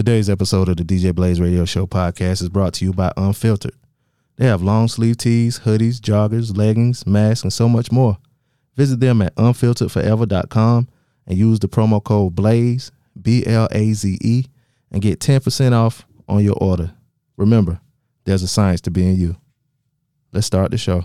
Today's episode of the DJ Blaze Radio Show podcast is brought to you by Unfiltered. They have long sleeve tees, hoodies, joggers, leggings, masks, and so much more. Visit them at unfilteredforever.com and use the promo code BLAZE, B L A Z E, and get 10% off on your order. Remember, there's a science to being you. Let's start the show.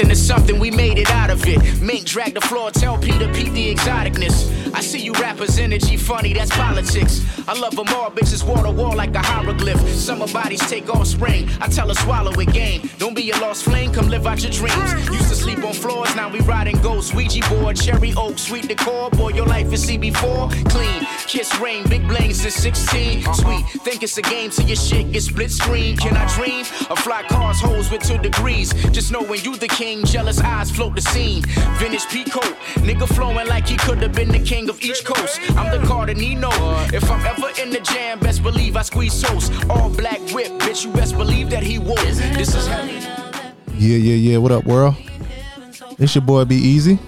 Nothing is something, we made it out of it. Mink drag the floor, tell Peter, Pete the exoticness. I see you rappers' energy funny, that's politics. I love them all, bitches wall to wall like a hieroglyph. Summer bodies take off spring. I tell her swallow it game. Don't be a lost flame, come live out your dreams. Used to sleep on floors, now we riding ghosts. Ouija board, cherry oak, sweet decor. Boy, your life is CB4. Clean, kiss rain, big bling since 16. Sweet, think it's a game till your shit gets split screen. Can I dream of fly cars, hoes with two degrees? Just know when you the king, jealous eyes float the scene. Vintage peacoat, nigga flowing like he could have been the king of each coast. I'm the Cardinino. If I'm ever in the jam, best believe I squeeze toast. All black whip, bitch, you best believe that he woke. This is heavy. Yeah, yeah, yeah. What up, world? It's your boy Be Easy.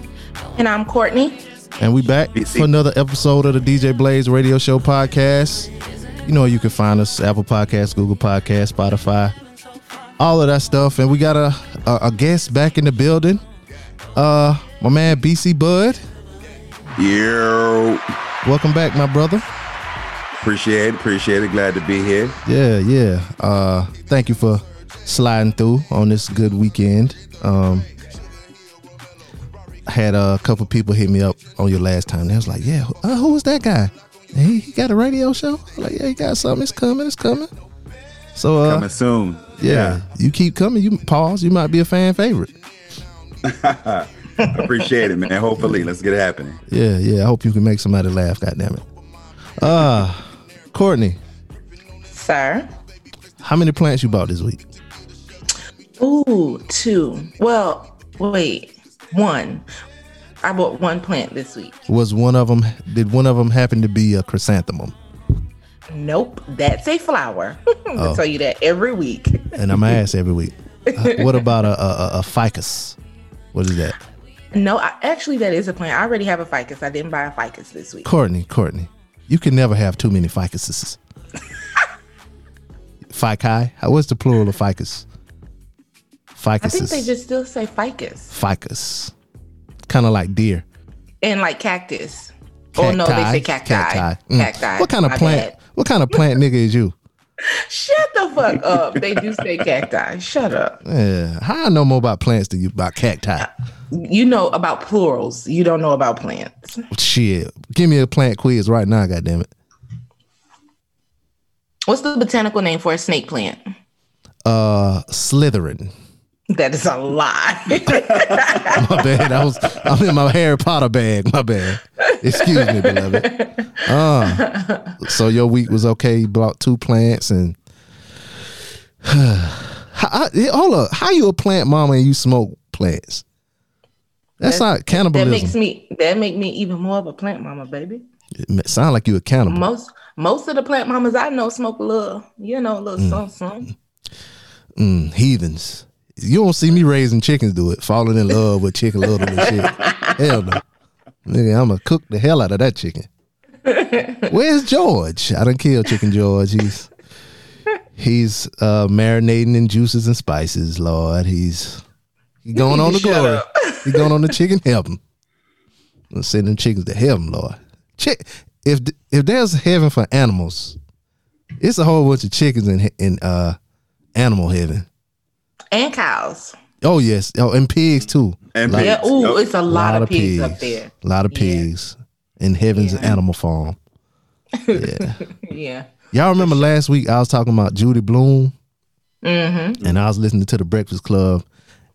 And I'm Courtney. And we back for another episode of the DJ Blaze Radio Show podcast. You know you can find us Apple Podcasts, Google Podcasts, Spotify, all of that stuff. And we got a, a, a guest back in the building. Uh, my man BC Bud. Yo, Welcome back, my brother. appreciate it, appreciate it. Glad to be here. Yeah, yeah. Uh, thank you for sliding through on this good weekend. Um, I had a couple people hit me up on your last time. They was like, "Yeah, uh, who was that guy? He, he got a radio show? I'm like, yeah, he got something. It's coming. It's coming." So, uh, Coming soon. Yeah, you keep coming. You pause. You might be a fan favorite. appreciate it, man. Hopefully, let's get it happening. Yeah, yeah. I hope you can make somebody laugh. God damn it. Uh, Courtney, Sir. how many plants you bought this week? Ooh, two. Well, wait. One. I bought one plant this week. Was one of them? Did one of them happen to be a chrysanthemum? Nope. That's a flower. I'm Oh. tell you that every week. and I'm gonna ask every week. Uh, what about a, a, a, ficus? What is that? No, I, actually that is a plant. I already have a ficus. I didn't buy a ficus this week. Courtney, Courtney, you can never have too many ficuses. Fici? What's the plural of ficus? Ficus? I think they just still say ficus. ficus. Kind of like deer. And like cactus. Oh no, they say cacti. Mm. Cacti. What kind of My plant? bad. What kind of plant nigga is you? Shut the fuck up. They do say cacti. Shut up. Yeah. How I know more about plants than you about cacti? You know about plurals. You don't know about plants. Shit. Give me a plant quiz right now, goddamn it. What's the botanical name for a snake plant? Uh Slytherin. That is a lie. My bad. I was I'm in my Harry Potter bag. My bad. Excuse me, beloved. Uh, so your week was okay. You bought two plants and how, hold up. How you a plant mama and you smoke plants? That's not cannibalism. that makes me that make me even more of a plant mama, baby. it sound like you a cannibal. Most most of the plant mamas I know smoke a little, you know, a little Mm. something, something. Mm, heathens. You don't see me raising chickens do it. Falling in love with chicken little and shit. Hell no. Nigga, I'm gonna cook the hell out of that chicken. Where's George? I done killed Chicken George. He's he's uh marinating in juices and spices, Lord. He's he going on the glory. He going on the chicken heaven. I'm sending them chickens to heaven, Lord. Chick if if there's heaven for animals, it's a whole bunch of chickens in in uh animal heaven. And cows. Oh yes, oh and pigs too. And Lot- Yeah, pigs. ooh, Yep. it's a lot, of pigs, up there. A lot of Yeah. pigs in heaven's Yeah. animal farm. Yeah. Yeah. Y'all remember last week I was talking about Judy Blume Mm-hmm. and I was listening to the Breakfast Club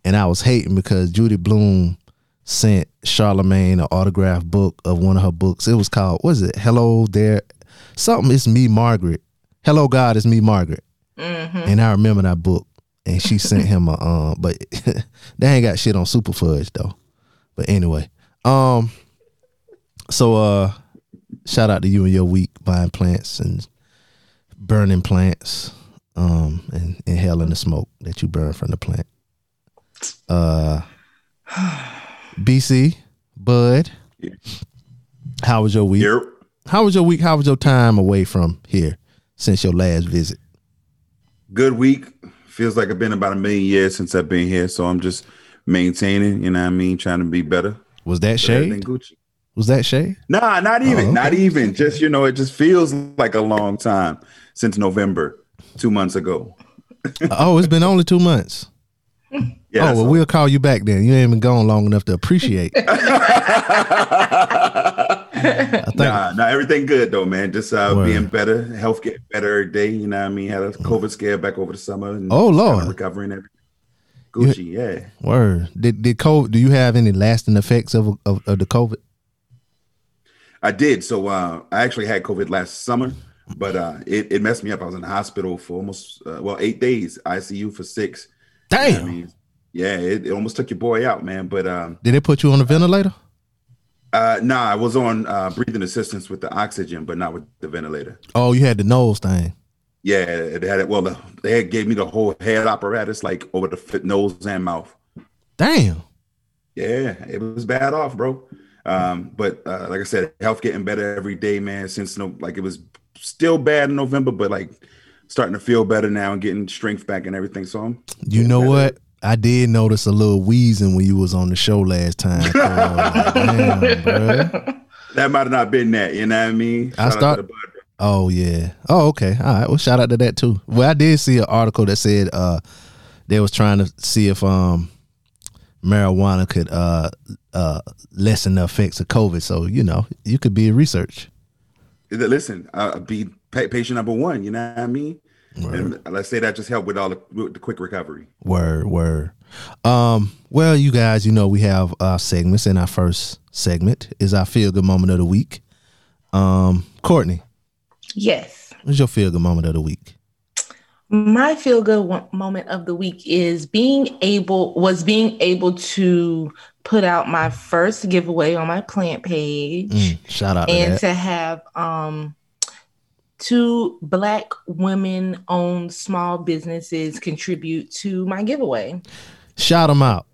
and I was hating because Judy Blume sent Charlemagne an autographed book of one of her books. It was called what is it? Hello there, something. It's me, Margaret. Hello God, it's me, Margaret. And I remember that book, and she sent him a um, but they ain't got shit on Super Fudge though. But anyway, um, so uh, shout out to you and your week buying plants and burning plants, um, and inhaling the smoke that you burn from the plant. Uh, BC, Bud, how was your week? Yep. How was your week? How was your time away from here since your last visit? Good week. Feels like it's been about a million years since I've been here. So I'm just maintaining, you know what I mean? Trying to be better. Was that shade? Gucci. Was that shade? Nah, not oh, even. okay. Not even. Just, you know, it just feels like a long time since November, two months ago. oh, it's been only two months. Yeah. oh, well, we'll call you back then. You ain't been gone long enough to appreciate. I think Nah, nah, everything good though, man. Just uh, Word. being better, health getting better every day. You know what I mean? Had a COVID scare back over the summer. And Oh, Lord. recovering everything. Gucci, yeah. word. Did did COVID? Do you have any lasting effects of of, of the COVID? I did. So uh, I actually had COVID last summer, but uh, it, it messed me up. I was in the hospital for almost uh, well eight days, ICU for six. You know what Damn. I mean, yeah, it, it almost took your boy out, man. But um, Did they put you on a ventilator? Uh, nah, I was on uh, breathing assistance with the oxygen, but not with the ventilator. Oh, you had the nose thing. Yeah, it had it. Well, the, they had gave me the whole head apparatus, like over the nose and mouth. Damn. Yeah, it was bad off, bro. Um, but uh, like I said, health getting better every day, man. Since no, like it was still bad in November, but like starting to feel better now and getting strength back and everything. So I'm You know what? I did notice a little wheezing when you was on the show last time. Cole. Like, damn, that might have not been that. You know what I mean? I Shout out start- to the bud, bro. Oh yeah. Oh okay. All right. Well, shout out to that too. Well, I did see an article that said uh they was trying to see if um marijuana could uh uh lessen the effects of COVID. So you know you could be a research. Listen, uh, be pa- patient number one. You know what I mean? And let's say that just helped with all the, with the quick recovery. Word, word. Um, well, you guys, you know we have our segments, and our first segment is our feel good moment of the week. Um, Courtney, Yes. what's your feel good moment of the week? My feel good moment of the week is being able was being able to put out my first giveaway on my plant page Mm, shout out to and that. to have um two black women owned small businesses contribute to my giveaway. Shout them out.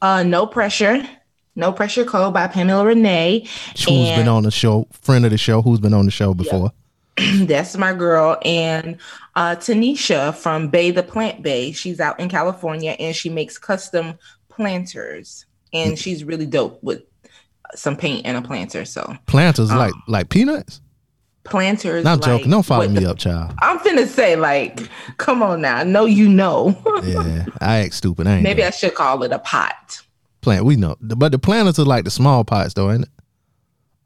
Uh no pressure. No pressure code by Pamela Renee. Who's been on the show? Friend of the show. Who's been on the show before? That's my girl. And uh, Tanisha from Bay the Plant Bay. She's out in California and she makes custom planters. And she's really dope with some paint and a planter. So Planters like like peanuts. Planters. Not like joking. Don't follow me the- up, child. I'm finna say, like, come on now. I know you know. Yeah, I act stupid. I Maybe. I should call it a pot. plant. We know, but the planters are like the small pots, though, ain't it?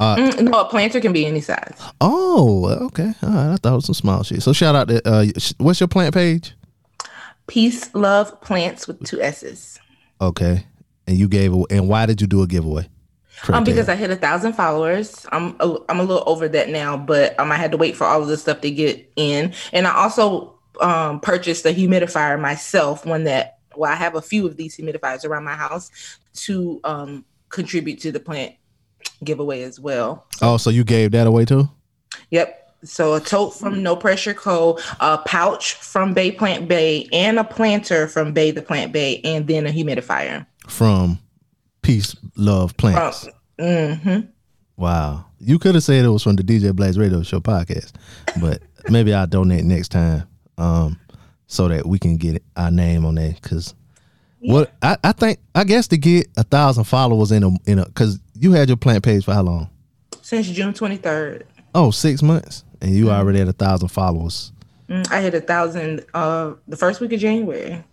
Mm, no, a planter can be any size. Oh, okay. All right. I thought it was some small shit. So shout out to uh, what's your plant page? Peace, love, plants with two S's. Okay, and you gave away. And why did you do a giveaway? Um, because I hit a thousand followers. I'm a, I'm a little over that now, but um, I had to wait for all of this stuff to get in, and I also um purchased a humidifier myself. One that well, I have a few of these humidifiers around my house to um contribute to the plant giveaway as well. oh, so you gave that away too? Yep. So a tote from No Pressure Co, a pouch from Bay Plant Bay, and a planter from Bay the Plant Bay, and then a humidifier. From Peace, Love, Plants. hmm Wow. You could have said it was from the DJ Blaze Radio Show podcast, but maybe I'll donate next time um, so that we can get our name on there. Because what I, I think, I guess to get a thousand followers in a, in a, because you had your plant page for how long? Since June 23rd. Oh, six months. And you already had a thousand followers. Mm, I hit a thousand uh the first week of January.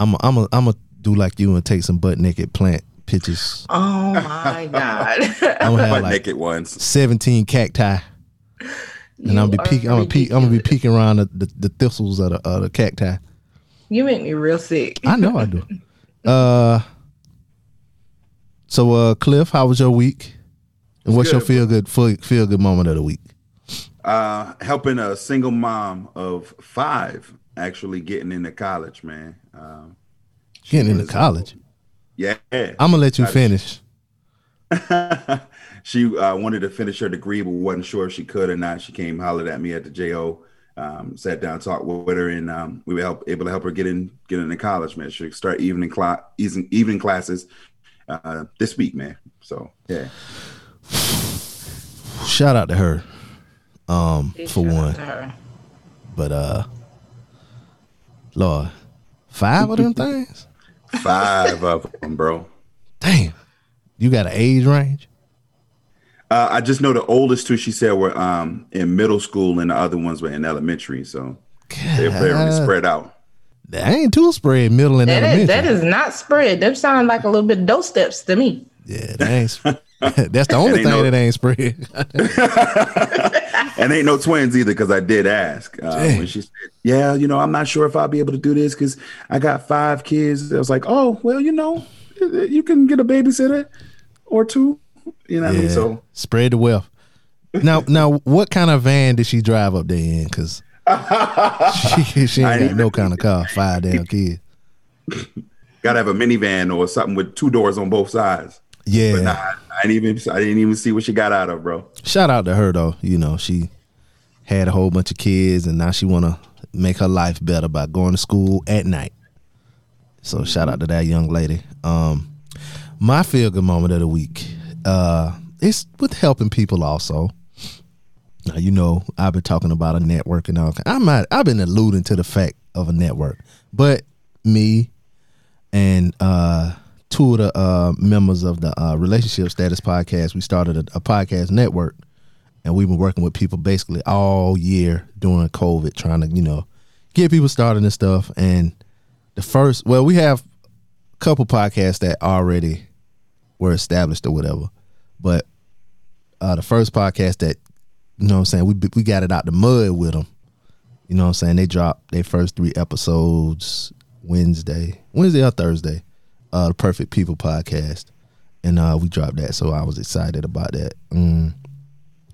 I'm i I'm a, I'm gonna do like you and take some butt naked plant pictures. Oh my god. I'm gonna have Butt like naked ones. 17 cacti. And I'm You be peek, I'm are gonna peek, I'm gonna be ridiculous. peeking around the, the, the thistles of the, of the cacti. You make me real sick. I know I do. Uh, so uh, Cliff, how was your week? And what's your feel good feel, feel good moment of the week? Uh, helping a single mom of five actually getting into college, man. Um, Getting into was- college. Yeah, I'm gonna let you Got finish. she uh, wanted to finish her degree, but wasn't sure if she could or not. She came hollered at me at the JO, um, sat down, talked with her, and um, we were help, able to help her get in get into college, man. She start evening class, evening classes uh, this week, man. So yeah, Shout out to her. Um, Big for shout out one, to her. but uh, Lord, five of them things. Five of them, bro. Damn, you got an age range. Uh, I just know the oldest two she said were um, in middle school, and the other ones were in elementary. So they're very spread out. That ain't too spread middle and That elementary. is that is not spread. Them sound like a little bit of dough steps to me. Yeah, that ain't. That's the only thing no- that ain't spread. And ain't no twins either, because I did ask uh, when she said, "Yeah, you know, I'm not sure if I'll be able to do this because I got five kids." I was like, "Oh, well, you know, you can get a babysitter or two. You know what I mean?" So spread the wealth. Now, now, what kind of van did she drive up there in? Because she, she ain't ain't got no kind of car. Five damn kids. gotta have a minivan or something with two doors on both sides. Yeah. But nah, I didn't even I didn't even see what she got out of, bro. Shout out to her though. You know, she had a whole bunch of kids, and now she want to make her life better by going to school at night. So shout out to that young lady. Um, my feel good moment of the week. Uh, it's with helping people also. Now you know I've been talking about a network and all. I might I've been alluding to the fact of a network, but me and uh, two of the uh, members of the uh, relationship status podcast, we started a, a podcast network, and we've been working with people basically all year during COVID, trying to you know get people started and stuff. And the first, well, we have a couple podcasts that already were established or whatever, but uh, the first podcast that you know what I'm saying we we got it out the mud with them. You know what I'm saying? They dropped their first three episodes Wednesday, Wednesday or Thursday. Uh, the Perfect People podcast, and uh, we dropped that. So I was excited about that, mm.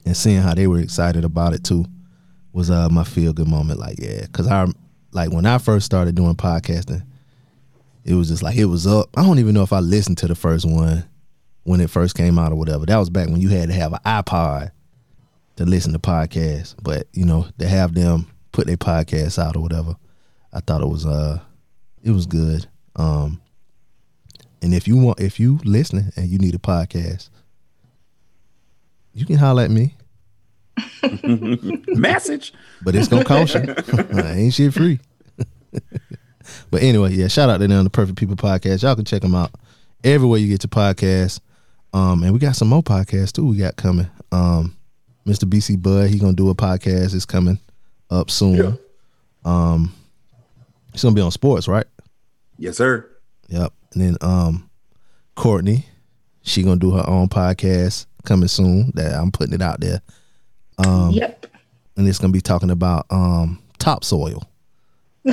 and seeing how they were excited about it too was uh my feel good moment. Like yeah, because I like when I first started doing podcasting, it was just like it was up. I don't even know if I listened to the first one when it first came out or whatever. That was back when you had to have an iPod to listen to podcasts. But you know, to have them put their podcasts out or whatever, I thought it was uh it was good. Um and if you want if you listening and you need a podcast, you can holler at me. Message. But it's gonna cost you. Ain't shit free. but anyway, yeah, shout out to them, the Perfect People Podcast. Y'all can check them out everywhere you get your podcast. Um, and we got some more podcasts too. We got coming. Um, Mr. BC Bud, he gonna do a podcast. It's coming up soon. Yeah. Um, it's gonna be on sports, right? Yes, sir. Yep. And then um, Courtney, she gonna do her own podcast coming soon. That I'm putting it out there, Um, yep. and it's gonna be talking about um topsoil.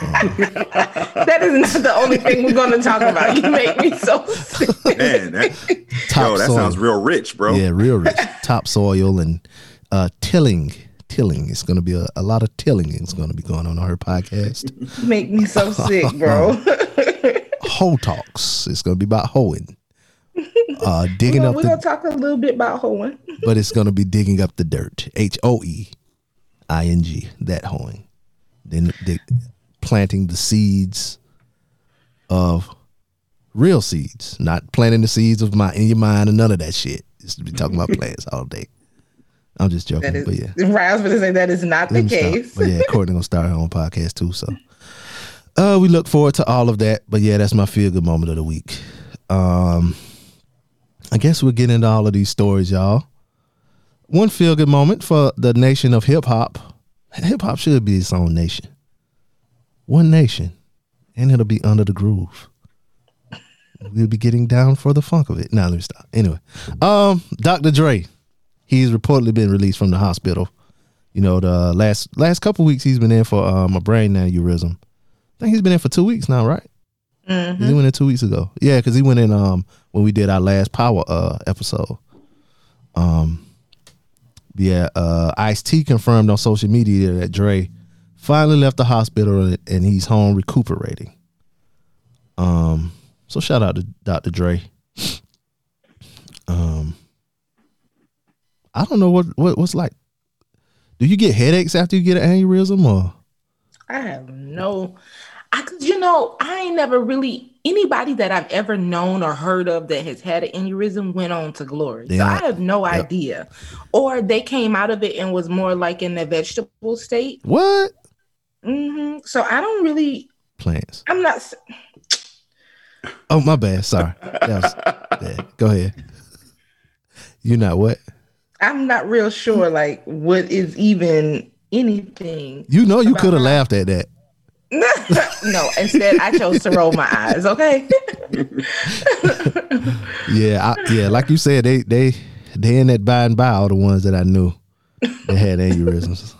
That is not the only thing we're going to talk about. You make me so sick. Man, that, yo, Topsoil. that sounds real rich, bro. Yeah, real rich. topsoil and uh, tilling. Tilling. It's going to be a, a lot of tilling. It's going to be going on on her podcast. You make me so sick, bro. Hoe talks. It's going to be about hoeing. Uh, digging Well, up we're the, going to talk a little bit about hoeing. but it's going to be digging up the dirt. H O E I N G. That hoeing. Then dig, planting the seeds of real seeds, not planting the seeds of my in your mind and none of that shit. Just be talking about plants all day. I'm just joking, is, but yeah. right, I was going to say that is not the Let stop. case. But yeah, Courtney gonna start her own podcast too. So uh we look forward to all of that. But yeah, that's my feel good moment of the week. Um I guess we'll get into all of these stories, y'all. One feel good moment for the nation of hip hop. Hip hop should be its own nation. One nation. And it'll be under the groove. We'll be getting down for the funk of it. Now let me stop. Anyway. Um, Dr. Dre. He's reportedly been released from the hospital you know, the last last couple weeks he's been in for um, a brain aneurysm. I think he's been in for two weeks now, right? He went in two weeks ago. Yeah, because he went in um when we did our last power uh episode. Um, yeah. Uh, Ice T confirmed on social media that Dre finally left the hospital and he's home recuperating. Um, so shout out to Dr. Dre. Um, I don't know what what what's like. Do you get headaches after you get an aneurysm or? I have no, I you know I ain't never really anybody that I've ever known or heard of that has had an aneurysm went on to glory. So I have no Yep. idea, or they came out of it and was more like in the vegetable state. What? hmm So I don't really. Plants. I'm not. Oh, my bad. Sorry. That was bad. Go ahead. You not what? I'm not real sure like what is even anything. You know you could have laughed at that. no, instead I chose to roll my eyes. Okay. Yeah, I, yeah. Like you said, they they they in that by and by are the ones that I knew that had aneurysms.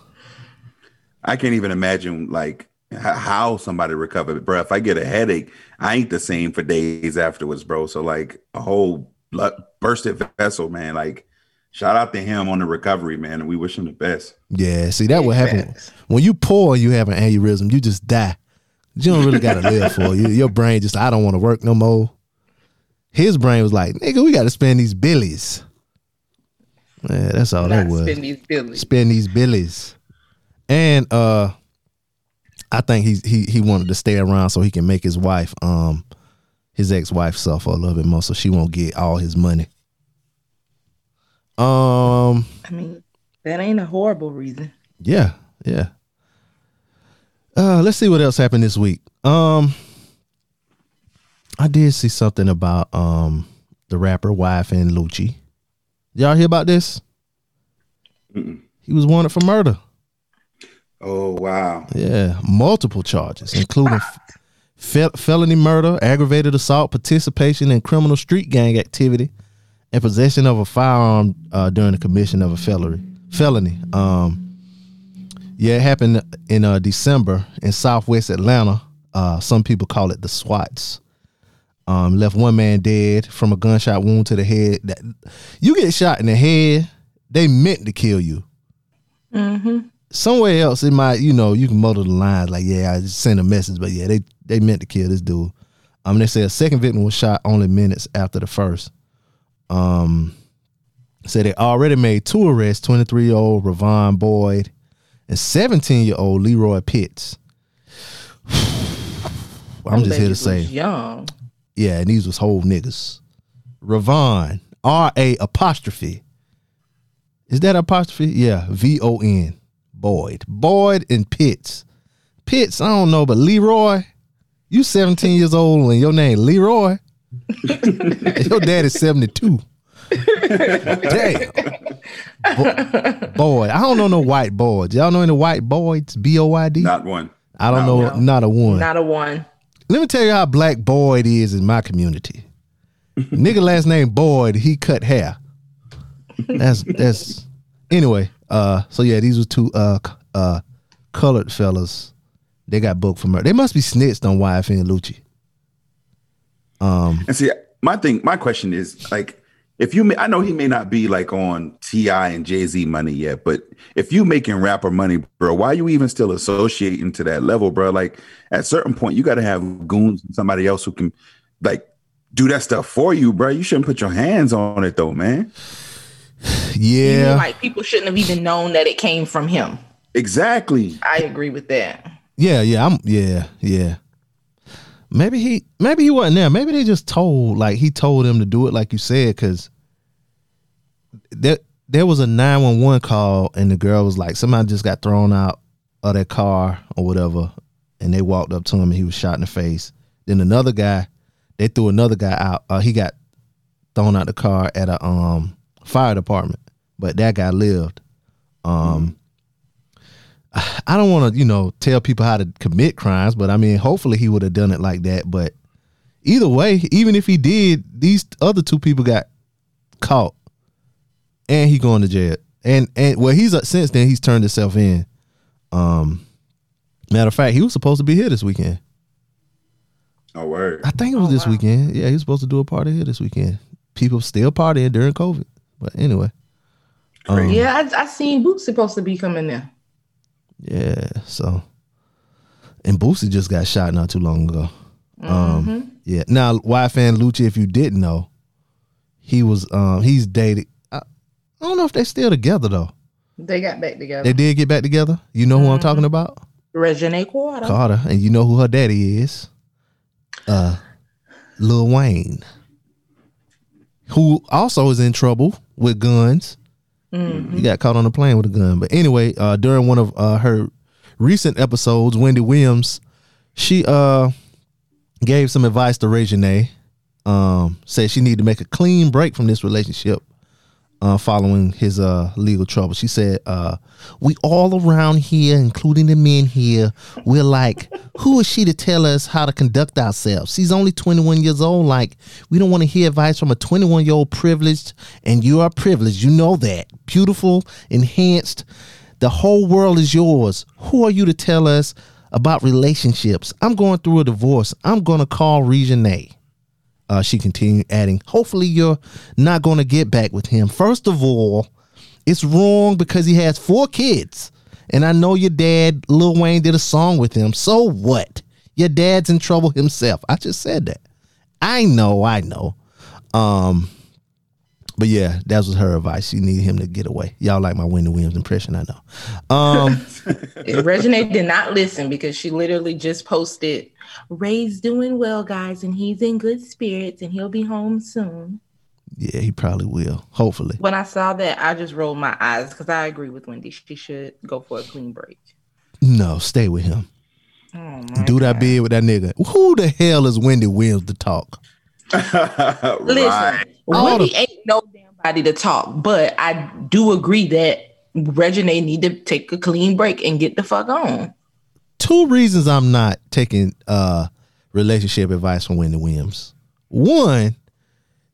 I can't even imagine like how somebody recovered, bro. If I get a headache, I ain't the same for days afterwards, bro. So like a whole blood bursted vessel, man. Like shout out to him on the recovery, man, and we wish him the best. Yeah, see that what happen when you pour and you have an aneurysm. You just die. You don't really got to live for you. Your brain just I don't want to work no more. His brain was like, nigga, we got to spend these billies. Yeah, that's all that was. spend these billies. spend these billies. And uh I think he's he he wanted to stay around so he can make his wife, um, his ex-wife suffer a little bit more so she won't get all his money. Um I mean, that ain't a horrible reason. yeah, yeah. Uh let's see what else happened this week. Um I did see something about um the rapper YFN Lucci. Y'all hear about this? He was wanted for murder. Oh wow. Yeah, multiple charges, including fel- felony murder, aggravated assault, participation in criminal street gang activity, and possession of a firearm uh, during the commission of a felony. Felony. Um, yeah, it happened in uh, December in Southwest Atlanta. Uh, some people call it the SWATs. Um, left one man dead from a gunshot wound to the head. That you get shot in the head, they meant to kill you somewhere else it might you know you can muddle the lines like yeah i just sent a message but yeah they they meant to kill this dude um they say a second victim was shot only minutes after the first um said they already made two arrests 23 year old ravon boyd and 17 year old leroy pitts i'm just here to say young. yeah, and these was whole niggas. Ravon, R A apostrophe. Is that apostrophe? Yeah, V O N. Boyd. Boyd and Pitts. Pitts, I don't know, but Leroy, you 17 years old and your name Leroy. your dad is 72. Damn. Bo- Boyd. I don't know no white boys. Y'all know any white boys? B O Y D? Not one. I don't No. know, not a one. Not a one. Let me tell you how black Boyd is in my community. Nigga last name Boyd, he cut hair. That's that's anyway. Uh so yeah, these were two uh uh colored fellas. They got booked for murder. They must be snitched on YFN Lucci. And see, my thing, my question is like, if you, may, I know he may not be like on T.I. and Jay Z money yet, but if you making rapper money, bro, why you even still associating to that level, bro? Like, at certain point, you got to have goons and somebody else who can, like, do that stuff for you, bro. You shouldn't put your hands on it, though, man. You mean, Yeah. like people shouldn't have even known that it came from him. Exactly. I agree with that. Yeah, yeah, I'm yeah, yeah. Maybe he maybe he wasn't there. Maybe they just told like he told him to do it like you said cuz there there was a 911 call and the girl was like somebody just got thrown out of their car or whatever and they walked up to him and he was shot in the face. Then another guy they threw another guy out. Uh, he got thrown out the car at a um fire department, but that guy lived. Um I don't want to, you know, tell people how to commit crimes, but I mean, hopefully he would have done it like that. But either way, even if he did, these other two people got caught, and he going to jail. And and well, he's uh, since then he's turned himself in. Um, matter of fact, he was supposed to be here this weekend. Oh word. I think it was Oh, this wow. weekend. Yeah, he's supposed to do a party here this weekend. People still partying during COVID. But anyway. Um, Yeah, I, I seen Boots supposed to be coming there. Yeah, so and Boosie just got shot not too long ago. Um yeah. Now YFN Lucci, if you didn't know, he was um he's dated I, I don't know if they're still together though. They got back together. They did get back together. You know who I'm talking about? Regine Quarter. Carter. And you know who her daddy is? Uh Lil Wayne. Who also is in trouble with guns. He got caught on a plane with a gun. But anyway, uh, during one of uh, her recent episodes, Wendy Williams, she uh, gave some advice to Regine. Um, said she needed to make a clean break from this relationship uh, following his uh, legal trouble. She said, uh, "We all around here, including the men here, we're like, who is she to tell us how to conduct ourselves? She's only 21 years old. Like, we don't want to hear advice from a 21 year old privileged, and you are privileged. You know that. Beautiful, enhanced. The whole world is yours. Who are you to tell us about relationships? I'm going through a divorce. I'm going to call Regine." Uh, she continued adding, hopefully you're not going to get back with him. First of all, it's wrong because he has four kids. And I know your dad, Lil Wayne, did a song with him. So what? Your dad's in trouble himself. I just said that. I know, I know. Um, but yeah, that was her advice. She needed him to get away. Y'all like my Wendy Williams impression, I know. Um, Regine did not listen because she literally just posted, Ray's doing well, guys, and he's in good spirits and he'll be home soon. yeah, he probably will. Hopefully. When I saw that, I just rolled my eyes because I agree with Wendy. She should go for a clean break. No, stay with him. Oh my Do that bid with that nigga. Who the hell is Wendy Williams to talk? Listen, right. All Wendy the- ain't no damn body to talk, but I do agree that Regine need to take a clean break and get the fuck on. two reasons I'm not taking uh relationship advice from Wendy Williams. One,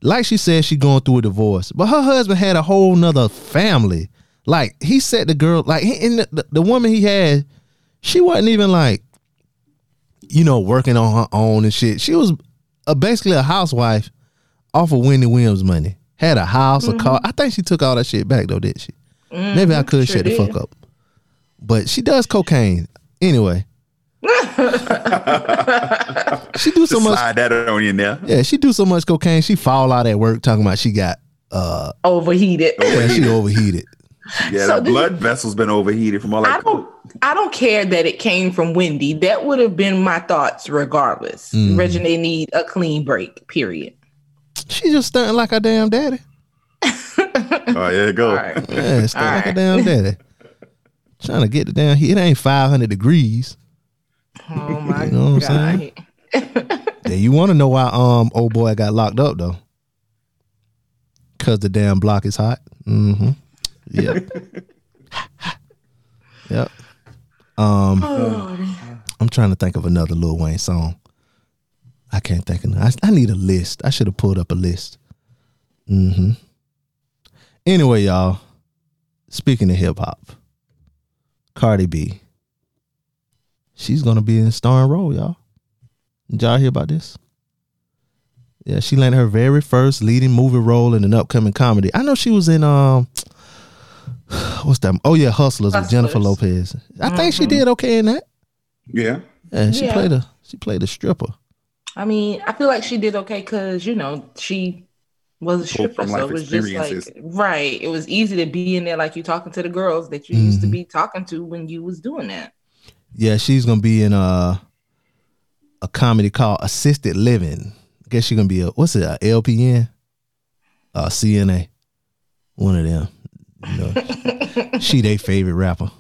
like she said, she going through a divorce, but her husband had a whole nother family. Like he said, the girl, like and the, the woman he had, she wasn't even like, you know, working on her own and shit. She was uh, basically a housewife off of Wendy Williams' money. Had a house, a car. I think she took all that shit back though, didn't she? Maybe I could sure shut the fuck up. But she does cocaine. Anyway. she do so Just much slide that on you now. yeah, she do so much cocaine, she fall out at work talking about she got uh Overheated. yeah, she overheated. Yeah, So the this- blood vessel's been overheated from all I that. don't I don't care that it came from Wendy. That would have been my thoughts regardless. Mm. Regine need a clean break, period. She just stunting like her damn daddy. Oh, yeah, go. All right. Yeah, stunting like her Alright. damn daddy. Trying to get the damn heat. It ain't 500 degrees. Oh my You know what I'm god. Yeah, you want to know why um old boy got locked up though? Cause the damn block is hot. Mm-hmm. Yep. yep. Um, I'm trying to think of another Lil Wayne song. I can't think of. I, I need a list. I should have pulled up a list. Mm-hmm. Anyway, y'all. Speaking of hip hop, Cardi B. She's gonna be in a starring role, y'all. Did y'all hear about this? Yeah, she landed her very first leading movie role in an upcoming comedy. I know she was in um what's that? Oh yeah, Hustlers, with Jennifer Lopez. I think she did okay in that. Yeah. Yeah, she Yeah. played a she played a stripper. I mean, I feel like she did okay because you know she was a stripper, so it was just like right. It was easy to be in there like you talking to the girls that you used to Mhm. be talking to when you was doing that. Yeah, she's gonna be in a a comedy called Assisted Living. I guess she's gonna be a what's it, a LPN? Uh CNA. One of them. You know, she they favorite rapper.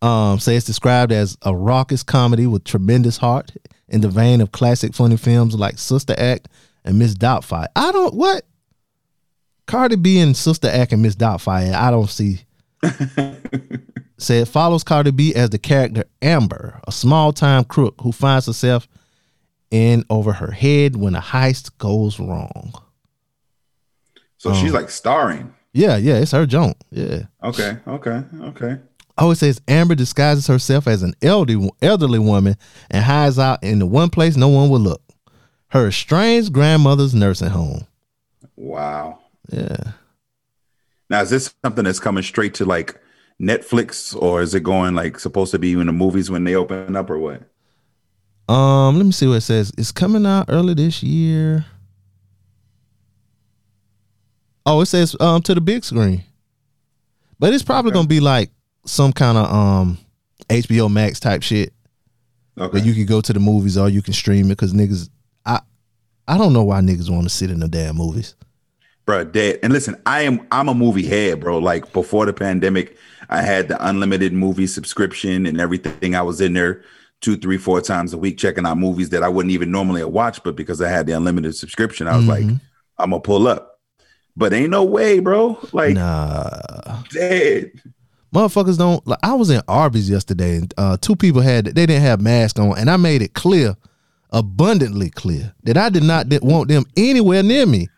Um, say it's described as a raucous comedy with tremendous heart in the vein of classic funny films like Sister Act and Miss Doubtfire. I don't what Cardi B and Sister Act and Miss Doubtfire. I don't see. said follows Cardi B as the character Amber, a small time crook who finds herself in over her head when a heist goes wrong. So Oh. she's um, like starring. Yeah, yeah, it's her joint. Yeah. Okay. Okay. Okay. Oh, it says Amber disguises herself as an elderly elderly woman and hides out in the one place no one will look. Her estranged grandmother's nursing home. Wow. Yeah. Now, is this something that's coming straight to like Netflix, or is it going like supposed to be in the movies when they open up, or what? Um, let me see what it says. It's coming out early this year. Oh, it says um to the big screen. But it's probably gonna be like some kind of um HBO Max type shit. Okay. Where you can go to the movies or you can stream it because niggas I I don't know why niggas want to sit in the damn movies. bro dead and listen i am i'm a movie head bro like before the pandemic i had the unlimited movie subscription and everything i was in there two three four times a week checking out movies that i wouldn't even normally watch but because i had the unlimited subscription i was like i'm gonna pull up but ain't no way bro like Nah. dead Motherfuckers don't like I was in Arby's yesterday and uh two people had they didn't have masks on and I made it clear, abundantly clear, that I did not want them anywhere near me.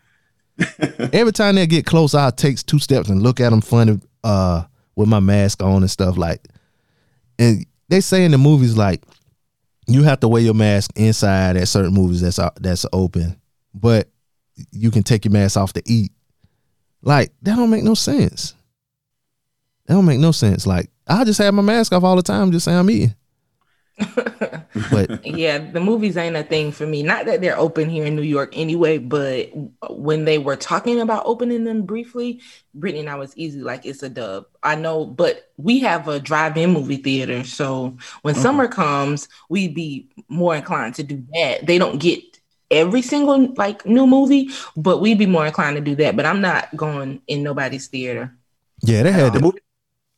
Every time they get close, I'll take two steps and look at them funny uh with my mask on and stuff like and they say in the movies like you have to wear your mask inside at certain movies that's uh, that's open, but you can take your mask off to eat. Like that don't make no sense. That don't make no sense. Like I just have my mask off all the time, just say I'm eating. but Yeah, the movies ain't a thing for me. Not that they're open here in New York anyway, but when they were talking about opening them briefly, Brittany and I was easy like it's a dub. I know, but we have a drive-in movie theater, so when summer comes, we'd be more inclined to do that. They don't get every single like new movie, but we'd be more inclined to do that. But I'm not going in nobody's theater. yeah, they had the the, movie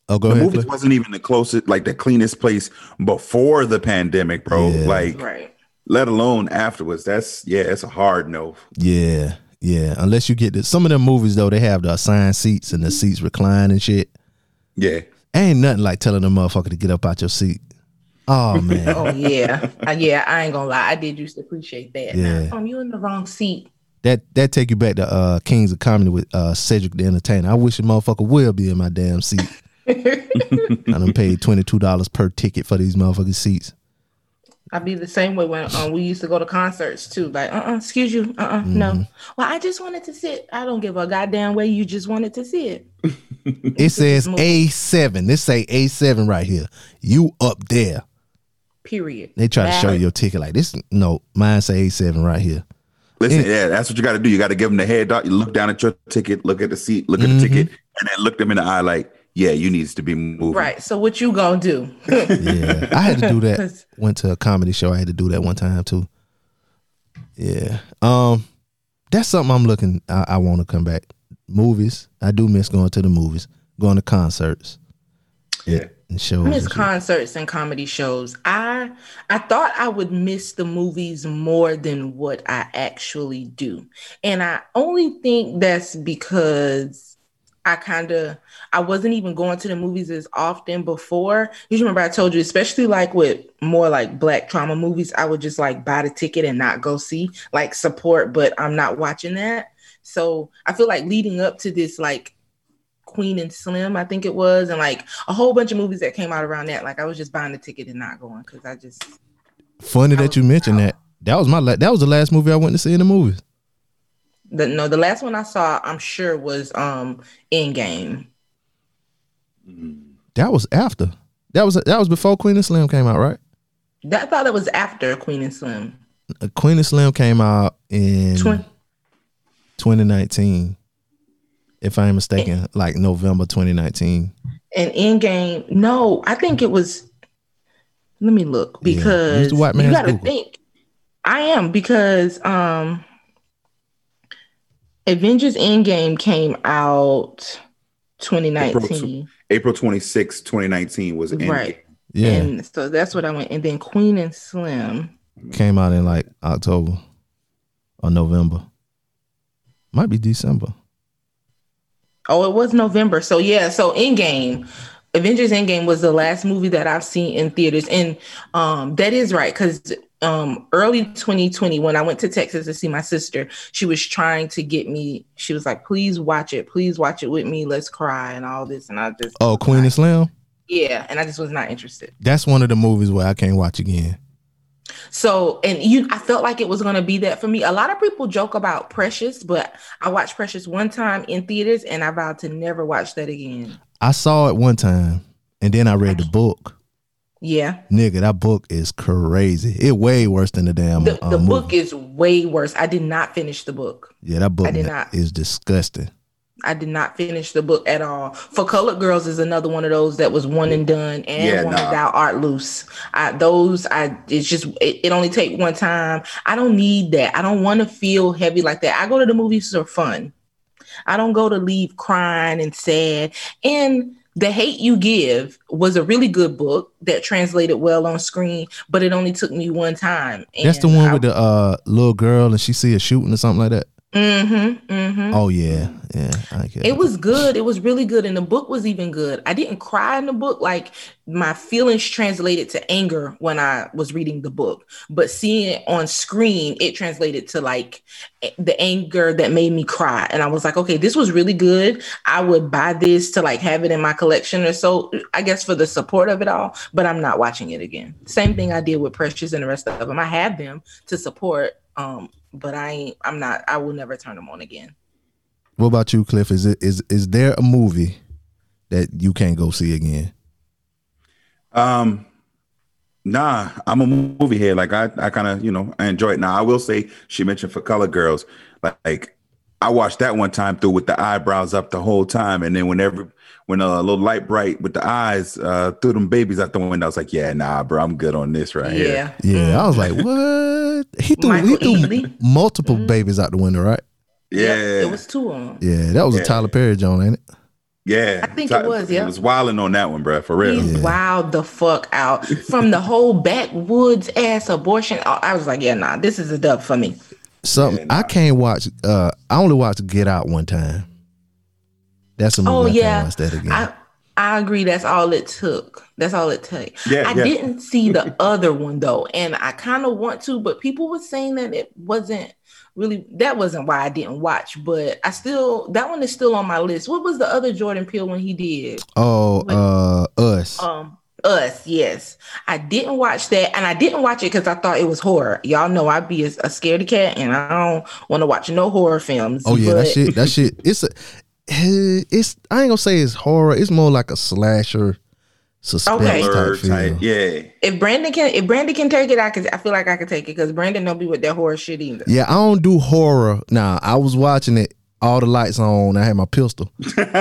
oh go the ahead. movies Cliff. wasn't even the closest like the cleanest place before the pandemic bro Yeah. like Right. let alone afterwards that's yeah it's a hard no Yeah, yeah. Unless you get the, some of them movies though, they have the assigned seats and the seats recline and shit. yeah Ain't nothing like telling a motherfucker to get up out your seat. Oh man. Oh yeah, yeah. I ain't gonna lie. I did used to appreciate that. Yeah. Um, you in the wrong seat. that that take you back to uh Kings of Comedy with uh Cedric the Entertainer. I wish a motherfucker will be in my damn seat. I done paid twenty two dollars per ticket for these motherfucking seats. I'd be the same way when um, we used to go to concerts too. Like, uh, uh excuse you, uh, uh no. Well, I just wanted to sit. I don't give a goddamn way. You just wanted to sit. It says A seven. This say A seven right here. You up there. Period. They try to show you your ticket like this. No, mine say A seven right here. Listen, yeah, that's what you got to do. You got to give them the head dot. You look down at your ticket, look at the seat, look at Mm-hmm. the ticket, and then look them in the eye like, yeah, you needs to be moving. Right. So what you gonna do? Yeah, I had to do that. Went to a comedy show. I had to do that one time too. Yeah, um, that's something I'm looking. I, I want to come back. Movies. I do miss going to the movies, going to concerts. Yeah. and shows. I miss and shit. concerts and comedy shows. I I thought I would miss the movies more than what I actually do. And I only think that's because I kind of I wasn't even going to the movies as often before. You remember I told you, especially like with more like black trauma movies, I would just like buy the ticket and not go see, like support, but I'm not watching that. So I feel like leading up to this like Queen and Slim, I think it was, and like a whole bunch of movies that came out around that. Like I was just buying the ticket and not going because I just Funny that you mentioned that. That was my la- that was the last movie I went to see in the movies. The no the last one I saw I'm sure was um Endgame. That was after. That was that was before Queen and Slim came out, right? That I thought it was after Queen and Slim. Uh, Queen and Slim came out in Twen- 2019, if I am mistaken, like November 2019. and Endgame. No, I think it was. Let me look because white you got to think. I am because um Avengers Endgame came out 2019. April 26, 2019 was Endgame. Right. Yeah, And so that's what I went. And then Queen and Slim. came out in like October or November. Might be December. Oh, it was November. So yeah, so Endgame, Avengers Endgame was the last movie that I've seen in theaters, and um, that is right because um, early 2020 when I went to Texas to see my sister, she was trying to get me. She was like, "Please watch it, please watch it with me. Let's cry and all this." And I just Oh, Queen and Slim. Yeah, and I just was not interested. That's one of the movies where I can't watch again. So, and you, I felt like it was going to be that for me. A lot of people joke about Precious, but I watched Precious one time in theaters and I vowed to never watch that again. I saw it one time and then I read the book. Yeah. Nigga, that book is crazy. It way worse than the damn. The, uh, the movie. book is way worse. I did not finish the book. Yeah, that book I did not. is disgusting. I did not finish the book at all. For Colored Girls is another one of those that was one and done, and Yeah, one nah. Thou Art Loose. I, those, I it's just it, it only take one time. I don't need that. I don't want to feel heavy like that. I go to the movies for fun. I don't go to leave crying and sad. And The Hate You Give was a really good book that translated well on screen, but it only took me one time. That's the one with the uh little girl and she see a shooting or something like that. Mm-hmm. Mm-hmm. Oh yeah, yeah. It was good. It was really good. And the book was even good. I didn't cry in the book. Like my feelings translated to anger when I was reading the book. But seeing it on screen, it translated to like the anger that made me cry. And I was like, okay, this was really good. I would buy this to like have it in my collection or so, I guess for the support of it all. But I'm not watching it again. Same thing I did with Precious and the rest of them. I had them to support. Um, but I ain't, I'm not, I will never turn them on again. What about you, Cliff? Is it is is there a movie that you can't go see again? Um, nah, I'm a movie head. Like I, I kind of, you know, I enjoy it. Now I will say she mentioned for color girls, like, like I watched that one time through with the eyebrows up the whole time, and then whenever when a little light bright with the eyes uh threw them babies out the window, I was like, yeah, nah, bro, I'm good on this right here. Yeah. Yeah, I was like, what? He threw Michael he threw Ealy. multiple babies out the window, right? Yeah, It was two of them. Yeah, that was a Tyler Perry joint, ain't it? yeah. I think So it was, yeah. It was wilding on that one, bro, for real. He's wowed the fuck out from the whole backwoods ass abortion. I I was like, yeah, nah, this is a dub for me. Something I can't watch. Uh, I only watched Get Out one time. That's a movie. Oh I yeah, can't watch that again. I I agree. That's all it took. That's all it took. Yeah, I yeah. didn't see the other one though, and I kind of want to, but people were saying that it wasn't really. That wasn't why I didn't watch. But I still that one is still on my list. What was the other Jordan Peele one he did? oh, uh, Us. Um, Us, yes. I didn't watch that, and I didn't watch it because I thought it was horror. Y'all know I'd be a, a scaredy cat, and I don't want to watch no horror films. oh yeah, that shit. That shit. It's a. It's. I ain't gonna say it's horror. It's more like a slasher, suspense Okay. type type, yeah. If Brandon can, if Brandon can take it, I could. I feel like I could take it because Brandon don't be with that horror shit either. Yeah, I don't do horror. Now I was watching it. All the lights on. I had my pistol. I'm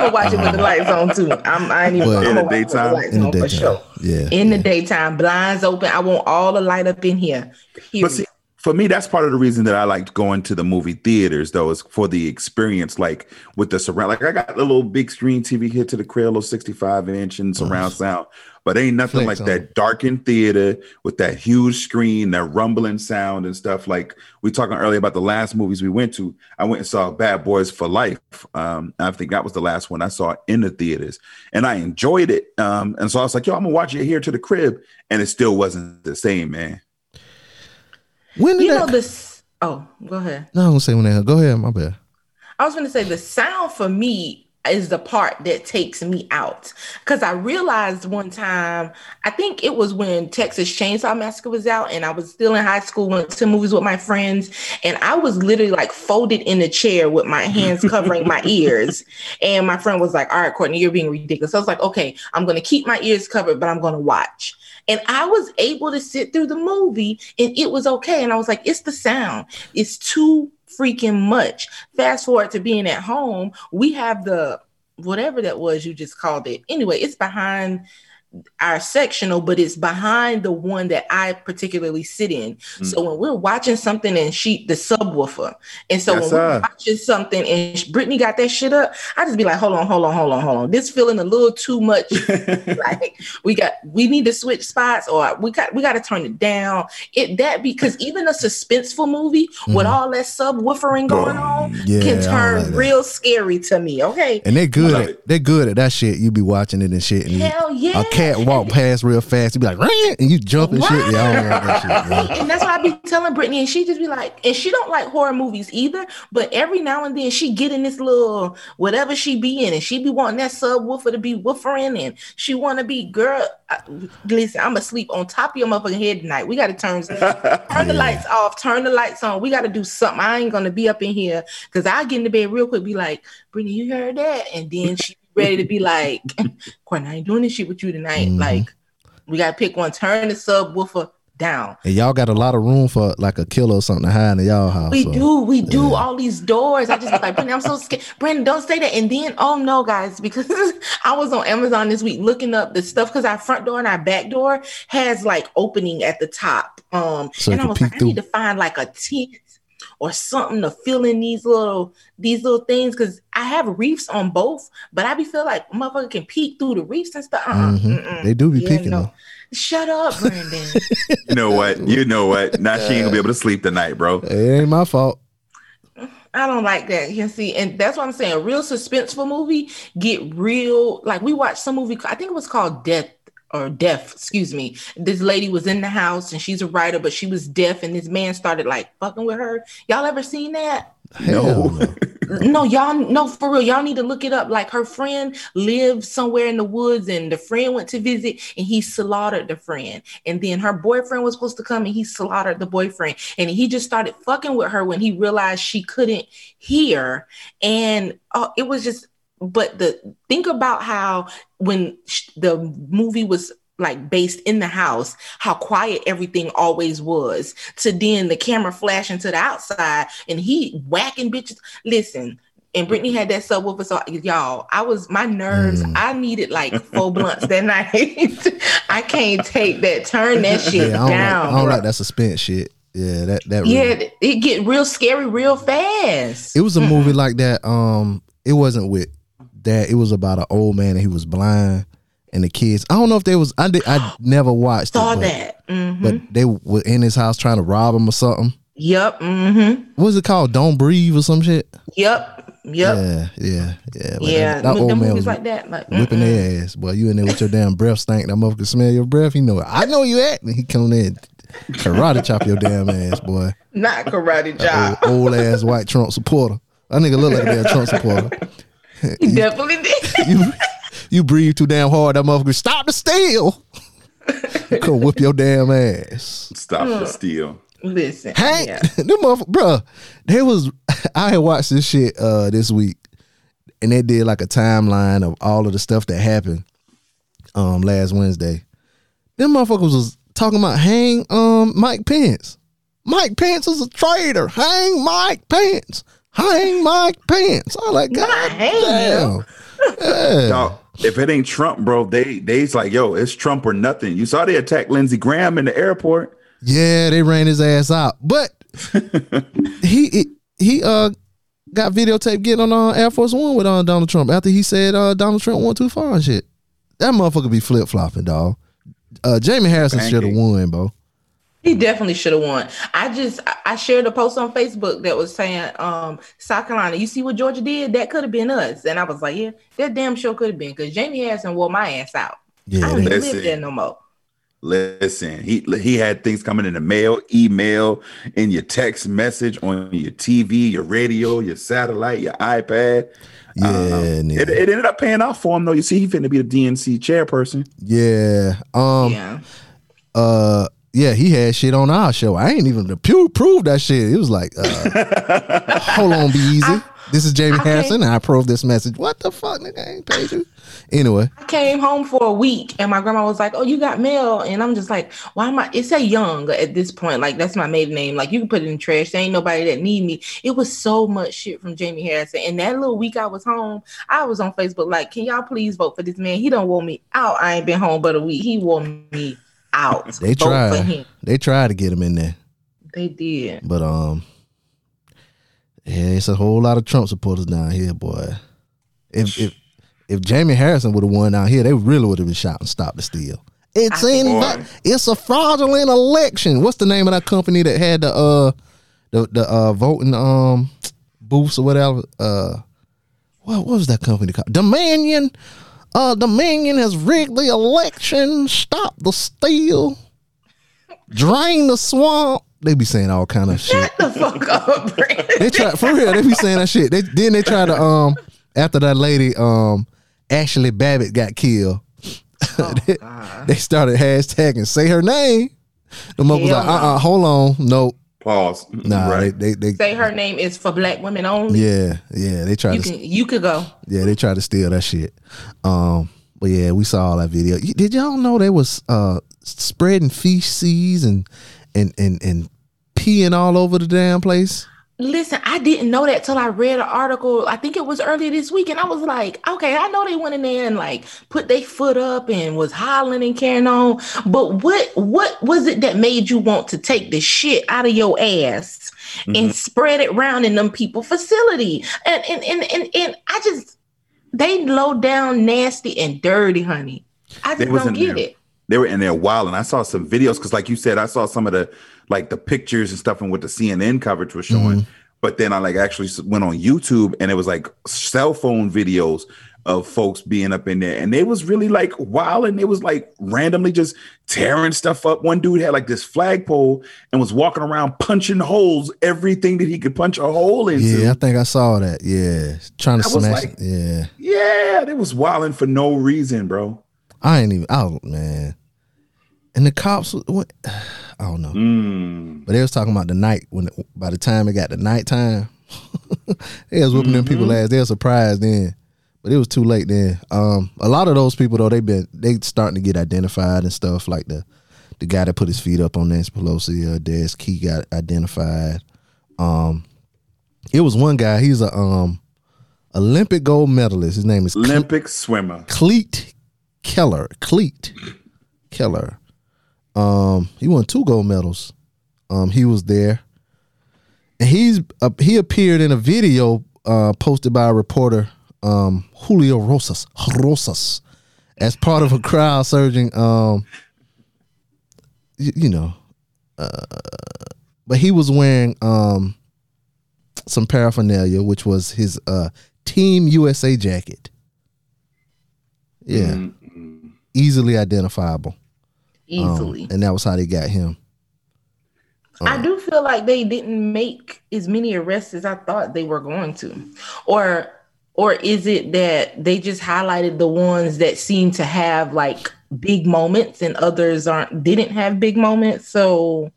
gonna watch it with the lights on too. I'm, I ain't even. But- In gonna the watch it daytime? lights In the on for daytime. sure. Yeah. In the daytime, blinds open. I want all the light up in here. Period. But see, for me, that's part of the reason that I liked going to the movie theaters, though, is for the experience, like with the surround. Like I got a little big screen TV here to the crib, little 65 inch and surround sound, but ain't nothing like on. that darkened theater with that huge screen, that rumbling sound and stuff. Like we talking earlier about the last movies we went to. I went and saw Bad Boys for Life. Um, I think that was the last one I saw in the theaters, and I enjoyed it. Um, and so I was like, yo, I'm gonna watch it here to the crib, and it still wasn't the same, man. When did you know this. Oh, go ahead. no, I'm gonna say when that. Go ahead. My bad. I was going to say the sound for me is the part that takes me out because I realized one time, I think it was when Texas Chainsaw Massacre was out, and I was still in high school, went to movies with my friends, and I was literally like folded in the chair with my hands covering my ears. And my friend was like, All right, Courtney, you're being ridiculous. I was like, Okay, I'm going to keep my ears covered, but I'm going to watch. And I was able to sit through the movie and it was okay. And I was like, It's the sound, it's too freaking much. Fast forward to being at home, we have the whatever that was you just called it. Anyway, it's behind our sectional, but it's behind the one that I particularly sit in. Mm. So when we're watching something and she the subwoofer, and so Yes, when we're watching something and Brittany got that shit up, I just be like, hold on, hold on, hold on, hold on. This feeling a little too much. like we got we need to switch spots or we got we got to turn it down. It that because even a suspenseful movie with Mm-hmm. all that subwoofering going on, Yeah, can turn like real scary to me. Okay. And they're good at they're good at that shit. You be watching it and shit. And Hell yeah. A cat walk past real fast. You be like, "Rah!" and you jump and shit. Yeah, I don't like that shit. and that's why I be telling Brittany, and she just be like, and she don't like horror movies either. But every now and then she get in this little whatever she be in, and she be wanting that subwoofer to be woofering, and she want to be girl. I, listen, I'm asleep on top of your motherfucking head tonight. We got to turn turn the lights off, turn the lights on. We got to do something. I ain't gonna be up in here because I get into bed real quick. Be like, Brittany, you heard that? And then she ready to be like, Courtney, I ain't doing this shit with you tonight. Mhm. Like, we gotta pick one. Turn the subwoofer down. And y'all got a lot of room for like a killer or something to hide in y'all house. We so- do, we do all these doors. I just like, Brandon, I'm so scared. Brandon, don't say that. And then, oh no, guys, because I was on Amazon this week looking up the stuff because our front door and our back door has like opening at the top. Um, So and I was like, I need to find like a tent or something to fill in these little these little things because I have reefs on both, but I be feel like motherfucker can peek through the reefs and stuff. Uh-uh, Mhm. mm-mm. They do be Yeah, peeking no. though. Shut up, Brandon. You know what? You know what? Now she ain't gonna be able to sleep tonight, bro. It ain't my fault. I don't like that. You see, and that's what I'm saying. A real suspenseful movie get real. Like we watched some movie. I think it was called Death or Deaf. Excuse me. This lady was in the house and she's a writer, but she was deaf, and this man started like fucking with her. Y'all ever seen that? Hell no. No, y'all no for real. Y'all need to look it up. Like her friend lived somewhere in the woods, and the friend went to visit, and he slaughtered the friend. And then her boyfriend was supposed to come, and he slaughtered the boyfriend. And he just started fucking with her when he realized she couldn't hear. And uh, it was just. But the think about how when sh- the movie was like based in the house, how quiet everything always was. To then the camera flashing to the outside and he whacking bitches. Listen, and Brittany had that subwoofer. So y'all, I was my nerves. Mm. I needed like four blunts that night. I can't take that. Turn that shit Yeah, I don't, down. like, I don't bro. like that suspense shit. Yeah, that that really- Yeah, it get real scary real fast. It was a movie like that. Um, it wasn't with that. It was about an old man and he was blind, and the kids. I don't know if they was. I did. I never watched Saw it, but, that. hmm but they were in his house trying to rob him or something. Yep. hmm What was it called? Don't breathe or some shit. Yep. Yep. Yeah, yeah, yeah. but Yeah, that, that old man was like that, like whipping mm-mm. their ass. Boy, you in there with your damn breath stank. That motherfucker smell your breath. You know it. I know you at. And he come in, karate chop your damn ass, boy. not karate Old, old ass white Trump supporter. That nigga look like a damn Trump supporter. He definitely did. you you breathe too damn hard, that motherfucker stop the steal. Come whip your damn ass. Stop the steal. Listen, Hank, yeah. them motherfucker, bruh. There was I had watched this shit uh this week, and they did like a timeline of all of the stuff that happened um last Wednesday. Them motherfuckers was talking about hang um Mike Pence. Mike Pence is a traitor. Hang Mike Pence. Hang my pants. I like God hang damn. Yeah. Dog, if it ain't Trump, bro, they they's like, yo, it's Trump or nothing. You saw they attacked Lindsey Graham in the airport. Yeah, they ran his ass out. But he he uh got videotape getting on uh, Air Force One with uh, Donald Trump after he said uh, Donald Trump went too far and shit. That motherfucker be flip flopping, dog. Uh, Jamie Harrison should have won, bro. He definitely should have won. I just I- I shared a post on Facebook that was saying, um, South Carolina, you see what Georgia did? That could have been us. And I was like, yeah, that damn sure could have been because Jamie Harrison wore my ass out. I don't they, even Listen. live there no more. Listen, he he had things coming in the mail, email, in your text message, on your TV, your radio, your satellite, your iPad. yeah, Um, nigga. it, it ended up paying off for him though. You see, he finna be the DNC chairperson. yeah. Um. yeah. Uh. Yeah, he had shit on our show. I ain't even pu- prove that shit. It was like, uh, hold on, be easy. this is Jamie okay. Harrison. And I approve this message. What the fuck, nigga? I ain't paid you. Anyway, I came home for a week and my grandma was like, Oh, you got mail. And I'm just like, Why am I? It's a young at this point. Like, that's my maiden name. Like, you can put it in trash. There ain't nobody that need me. It was so much shit from Jamie Harrison. And that little week I was home, I was on Facebook, like, Can y'all please vote for this man? He don't want me out. I ain't been home but a week. He want me out. they tried. They tried to get him in there. They did. But um, yeah, it's a whole lot of Trump supporters down here, boy. If if if Jamie Harrison would have won down here, they really would have been shot and stopped the steal." It's I in it's a fraudulent election. What's the name of that company that had the uh the the uh voting um booths or whatever. Uh, what, what was that company called? Dominion. Uh, Dominion has rigged the election. Stop the steal. Drain the swamp. They be saying all kind of shit. Shut the fuck up, Brandon. They try for real. They be saying that shit. They then they try to um after that lady um Ashley Babbitt got killed. they, they started hashtagging say her name. The mother was like, uh uh hold on. Nope. Pause. Nah, right. they, they they Say her name is for black women only. yeah, yeah. They tried You to can you could go. yeah, they tried to steal that shit. Um but yeah, we saw all that video. Did y'all know they was uh spreading feces and and and and peeing all over the damn place? Listen, I didn't know that till I read an article. I think it was earlier this week, and I was like, okay, I know they went in there and like put their foot up and was hollering and carrying on. But what what was it that made you want to take the shit out of your ass and spread it around in them people facility? And and and and, and I just they low down, nasty and dirty, honey. I just don't get there. it. They were in there wild, and I saw some videos because, like you said, I saw some of the like the pictures and stuff and what the CNN coverage was showing. Mm-hmm. But then I like actually went on YouTube and it was like cell phone videos of folks being up in there, and they was really like wild, and they was like randomly just tearing stuff up. One dude had like this flagpole and was walking around punching holes everything that he could punch a hole into. Yeah, I think I saw that. Yeah. Trying to I smash like- it. Yeah. Yeah, they was wilding for no reason, bro. I ain't even out, man. And the cops, went, I don't know, Mm. but they was talking about the night when. By the time it got to nighttime, they was whooping them people ass. They were surprised then, but it was too late then. Um, a lot of those people though, they been they starting to get identified and stuff. Like the the guy that put his feet up on Nancy Pelosi uh, desk, he got identified. Um, it was one guy. He's a um Olympic gold medalist. His name is Cle- Olympic swimmer. Klete Keller. Klete Keller. Um, he won two gold medals. Um, he was there, and he's uh, he appeared in a video uh, posted by a reporter, um, Julio Rosas Rosas, as part of a crowd surging. Um, y- you know, uh, but he was wearing um some paraphernalia, which was his uh Team USA jacket. Yeah, easily identifiable. Um, Easily. and that was how they got him. I do feel like they didn't make as many arrests as I thought they were going to. Or or is it that they just highlighted the ones that seem to have like big moments and others aren't didn't have big moments? So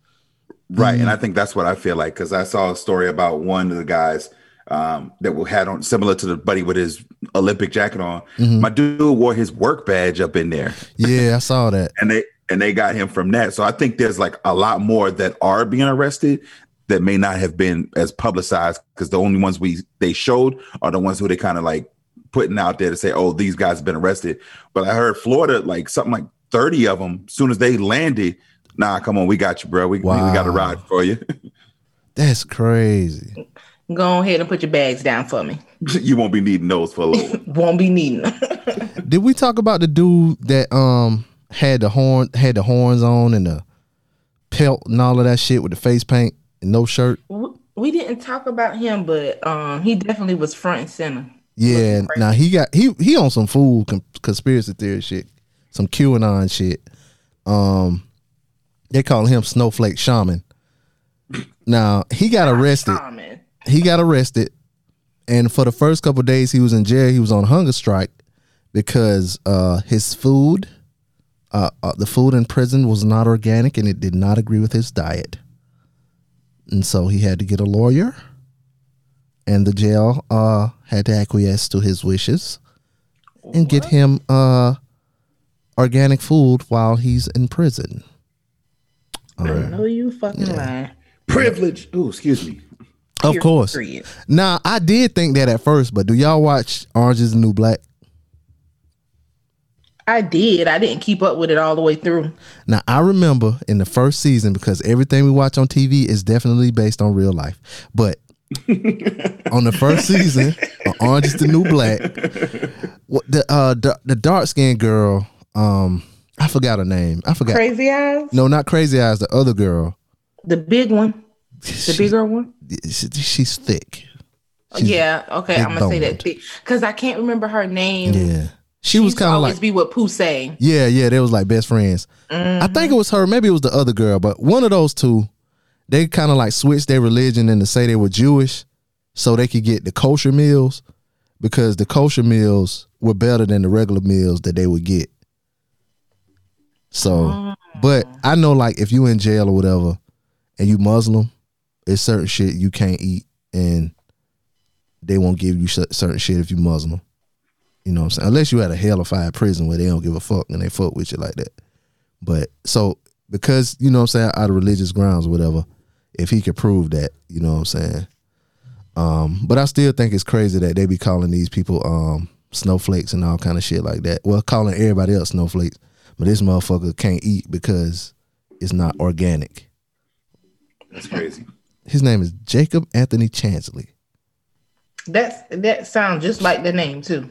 Right. And I think that's what I feel like because I saw a story about one of the guys um, that we had on similar to the buddy with his Olympic jacket on. My dude wore his work badge up in there Yeah, I saw that. and they and they got him from that. So I think there's like a lot more that are being arrested that may not have been as publicized because the only ones we they showed are the ones who they kind of like putting out there to say, oh, these guys have been arrested. But I heard Florida, like something like 30 of them, as soon as they landed, nah, come on, we got you, bro. We, we, we got a ride for you. That's crazy. Go ahead and put your bags down for me. you won't be needing those for a little. Won't be needing them. Did we talk about the dude that um had the horn had the horns on and the pelt and all of that shit with the face paint and no shirt? We didn't talk about him, but um, he definitely was front and center. Yeah, now he got he he on some fool conspiracy theory shit, some QAnon shit. Um, they call him Snowflake Shaman. Now he got arrested. Common. He got arrested, and for the first couple days he was in jail. He was on hunger strike because uh, his food, uh, uh, the food in prison was not organic and it did not agree with his diet, and so he had to get a lawyer. And the jail uh, had to acquiesce to his wishes and get him uh, organic food while he's in prison. I know you fucking lie. Privilege. Oh, excuse me. Of course. Period. Now I did think that at first, but do y'all watch Orange is the New Black? I did. I didn't keep up with it all the way through. Now I remember in the first season because everything we watch on TV is definitely based on real life. But on the first season, Orange is the New Black, what the uh the, the dark skinned girl, um, I forgot her name. I forgot. Crazy eyes. No, not Crazy Eyes. The other girl. The big one. The She- bigger one. she's thick. She's- yeah, okay, I'm gonna say boned. that because I can't remember her name. Yeah. She was kind of like always like be with Poussey. Yeah, yeah, they was like best friends. I mm-hmm. think it was her, maybe it was the other girl, but one of those two, they kind of like switched their religion and to say they were Jewish so they could get the kosher meals because the kosher meals were better than the regular meals that they would get. So, but oh. I know like if you in jail or whatever and you Muslim, it's certain shit you can't eat and they won't give you certain shit if you Muslim. You know what I'm saying? Unless you at a hell of fire prison where they don't give a fuck and they fuck with you like that. But so because, you know what I'm saying, out of religious grounds or whatever, if he could prove that, you know what I'm saying. Um, but I still think it's crazy that they be calling these people um snowflakes and all kind of shit like that. Well, calling everybody else snowflakes, but this motherfucker can't eat because it's not organic. That's crazy. His name is Jacob Anthony Chansley. That's that sounds just like the name too.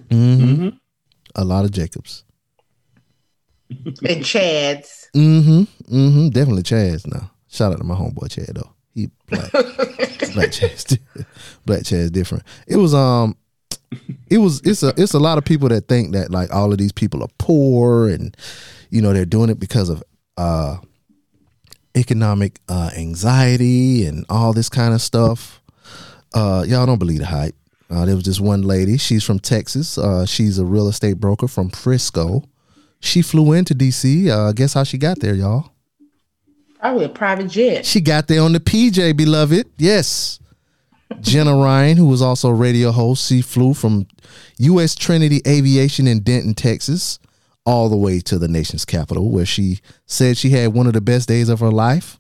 A lot of Jacobs. And Chad's. Mm-hmm. Mm-hmm. Definitely Chads now. Shout out to my homeboy Chad though. He black. black Chaz. black Chaz different. It was um it was it's a it's a lot of people that think that like all of these people are poor and you know they're doing it because of uh economic uh anxiety and all this kind of stuff. Uh y'all don't believe the hype. Uh, there was this one lady. She's from Texas. Uh, she's a real estate broker from Frisco. She flew into DC. Uh, guess how she got there, y'all? Probably a private jet. She got there on the PJ, beloved. Yes. Jenna Ryan, who was also a radio host, she flew from U.S. Trinity Aviation in Denton, Texas, all the way to the nation's capital, where she said she had one of the best days of her life.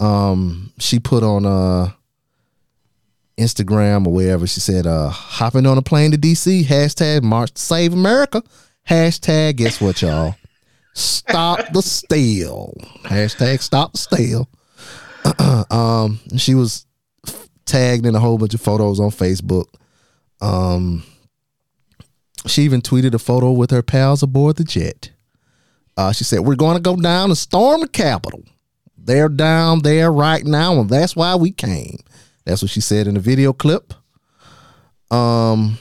Um, she put on uh Instagram or wherever she said, uh, hopping on a plane to DC, hashtag March to Save America. Hashtag, guess what, y'all? Stop the steal. Hashtag stop the steal. um, she was tagged in a whole bunch of photos on Facebook. Um, she even tweeted a photo with her pals aboard the jet. Uh, she said, "We're going to go down and storm the Capitol. They're down there right now, and that's why we came." That's what she said in the video clip. Um,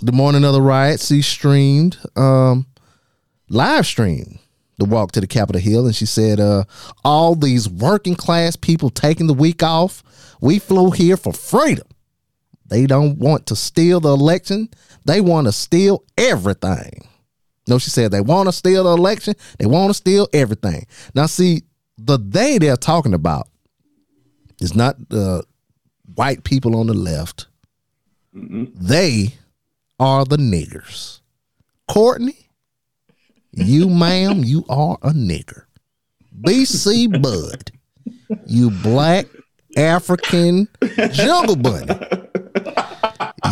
the morning of the riot, she streamed, um, live streamed the walk to the Capitol Hill, and she said, uh, "All these working class people taking the week off. We flew here for freedom. They don't want to steal the election. They want to steal everything." No, she said they want to steal the election. They want to steal everything. Now, see, the they they're talking about is not the white people on the left. Mm-hmm. They are the niggers. Courtney, you, ma'am, you are a nigger. BC Bud, you black African jungle bunny.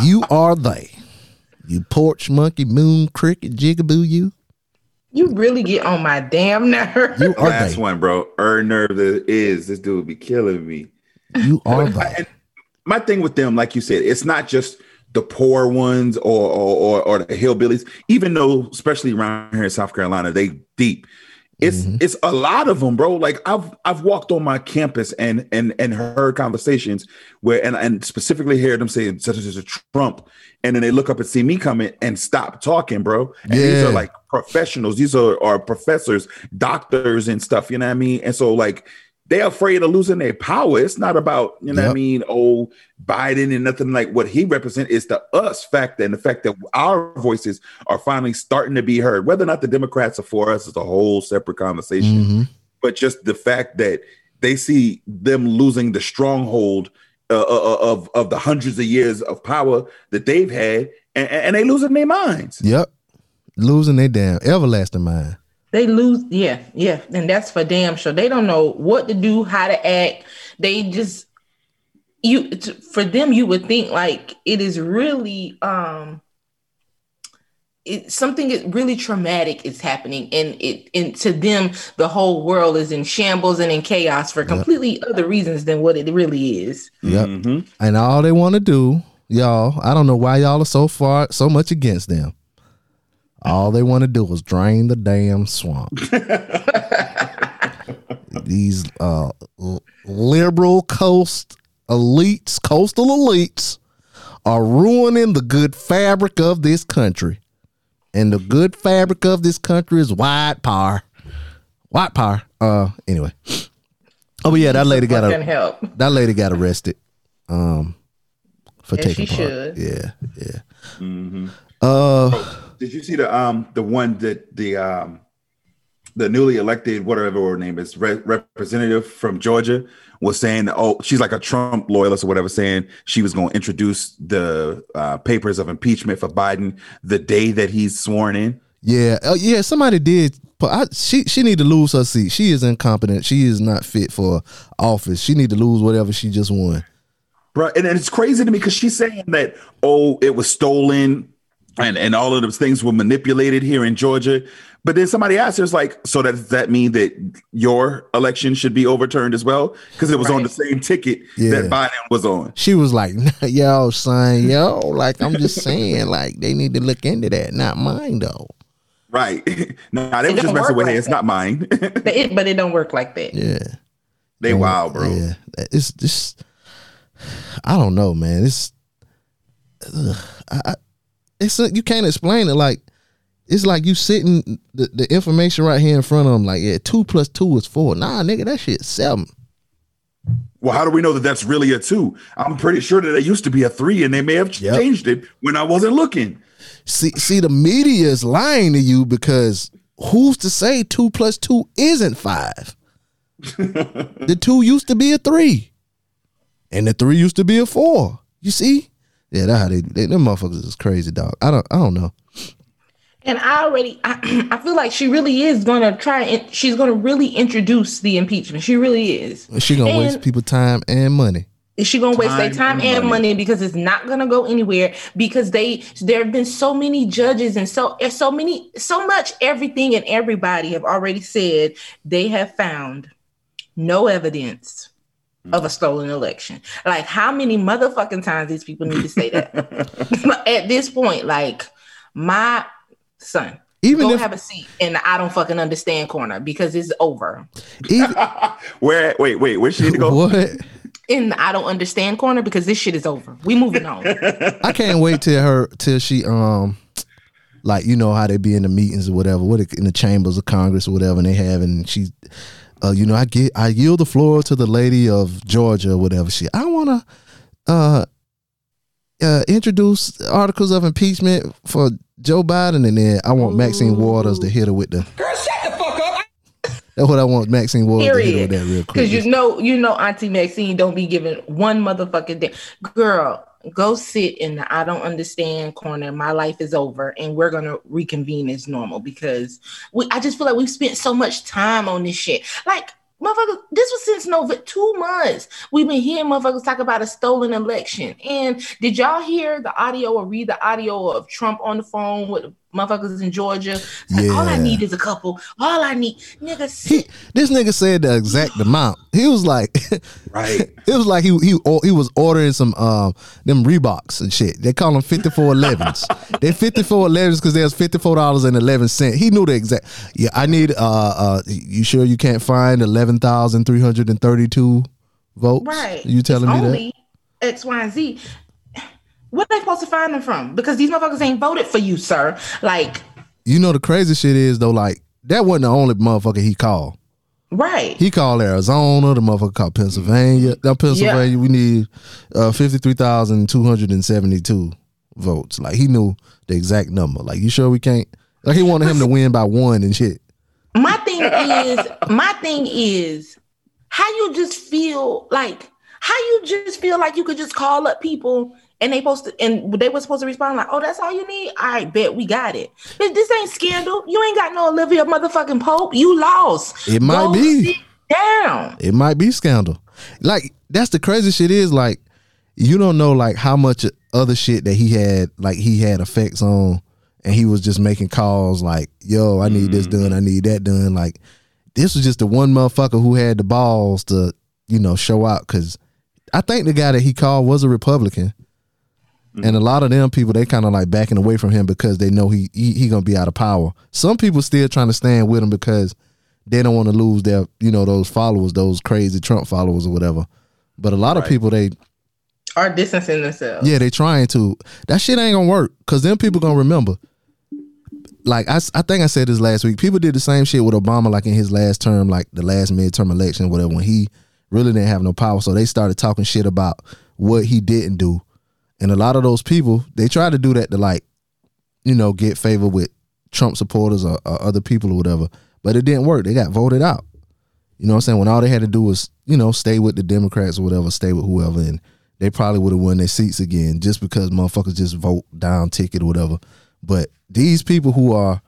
You are they. You porch monkey, moon cricket, jigaboo, you. You really get on my damn nerve. You are Last they. one, bro. Er nerve that is this dude be killing me. You are But they. My thing with them, like you said, it's not just the poor ones or or or, or the hillbillies. Even though, especially around here in South Carolina, they deep. It's mm-hmm. it's a lot of them, bro. Like I've I've walked on my campus and and and heard conversations where and and specifically heard them saying such as a Trump, and then they look up and see me coming and stop talking, bro. And these are like professionals. These are are professors, doctors, and stuff. You know what I mean? And so like they're afraid of losing their power. It's not about, you know what I mean, oh, Biden and nothing like what he represents. It's the us factor and the fact that our voices are finally starting to be heard. Whether or not the Democrats are for us is a whole separate conversation. Mhm. But just the fact that they see them losing the stronghold uh, uh, of of the hundreds of years of power that they've had, and, and they losing their minds. Yep. Losing their damn everlasting mind. They lose, yeah, yeah, and that's for damn sure. They don't know what to do, how to act. They just you for them. You would think like it is really um it, something is really traumatic is happening, and it and to them the whole world is in shambles and in chaos for completely other reasons than what it really is. Yep. Mhm. And all they want to do, y'all, I don't know why y'all are so far so much against them. All they want to do is drain the damn swamp. These uh liberal coast elites, coastal elites, are ruining the good fabric of this country. And the good fabric of this country is white power. White power. Uh anyway. Oh yeah, that lady got a, help. that lady got arrested. Um for As taking she part. should. Yeah, yeah. Uh Did you see the um the one that the um the newly elected whatever her name is re- representative from Georgia was saying that, oh she's like a Trump loyalist or whatever saying she was going to introduce the uh, papers of impeachment for Biden the day that he's sworn in. Yeah, uh, yeah. Somebody did. But I, she she need to lose her seat. She is incompetent. She is not fit for office. She need to lose whatever she just won. Bro, and, and it's crazy to me because she's saying that oh it was stolen and and all of those things were manipulated here in Georgia. But then somebody asked her, it's like, so does that mean that your election should be overturned as well? Because it was on the same ticket Yeah. that Biden was on. She was like, "Yo, son, yo, like I'm just saying, like they need to look into that. Not mine though. Right. nah, they It were just messing with her. like It's not mine. But it, but it don't work like that. Yeah, they wild, bro. Yeah, it's just I don't know, man. It's ugh, I, I, it's a, you can't explain it. Like it's like you sitting the, the information right here in front of them. Like yeah, two plus two is four. Nah, nigga, that shit seven. Well, how do we know that that's really a two? I'm pretty sure that it used to be a three, and they may have Yep. changed it when I wasn't looking. See, see, the media is lying to you because who's to say two plus two isn't five? the two used to be a three, and the three used to be a four. You see? Yeah, that how they, they them motherfuckers is crazy, dog. I don't, I don't know. And I already, I, I feel like she really is gonna try and she's gonna really introduce the impeachment. She really is. She gonna And- waste people time and money. Is she gonna waste their Time time and and money. money because it's not gonna go anywhere because they there have been so many judges and so so many so much everything and everybody have already said they have found no evidence of a stolen election. Like how many motherfucking times these people need to say that? At this point, like my son, Even go if- have a seat in the I don't fucking understand corner because it's over. Even, Where? Wait, wait. Where she need to go? what? In the I don't understand corner because this shit is over. We moving on. I can't wait till her till she um like you know how they be in the meetings or whatever, what in the chambers of Congress or whatever, and they have and she uh you know I get I yield the floor to the lady of Georgia or whatever. She I wanna uh uh introduce articles of impeachment for Joe Biden and then I want Maxine Waters to hit her with the Girl, shut the fuck up. that's what I want Maxine Waters to hit her with that real quick. Because you know, you know, Auntie Maxine don't be giving one motherfucking damn. Girl, go sit in the I don't understand corner. My life is over, and we're gonna reconvene as normal because we. I just feel like we've spent so much time on this shit. Like. Motherfuckers, this was since November, two months. We've been hearing motherfuckers talk about a stolen election. And did y'all hear the audio or read the audio of Trump on the phone with motherfuckers in Georgia? Like, All I need is a couple. All I need, nigga, he, this nigga said the exact amount. He was like, Right. it was like he he he was ordering some um them Reeboks and shit. They call them fifty four elevens. they fifty four elevens because there's fifty four dollars and eleven cent. He knew the exact. Yeah, I need. Uh, uh, you sure you can't find eleven thousand three hundred and thirty two votes? Right. You telling It's me that? only X, Y, and Z. What they supposed to find them from? Because these motherfuckers ain't voted for you, sir. Like, You know the crazy shit is though. Like that wasn't the only motherfucker he called. right. He called Arizona. The motherfucker called Pennsylvania. Now Pennsylvania, we need uh, fifty three thousand two hundred and seventy two votes. Like he knew the exact number. Like you sure we can't? Like he wanted him to win by one and shit. My thing is, my thing is, how you just feel like, how you just feel like you could just call up people and they supposed to, and they were supposed to respond like, oh, that's all you need. All right, bet we got it. This, this ain't scandal. You ain't got no Olivia motherfucking Pope. You lost. It might Go be. sit down. It might be scandal. Like that's the crazy shit is like you don't know like how much other shit that he had like he had effects on and he was just making calls like yo I need this mm-hmm. done I need that done like this was just the one motherfucker who had the balls to you know show out because I think the guy that he called was a Republican Mm-hmm. and a lot of them people they kind of like backing away from him because they know he, he he gonna be out of power. Some people still trying to stand with him because they don't want to lose their you know those followers, those crazy Trump followers or whatever. But a lot of people they Are distancing themselves. yeah they trying to that shit ain't gonna work because then people gonna remember. Like I, I think I said this last week. People did the same shit with Obama, like in his last term, like the last midterm election, whatever. When he really didn't have no power, so they started talking shit about what he didn't do, and a lot of those people they tried to do that to like, you know, get favor with Trump supporters or, or other people or whatever. But it didn't work. They got voted out. You know what I'm saying? When all they had to do was, you know, stay with the Democrats or whatever, stay with whoever, and they probably would have won their seats again just because motherfuckers just vote down ticket or whatever. But these people who are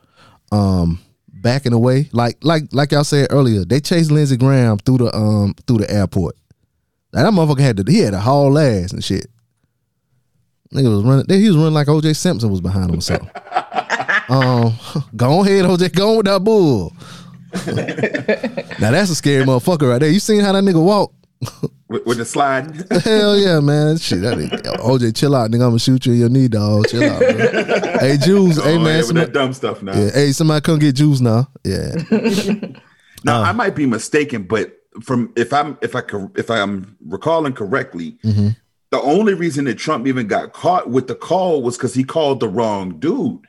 um backing away, like like like y'all said earlier, they chased Lindsey Graham through the um through the airport. Like that motherfucker had to he had a haul ass and shit. Nigga was running. He was running like OJ Simpson was behind him or something. um, go ahead, OJ. Go on with that bull. now that's a scary motherfucker right there. You seen how that nigga walk? with, with the slide. Hell yeah, man. Shit, that nigga, OJ, chill out, nigga. I'm gonna shoot you in your knee, dog. Chill out, bro. hey, Juice. hey, Oh, yeah, man. with Somebody, that dumb stuff now. yeah, hey, somebody come get Juice now. Yeah. Now Uh. I might be mistaken, but from if I'm if I cor- if I'm recalling correctly, Mm-hmm. The only reason that Trump even got caught with the call was because he called the wrong dude.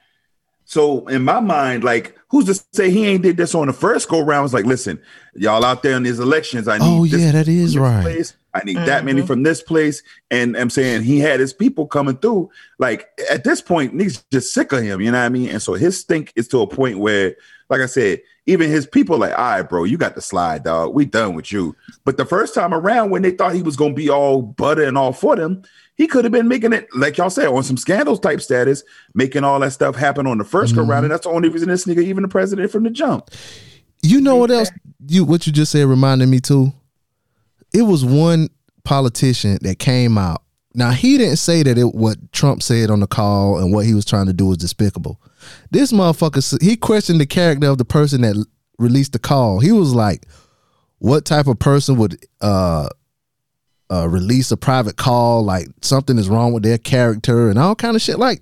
So in my mind, like, who's to say he ain't did this on the first go round? It's like, listen, y'all out there in these elections, I oh, need. Oh, this yeah, that from is this right. place. I need that many mm-hmm. from this place, and I'm saying he had his people coming through. Like at this point, niggas just sick of him. You know what I mean? And so his stink is to a point where, like I said, even his people like, all right, bro, you got the slide, dog. We done with you. But the first time around, when they thought he was gonna be all butter and all for them, he could have been making it, like y'all said, on some scandals type status, making all that stuff happen on the 1st go round. Mm-hmm. And that's the only reason this nigga even the president from the jump. You know what else? You what you just said reminded me too. It was one politician that came out. Now he didn't say that it what Trump said on the call and what he was trying to do was despicable. This motherfucker he questioned the character of the person that released the call. He was like, "What type of person would uh uh release a private call? Like something is wrong with their character and all kind of shit. Like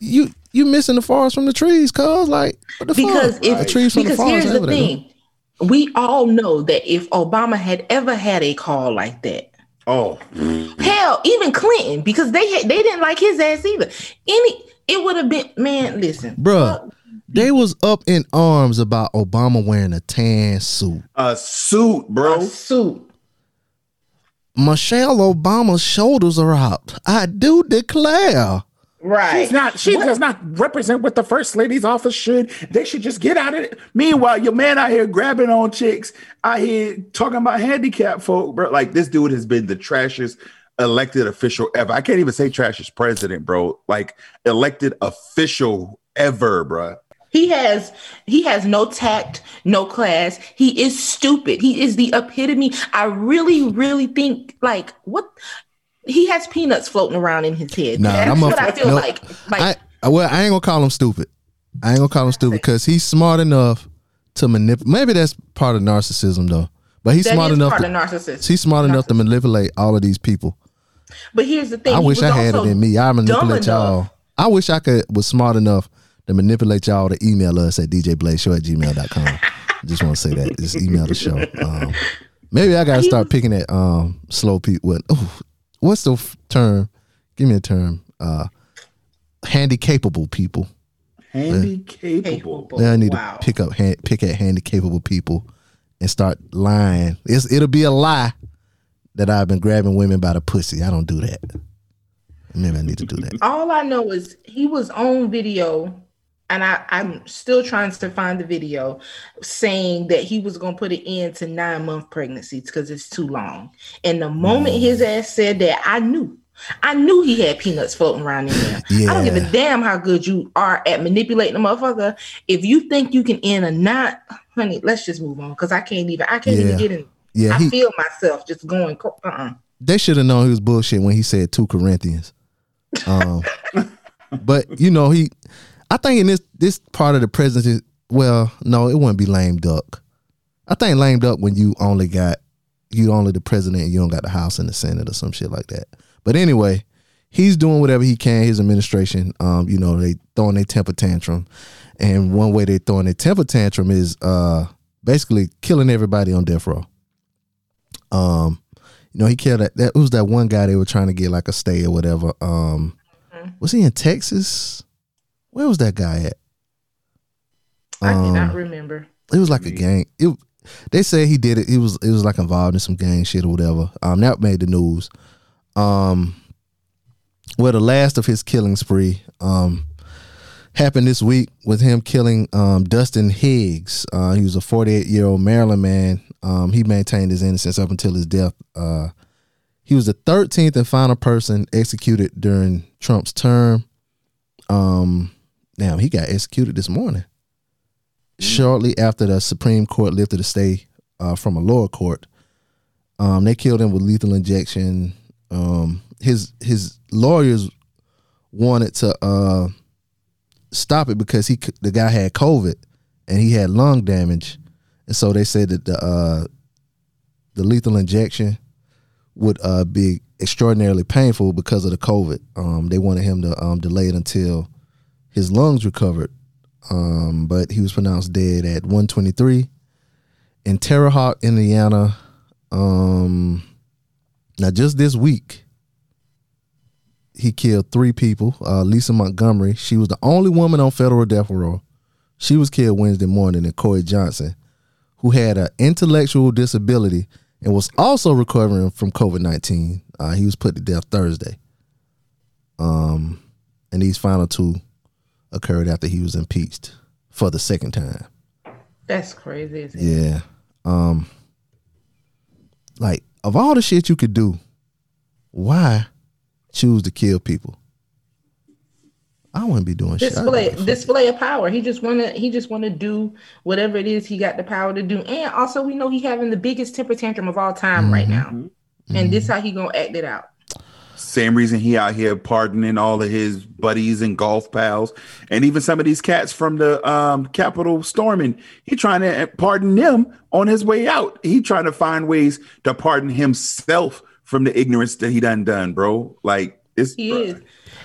you you missing the forest from the trees, cuz like what the because fuck? if the trees from because the forest. here's the however they do. thing we all know that if obama had ever had a call like that Oh, hell even clinton because they had, they didn't like his ass either any it would have been man listen Bruh, they was up in arms about Obama wearing a tan suit. a suit, bro. a suit Michelle Obama's shoulders are out. I do declare. right She's not. She does not represent what the first lady's office should. They should just get out of it. Meanwhile, your man out here grabbing on chicks, out here talking about handicapped folk, bro. Like this dude has been the trashiest elected official ever. I can't even say trashiest president, bro. Like elected official ever, bro. he has he has no tact no class he is stupid he is the epitome i really really think like what he has peanuts floating around in his head Nah, that's that what i feel no, like like I well, I ain't gonna call him stupid. I ain't gonna call him stupid because he's smart enough to manipulate. Maybe that's part of narcissism though. But he's that smart is enough. part To, of narcissism he's smart enough to manipulate all of these people. But here's the thing I he wish I had it in me. I manipulate y'all. I wish I could was smart enough to manipulate y'all to email us at djbladeshow at gmail.com. Just want to say that. Just email the show. Um, maybe I gotta start picking at um slow people. What oh, what's the f- term? Give me a term. Uh handy capable people. Handy capable. Capable. Now I need Wow. to pick up hand, pick at handy capable people and start lying. It's, it'll be a lie that I've been grabbing women by the pussy. I don't do that. Maybe I need to do that. all I know is he was on video, and I, I'm still trying to find the video saying that he was going to put an end to nine month pregnancies because it's too long. And the moment Mm. his ass said that, I knew. I knew he had peanuts floating around in there. I don't give a damn how good you are at manipulating a motherfucker. If you think you can end a knot, honey, let's just move on because I can't even. I can't Yeah. even get in. Yeah, I he, feel myself just going. Uh-uh. they should have known he was bullshit when he said two Corinthians. Um, but you know he, I think in this this part of the presidency, well, no, it wouldn't be lame duck. I think lame duck when you only got you only the president and you don't got the House and the Senate or some shit like that. But anyway, he's doing whatever he can. His administration, um, you know, they throwing their temper tantrum, and one way they throwing their temper tantrum is uh basically killing everybody on death row. Um, You know, he killed that. That was that one guy they were trying to get like a stay or whatever. Um, was he in Texas? Where was that guy at? I do not Um, remember. It was like a gang. It, they said he did it. It was it was like involved in some gang shit or whatever. Um, that made the news. Um, well, the last of his killing spree um happened this week with him killing um Dustin Higgs. Uh, he was a 48 year old Maryland man. Um, he maintained his innocence up until his death. Uh, he was the 13th and final person executed during Trump's term. Um, damn, he got executed this morning shortly after the Supreme Court lifted a stay uh, from a lower court. Um, they killed him with lethal injection. Um, his his lawyers wanted to uh, stop it because he the guy had COVID and he had lung damage, and so they said that the uh, the lethal injection would uh, be extraordinarily painful because of the COVID. Um, they wanted him to um, delay it until his lungs recovered um, but he was pronounced dead at 123 in Terre Haute, Indiana. Um, now, just this week, he killed three people. Uh, Lisa Montgomery, she was the only woman on federal death row. She was killed Wednesday morning. And Corey Johnson, who had an intellectual disability and was also recovering from COVID 19, uh, he was put to death Thursday. Um, and these final two occurred after he was impeached for the second time. That's crazy. Isn't it? Yeah. Um like of all the shit you could do, why choose to kill people? I wouldn't be doing shit. Display be like, display of power. He just wanna he just wanna do whatever it is he got the power to do. And also we know he having the biggest temper tantrum of all time right now. And this how he gonna act it out. Same reason he out here pardoning all of his buddies and golf pals, and even some of these cats from the um, Capitol storming. He trying to pardon them on his way out. He trying to find ways to pardon himself from the ignorance that he done done, bro. Like it's He is.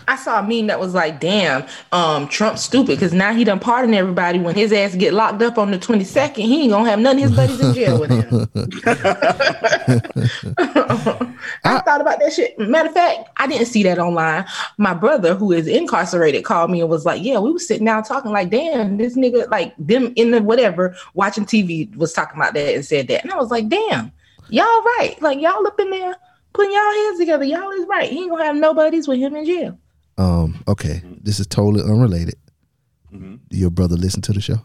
I saw a meme that was like, damn, um, Trump's stupid because now he done pardon everybody. When his ass get locked up on the 22nd, he ain't gonna have none of his buddies in jail with him. I thought about that shit. Matter of fact, I didn't see that online. My brother, who is incarcerated, called me and was like, Yeah, we was sitting down talking, like, damn, this nigga, like them in the whatever, watching TV was talking about that and said that. And I was like, damn, y'all right. Like y'all up in there putting y'all heads together. Y'all is right. He ain't gonna have no buddies with him in jail. Um, okay. This is totally unrelated. Mm-hmm. Do your brother listen to the show?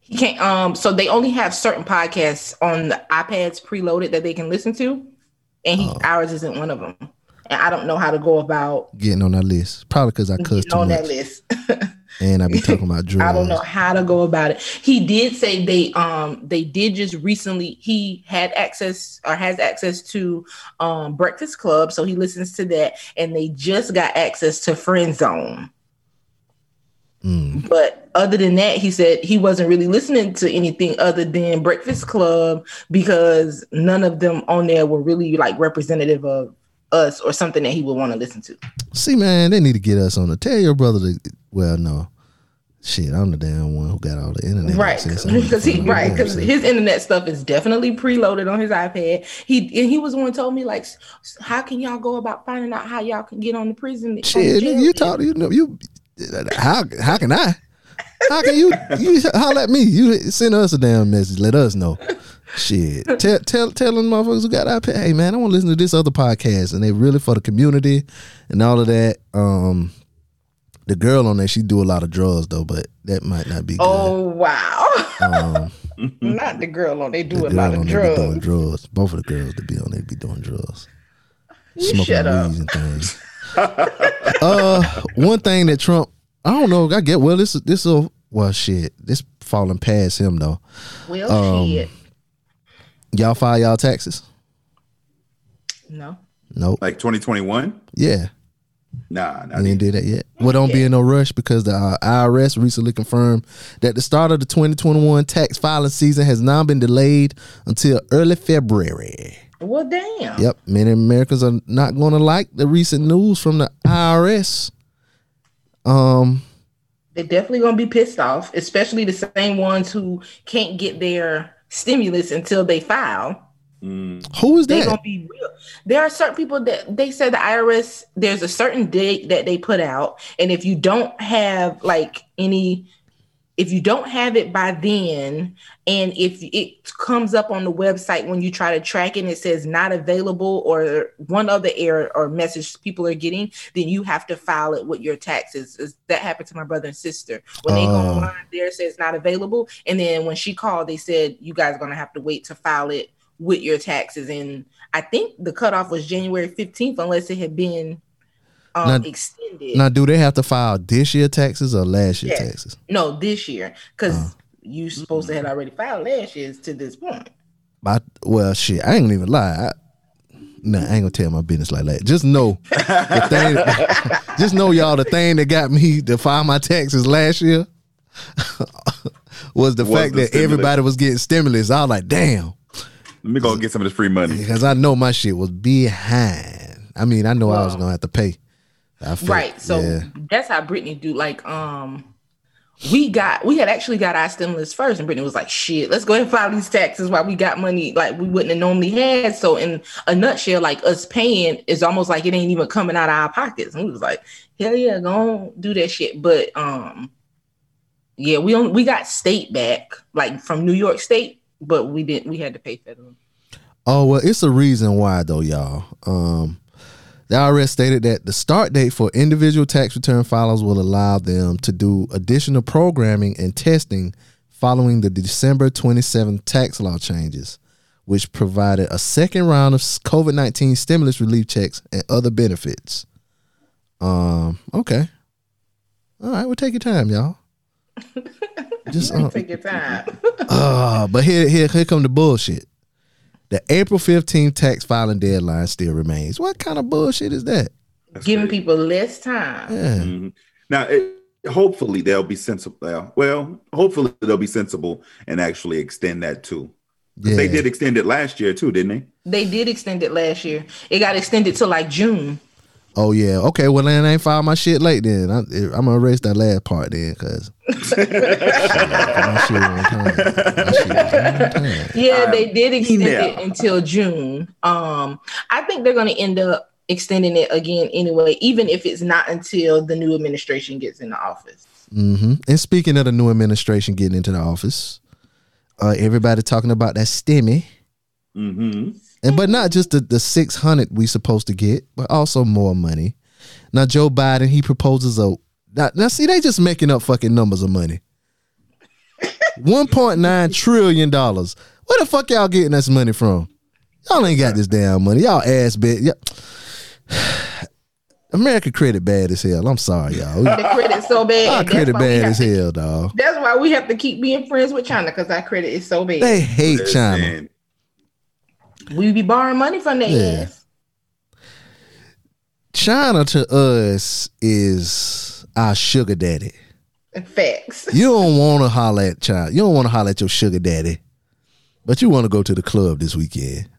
He can't um so they only have certain podcasts on the iPads preloaded that they can listen to. And he ours isn't one of them. And I don't know how to go about Getting on that list. Probably because I cuss too on much. that list. And I be talking about drugs. I don't know how to go about it. He did say they um they did just recently he had access or has access to um Breakfast Club, so he listens to that, and they just got access to Friend Zone. Mm. But other than that, he said he wasn't really listening to anything other than Breakfast Club because none of them on there were really like representative of us or something that he would want to listen to. See, man, they need to get us on the. Tell your brother to. Well, no, shit, I'm the damn one who got all the internet. right access. I need to because he right because his internet stuff is definitely preloaded on his ipad he and he was the one told me like how can y'all go about finding out how y'all can get on the prison on the Shit, you list?" talk. You know, you. How how can I? How can you? You holler at me. You send us a damn message. Let us know. Shit, tell tell tell them motherfuckers who got iPad. Hey man, I want to listen to this other podcast, and they really for the community and all of that. Um, the girl on there, she do a lot of drugs though, but that might not be good. oh wow Um, not the girl on they do the a lot of on there be doing drugs drugs. Both of the girls that be on there be doing drugs, You smoking shut up and things. uh, one thing that Trump, I don't know. I get well. This this will well shit. This falling past him though. well um, shit Y'all file y'all taxes? no Nope. like 2021. Yeah, Nah, nah. I didn't do that yet. Well, don't be in no rush because the uh, IRS recently confirmed that the start of the 2021 tax filing season has now been delayed until early February. well damn Yep, many Americans are not going to like the recent news from the IRS. Um, they're definitely gonna be pissed off especially the same ones who can't get their stimulus until they file mm. Who is They're that? gonna be real. There are certain people that they said the IRS. There's a certain date that they put out, and if you don't have like any, if you don't have it by then, and if it comes up on the website when you try to track it, and it says not available or one other error or message people are getting, then you have to file it with your taxes. That happened to my brother and sister when they go Oh. online. There it says not available, and then when she called, they said you guys are gonna have to wait to file it with your taxes. And I think the cutoff was January 15th, unless it had been um, Now- extended. Now, do they have to file this year taxes or last year Yes. taxes? no, this year, because Uh. you supposed to have already filed last year's to this point. I, well, shit, I ain't gonna even lie. I, nah, I ain't gonna tell my business like that. Just know the thing. just know, y'all, the thing that got me to file my taxes last year was the Was fact the that stimulus. everybody was getting stimulus. I was like, damn, Let me go get some of this free money. because I know my shit was behind. I mean, I know I was gonna have to pay. Felt- Right. So yeah. that's how Brittany do. Like, um, we got we had actually got our stimulus first, and Brittany was like, "Shit, let's go ahead and file these taxes while we got money like we wouldn't have normally had." So, in a nutshell, like us paying is almost like it ain't even coming out of our pockets. And we was like, "Hell yeah, go on, do that shit." But um, yeah, we only we got state back like from New York State, but we didn't. We had to pay federal. Oh well, it's a reason why though, y'all. Um, the IRS stated that the start date for individual tax return filers will allow them to do additional programming and testing following the December 27 tax law changes, which provided a second round of COVID 19 stimulus relief checks and other benefits. Um, okay. All right, we'll take your time, y'all. Just uh, Take your time. uh, but here, here, here come the bullshit. The April 15th tax filing deadline still remains. What kind of bullshit is that? That's Giving crazy. people less time. Yeah. Mhm. Now, it, hopefully they'll be sensible. Well, hopefully they'll be sensible and actually extend that too. Yeah. They did extend it last year too, didn't they? They did extend it last year. It got extended to like June. Oh yeah. Okay. Well, then I ain't filed my shit late. Then I, I'm gonna erase that last part then, cause my shit on. My shit was on. Yeah, they did extend email. it until June. Um, I think they're going to end up extending it again anyway, even if it's not until the new administration gets in the office. hmm And speaking of the new administration getting into the office, uh, everybody talking about that stimmy, Mm-hmm. And but not just the the six hundred we supposed to get, but also more money. Now Joe Biden he proposes a now, now see they just making up fucking numbers of money. One point nine trillion dollars. Where the fuck y'all getting this money from? Y'all ain't got this damn money. Y'all ass bit. Yeah. America credit bad as hell. I'm sorry, y'all. The credit so bad. Our credit bad have as to- hell, dog. That's why we have to keep being friends with China because our credit is so bad. They hate China. We be borrowing money from their Yeah. ass. China to us is our sugar daddy. Facts. You don't want to holler at China. You don't want to holler at your sugar daddy, but you want to go to the club this weekend.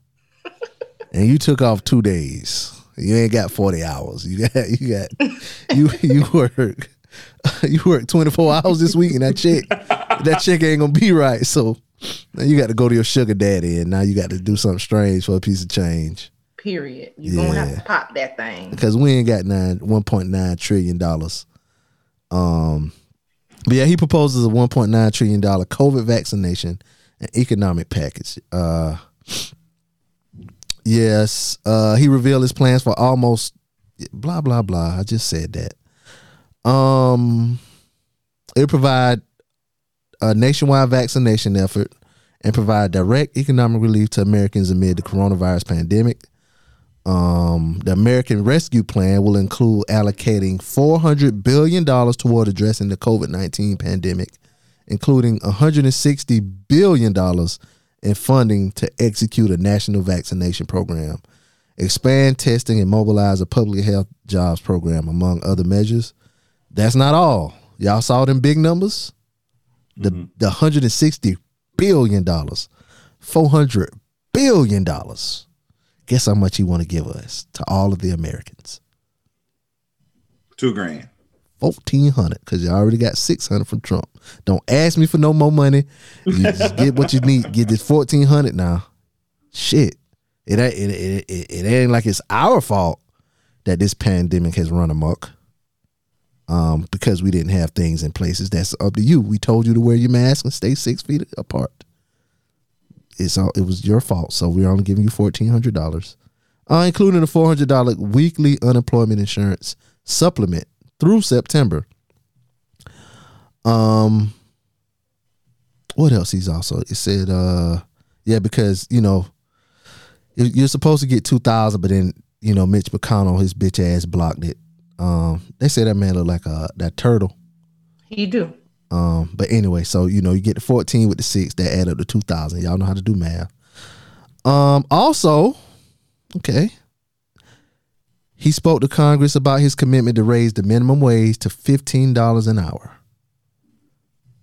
and you took off two days. You ain't got forty hours. You got you got you you work you work twenty four hours this week, and that check that check ain't gonna be right. So now you got to go to your sugar daddy, and now you got to do something strange for a piece of change. Period. You're gonna have to pop that thing. because we ain't got nine one point nine trillion dollars. Um, but yeah, he proposes a one point nine trillion dollar COVID vaccination and economic package. Uh, yes, uh, he revealed his plans for almost blah blah blah. I just said that. Um, it provide a nationwide vaccination effort and provide direct economic relief to Americans amid the coronavirus pandemic. Um, the American Rescue Plan will include allocating $400 billion toward addressing the COVID 19 pandemic, including $160 billion in funding to execute a national vaccination program, expand testing, and mobilize a public health jobs program, among other measures. That's not all. Y'all saw them big numbers? The, mm-hmm. the $160 billion, $400 billion guess how much he want to give us to all of the Americans? two grand. Fourteen hundred, because you already got six hundred from Trump. Don't ask me for no more money. You just get what you need. Get this fourteen hundred now. shit, it ain't it, it, it, it ain't like it's our fault that this pandemic has run amok. Um, because we didn't have things in places. That's up to you. We told you to wear your mask and stay six feet apart. It's all it was your fault. So we're only giving you fourteen hundred dollars, uh, including a four hundred dollar weekly unemployment insurance supplement through September. Um, what else? He's also it said, uh, yeah, because you know you- you're supposed to get two thousand, but then you know Mitch McConnell, his bitch ass, blocked it. Um, they say that man look like a that turtle. He do. Um, but anyway, so you know you get the fourteen with the six that add up to two thousand. Y'all know how to do math. Um, also, okay, he spoke to Congress about his commitment to raise the minimum wage to fifteen dollars an hour.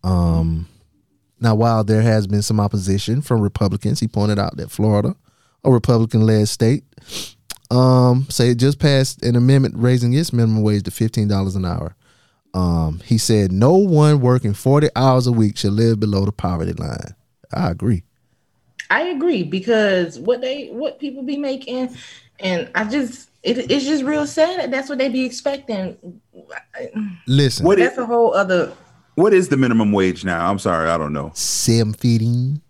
Um, now while there has been some opposition from Republicans, he pointed out that Florida, a Republican-led state, um, say it just passed an amendment raising its minimum wage to fifteen dollars an hour. Um, he said no one working 40 hours a week should live below the poverty line. I agree. I agree because what they what people be making, and I just it, it's just real sad that that's what they be expecting. Listen, What is, That's a whole other. what is the minimum wage now? I'm sorry, I don't know. sim feeding.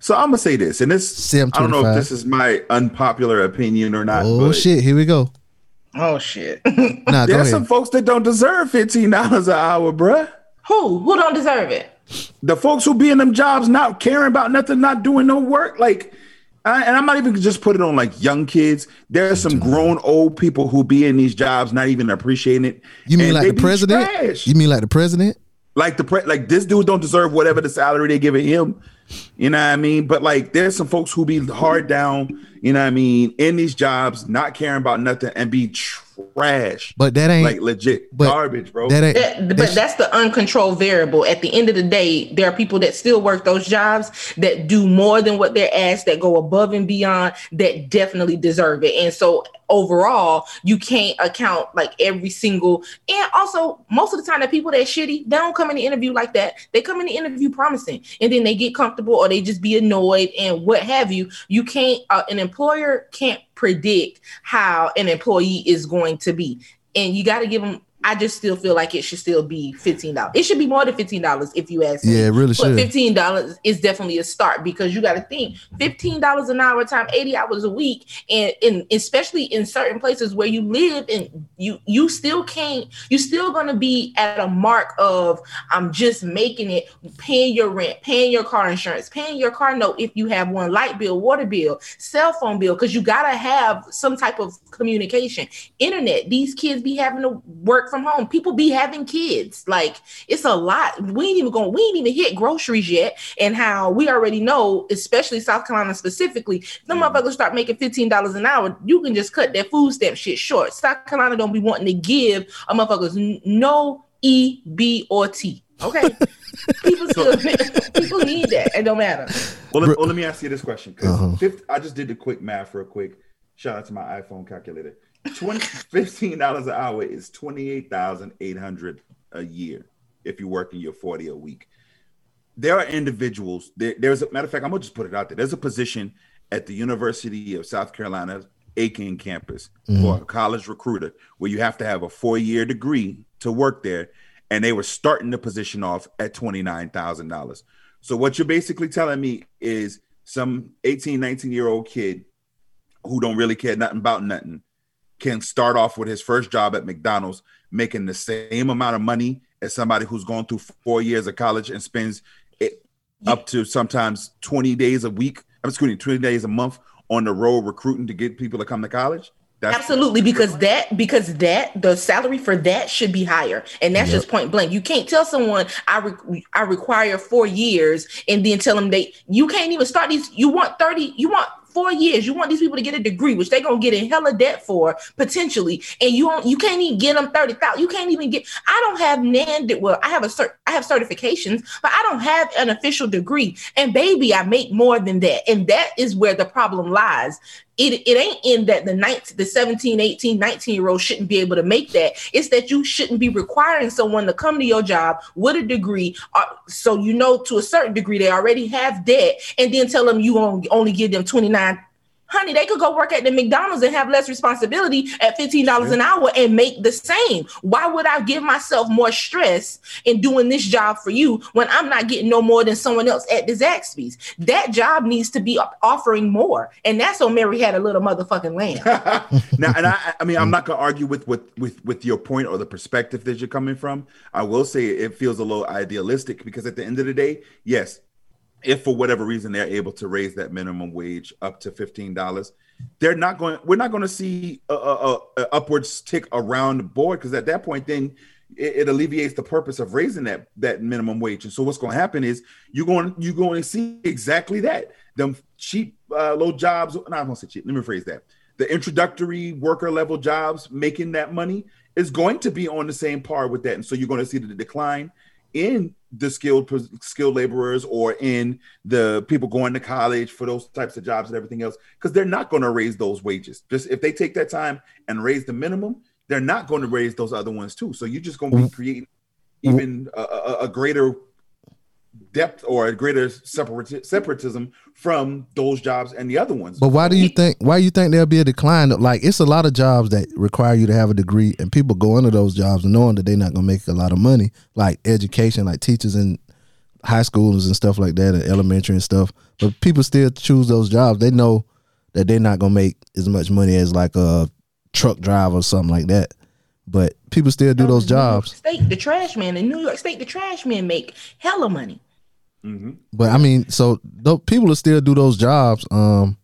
So I'm gonna say this, and this Sim I don't know if this is my unpopular opinion or not. Oh shit, here we go. Oh shit! Nah, go There's some folks that don't deserve fifteen dollars an hour, bruh. who who don't deserve it? The folks who be in them jobs not caring about nothing, not doing no work, like. I, and I'm not even just put it on like young kids. There's some grown old people who be in these jobs not even appreciating it. You mean and like the president? trash. You mean like the president? Like the pre- like this dude don't deserve whatever the salary they giving him. You know what I mean? But like there's some folks who be hard down, you know what I mean, in these jobs, not caring about nothing and be trash. But that ain't like legit but garbage, bro. That ain't That- that but sh- that's the uncontrolled variable. At the end of the day, there are people that still work those jobs that do more than what they're asked, that go above and beyond, that definitely deserve it. And so overall, you can't account like every single and also most of the time the people that shitty, they don't come in the interview like that. They come in the interview promising and then they get comfortable or they just be annoyed and what have you. You can't uh, an employer can't predict how an employee is going to be. And you got to give them I just still feel like it should still be fifteen dollars. It should be more than fifteen dollars if you ask me. Yeah, it really But should. fifteen dollars is definitely a start because you got to think fifteen dollars an hour time eighty hours a week, and in especially in certain places where you live, and you you still can't. You're still gonna be at a mark of I'm just making it, paying your rent, paying your car insurance, paying your car note if you have one, light bill, water bill, cell phone bill, because you gotta have some type of communication. Internet. These kids be having to work from home. People be having kids. Like it's a lot. We ain't even going. We ain't even hit groceries yet. And how we already know, especially South Carolina specifically, the motherfuckers start making fifteen dollars an hour. You can just cut that food stamp shit short. South Carolina don't be wanting to give a motherfuckers no E, B, or T. Okay, people still people need that. It don't matter. well, let, well, let me ask you this question because Uh-huh. I just did the quick math real quick. Shout out to my iPhone calculator. 20 $15 an hour is 28,800 a year if you're working your 40 a week. There are individuals, there, there's a matter of fact, I'm gonna just put it out there. There's a position at the University of South Carolina Aiken campus mm-hmm. for a college recruiter where you have to have a four-year degree to work there. And they were starting the position off at $29,000. So what you're basically telling me is some 18, 19 year old kid who don't really care nothing about nothing can start off with his first job at McDonald's making the same amount of money as somebody who's gone through four years of college and spends it up to sometimes 20 days a week. I'm excuse me, 20 days a month on the road recruiting to get people to come to college. That's Absolutely, because that because that the salary for that should be higher, and that's just point blank. You can't tell someone I re- I require four years and then tell them they you can't even start these. You want thirty, you want four years. You want these people to get a degree, which they're gonna get in hella debt for potentially, and you don't you can't even get them thirty thousand. You can't even get. I don't have nan. Well, I have a cert. I have certifications, but I don't have an official degree. And baby, I make more than that, and that is where the problem lies it, it ain't in that the 19, the 17, 18, 19 year old shouldn't be able to make that. It's that you shouldn't be requiring someone to come to your job with a degree. Uh, so you know to a certain degree they already have debt and then tell them you only, only give them 29 honey, they could go work at the McDonald's and have less responsibility at $15 an hour and make the same. Why would I give myself more stress in doing this job for you when I'm not getting no more than someone else at the Zaxby's? That job needs to be offering more. And that's so Mary had a little motherfucking land. now, and I, I mean, I'm not gonna argue with, with with with your point or the perspective that you're coming from. I will say it feels a little idealistic because at the end of the day, yes, if for whatever reason they're able to raise that minimum wage up to fifteen dollars, they're not going. We're not going to see a, a, a, upwards tick around the board because at that point, then it, it, alleviates the purpose of raising that that minimum wage. And so what's going to happen is you're going you're going to see exactly that. Them cheap uh, low jobs. I'm going to say cheap. Let me rephrase that. The introductory worker level jobs making that money is going to be on the same par with that, and so you're going to see the decline in the skilled skilled laborers or in the people going to college for those types of jobs and everything else because they're not going to raise those wages. Just if they take that time and raise the minimum they're not going to raise those other ones too. So you're just going to be mm-hmm. creating even a, a, a greater depth or a greater separati- separatism from those jobs and the other ones. But why do you think why you think there'll be a decline? Like it's a lot of jobs that require you to have a degree, and people go into those jobs knowing that they're not gonna make a lot of money, like education, like teachers in high schools and stuff like that, and elementary and stuff. But people still choose those jobs. They know that they're not gonna make as much money as like a truck driver or something like that. But people still do those jobs. State the trash man in New York State, the trash men make hella money. Mm-hmm. But I mean, so the people will still do those jobs. Um,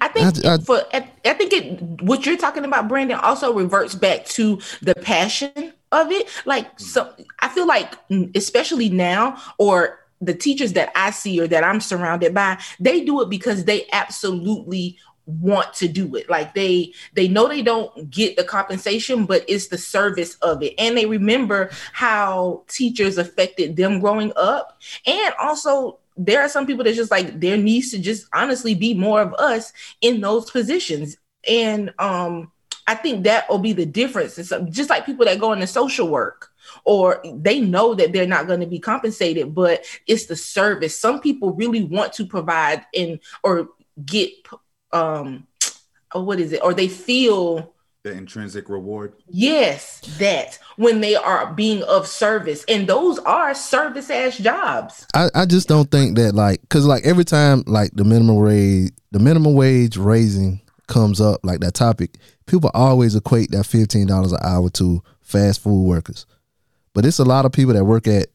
I think I, I, for I think it what you're talking about, Brandon, also reverts back to the passion of it. Like, so I feel like, especially now, or the teachers that I see or that I'm surrounded by, they do it because they absolutely want to do it. Like they they know they don't get the compensation but it's the service of it. And they remember how teachers affected them growing up. And also there are some people that just like there needs to just honestly be more of us in those positions. And um i think that will be the difference. It's just like people that go into social work or they know that they're not going to be compensated but it's the service. Some people really want to provide and or get um oh, what is it? Or they feel the intrinsic reward? Yes that when they are being of service. And those are service ass jobs. I, I just don't think that like because like every time like the minimum wage the minimum wage raising comes up like that topic people always equate that $15 an hour to fast food workers. But it's a lot of people that work at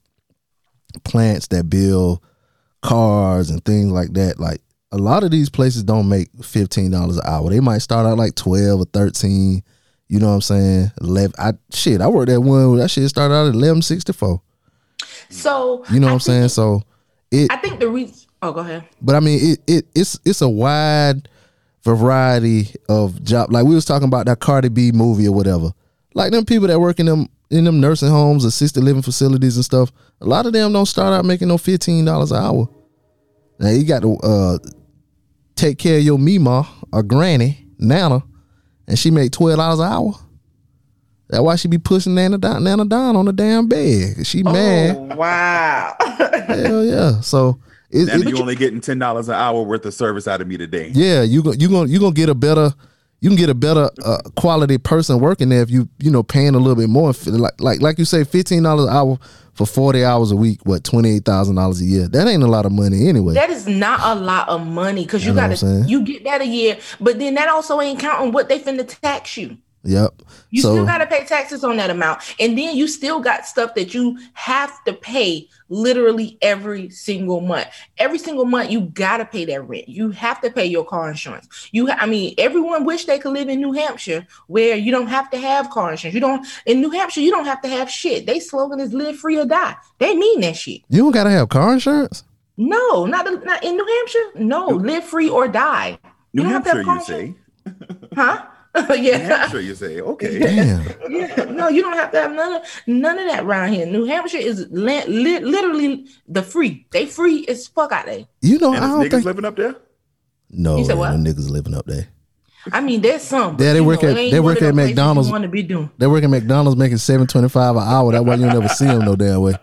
plants that build cars and things like that like a lot of these places don't make fifteen dollars an hour. They might start out like twelve or thirteen. You know what I'm saying? Eleven. I shit. I worked at one. That shit started out at eleven sixty four. So you know what I am saying? So it. I think the reason. Oh, go ahead. But I mean, it, it it's it's a wide variety of job. Like we was talking about that Cardi B movie or whatever. Like them people that work in them in them nursing homes, assisted living facilities and stuff. A lot of them don't start out making no fifteen dollars an hour. Now you got to uh, take care of your mima or granny, Nana, and she make twelve dollars an hour. That's why she be pushing Nana down, Nana down on the damn bed. She oh, mad. Wow. Hell yeah. So it, it, you only getting ten dollars an hour worth of service out of me today. Yeah, you go, you gonna you gonna get a better you can get a better uh, quality person working there if you you know paying a little bit more. Like like like you say, fifteen dollars an hour for 40 hours a week, what, $28,000 a year. That ain't a lot of money anyway. That is not a lot of money because you got to, you get that a year, but then that also ain't counting what they finna tax you. Yep. You so, still got to pay taxes on that amount. And then you still got stuff that you have to pay literally every single month. Every single month you got to pay that rent. You have to pay your car insurance. You ha- I mean everyone wish they could live in New Hampshire where you don't have to have car insurance. You don't in New Hampshire you don't have to have shit. They slogan is live free or die. They mean that shit. You don't got to have car insurance? No, not not in New Hampshire. No, live free or die. New Hampshire you say. huh? New yeah. Hampshire, you say, okay. Damn. yeah. No, you don't have to have none of none of that around here. New Hampshire is li- li- literally the free. They free as fuck out there. You know, And I there's don't niggas think living up there? no, You said what? no niggas living up there. I mean, there's some. Yeah, they you work know, at- it they one work at McDonald's. You want to be doing? They work at McDonald's making seven twenty five an hour. That's why you never see them no damn way.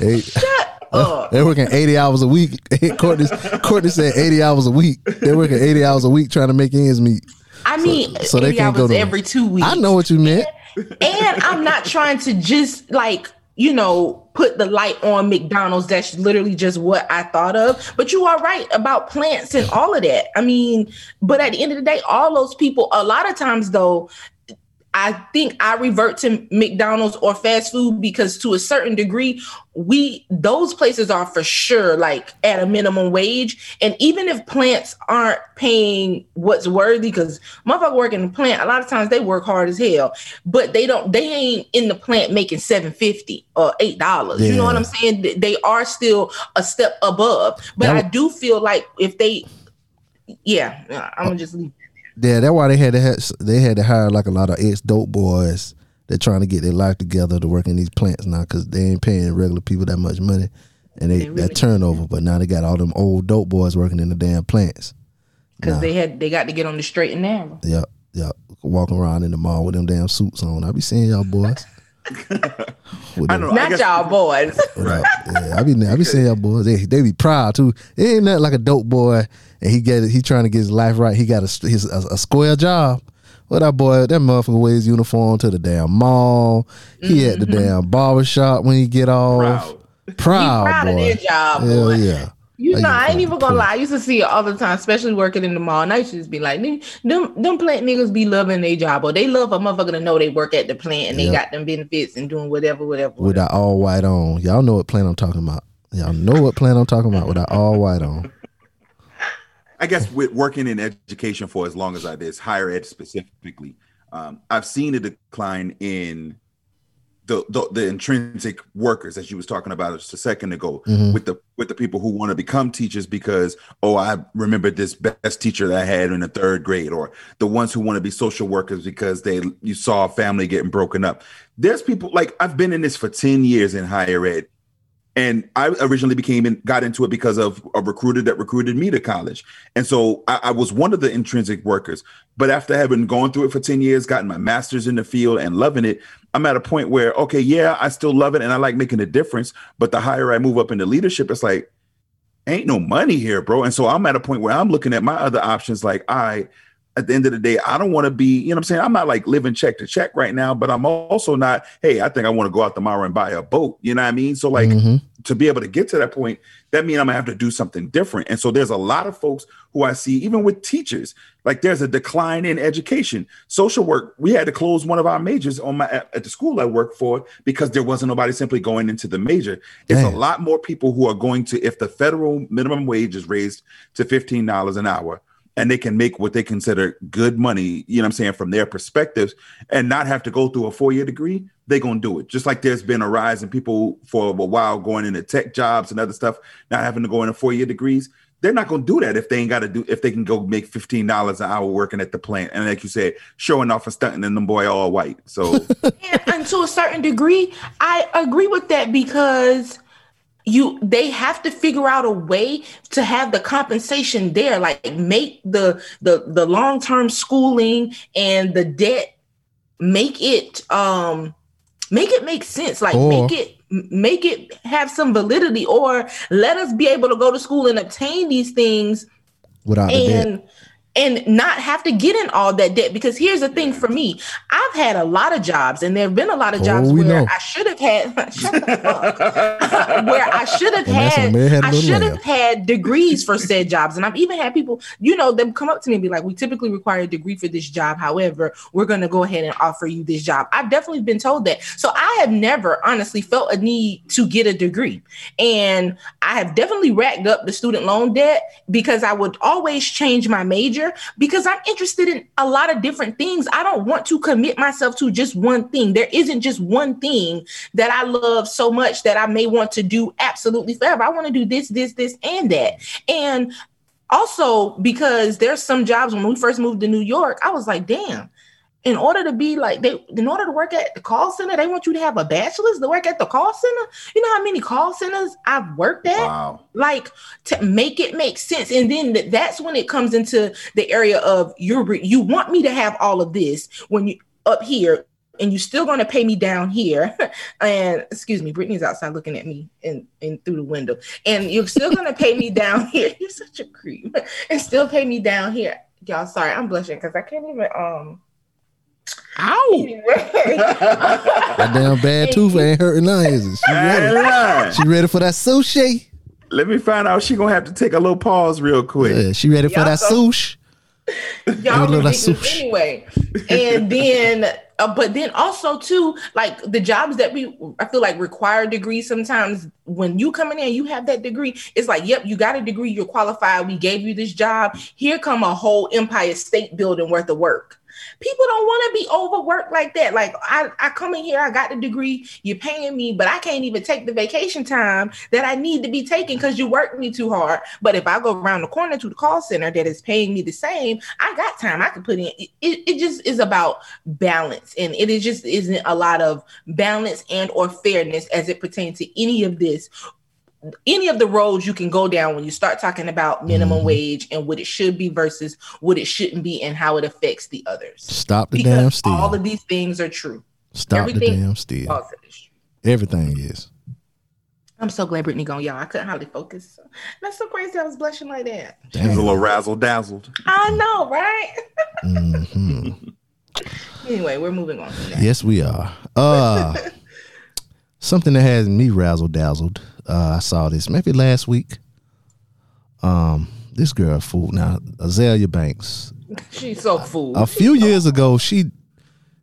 They, Uh, they're working eighty hours a week. Courtney, Courtney said eighty hours a week. They're working eighty hours a week trying to make ends meet. I mean, so they 80 can't go to- every two weeks. I know what you meant. and I'm not trying to just like you know put the light on McDonald's. That's literally just what I thought of. But you are right about plants and all of that. I mean, but at the end of the day, all those people. A lot of times, though. I think I revert to McDonald's or fast food because to a certain degree, we those places are for sure like at a minimum wage. And even if plants aren't paying what's worthy, because motherfucker work in the plant, a lot of times they work hard as hell, but they don't they ain't in the plant making 750 or eight dollars. You know what I'm saying? They are still a step above. But That I do feel like if they yeah, I'm gonna just leave Yeah, that's why they had to have, they had to hire like a lot of ex dope boys. They're trying to get their life together to work in these plants now because they ain't paying regular people that much money, and they, They really that turnover. But now they got all them old dope boys working in the damn plants. because Nah. they had they got to get on the straight and narrow. Yep, yep. Walking around in the mall with them damn suits on. I be seeing y'all boys. With I them- know. Not guess- y'all boys. Right. Yeah, I be I be seeing y'all boys. They they be proud too. It ain't nothing like a dope boy, and he get he trying to get his life right. He got a his a, a square job. Well, that boy, that motherfucker wears uniform to the damn mall. He at the Mm-hmm. damn barber shop when he get off. Proud. Proud, proud of boy. their job, Hell boy. yeah. You know, I ain't even gonna lie. I used to see it all the time, especially working in the mall. And I used to just be like, them, them, plant niggas be loving their job, or they love a motherfucker to know they work at the plant and they got them benefits and doing whatever, whatever. With that all white on. Y'all know what plant I'm talking about. Y'all know what plant I'm talking about with that all white on. I guess with working in education for as long as I did, higher ed specifically, um, I've seen a decline in the, the the intrinsic workers, as you was talking about just a second ago, Mhm. with the with the people who want to become teachers because oh, I remember this best teacher that I had in the third grade, or the ones who want to be social workers because they you saw a family getting broken up. There's people like I've been in this for ten years in higher ed, and I originally became in, got into it because of a recruiter that recruited me to college, and so I, I was one of the intrinsic workers. But after having gone through it for ten years, gotten my master's in the field, and loving it, I'm at a point where okay, yeah, I still love it, and I like making a difference. But the higher I move up into leadership, it's like ain't no money here, bro. And so I'm at a point where I'm looking at my other options, like I. At the end of the day, I don't want to be, you know what I'm saying? I'm not like living check to check right now, but I'm also not, hey, I think I want to go out tomorrow and buy a boat. You know what I mean? So like Mhm. to be able to get to that point, that means I'm gonna have to do something different. And so there's a lot of folks who I see, even with teachers, like there's a decline in education. Social work, we had to close one of our majors on my at, at the school I work for because there wasn't nobody simply going into the major. It's Damn. a lot more people who are going to, if the federal minimum wage is raised to $15 an hour. And they can make what they consider good money, you know what I'm saying, from their perspectives, and not have to go through a four year degree, they're going to do it. Just like there's been a rise in people for a while going into tech jobs and other stuff, not having to go into four year degrees. They're not going to do that if they ain't got to do, if they can go make $15 an hour working at the plant. And like you said, showing off and stunting and them boy all white. So and, and to a certain degree, I agree with that because you they have to figure out a way to have the compensation there, like make the the the long term schooling and the debt make it um make it make sense like Or- make it make it have some validity or let us be able to go to school and obtain these things Without the debt. And not have to get in all that debt. Because here's the thing for me. I've had a lot of jobs and there have been a lot of Oh, jobs we where i should have had shut the fuck. where i should have had when Mary had a i should have had degrees for said jobs. And i've even had people you know them come up to me and be like we typically require a degree for this job. However we're going to go ahead and offer you this job. I've definitely been told that. So i have never honestly felt a need to get a degree. And I have definitely racked up the student loan debt because I would always change my major because I'm interested in a lot of different things. I don't want to commit myself to just one thing. There isn't just one thing that I love so much that I may want to do absolutely forever. I want to do this, this, this, and that. And also because there's some jobs when we first moved to New York, I was like, damn. In order to be like they, in order to work at the call center, they want you to have a bachelor's to work at the call center. You know how many call centers I've worked at? Wow. like to make it make sense and then th- that's when it comes into the area of you're re- you want me to have all of this when you up here and you're still going to pay me down here and excuse me brittany's outside looking at me in, in through the window and you're still going to pay me down here you're such a creep and still pay me down here y'all sorry i'm blushing because i can't even um Ow! That damn bad tooth ain't hurting none, is it? She ready. She ready for that sushi? Let me find out. She gonna have to take a little pause real quick. Yeah, she ready for Y'all that so- sushi? y'all Little ridiculous sushi. anyway. And then, uh, but then also too, like the jobs that we, I feel like require degrees. Sometimes when you come in and you have that degree. It's like, yep, you got a degree, you're qualified. We gave you this job. Here come a whole Empire State Building worth of work. People don't want to be overworked like that. Like I, I come in here, I got the degree, you're paying me, but I can't even take the vacation time that I need to be taking because you work me too hard. But if I go around the corner to the call center that is paying me the same, I got time I can put in. It, it, just is about balance, and it is just isn't a lot of balance and or fairness as it pertains to any of this any of the roads you can go down when you start talking about minimum Mhm. wage and what it should be versus what it shouldn't be and how it affects the others. Stop the damn Because steal. all of these things are true. Stop the damn steal. All of it is true. Everything is. I'm so glad Brittany gone, y'all. I couldn't hardly focus. That's so crazy. I was blushing like that. She's a little razzle dazzled. I know, right? mm-hmm. anyway, we're moving on. From that. Yes, we are. Uh, something that has me razzle dazzled. Uh, I saw this maybe last week. Um, this girl fool now. Azealia Banks. She's so fool. A few years ago, she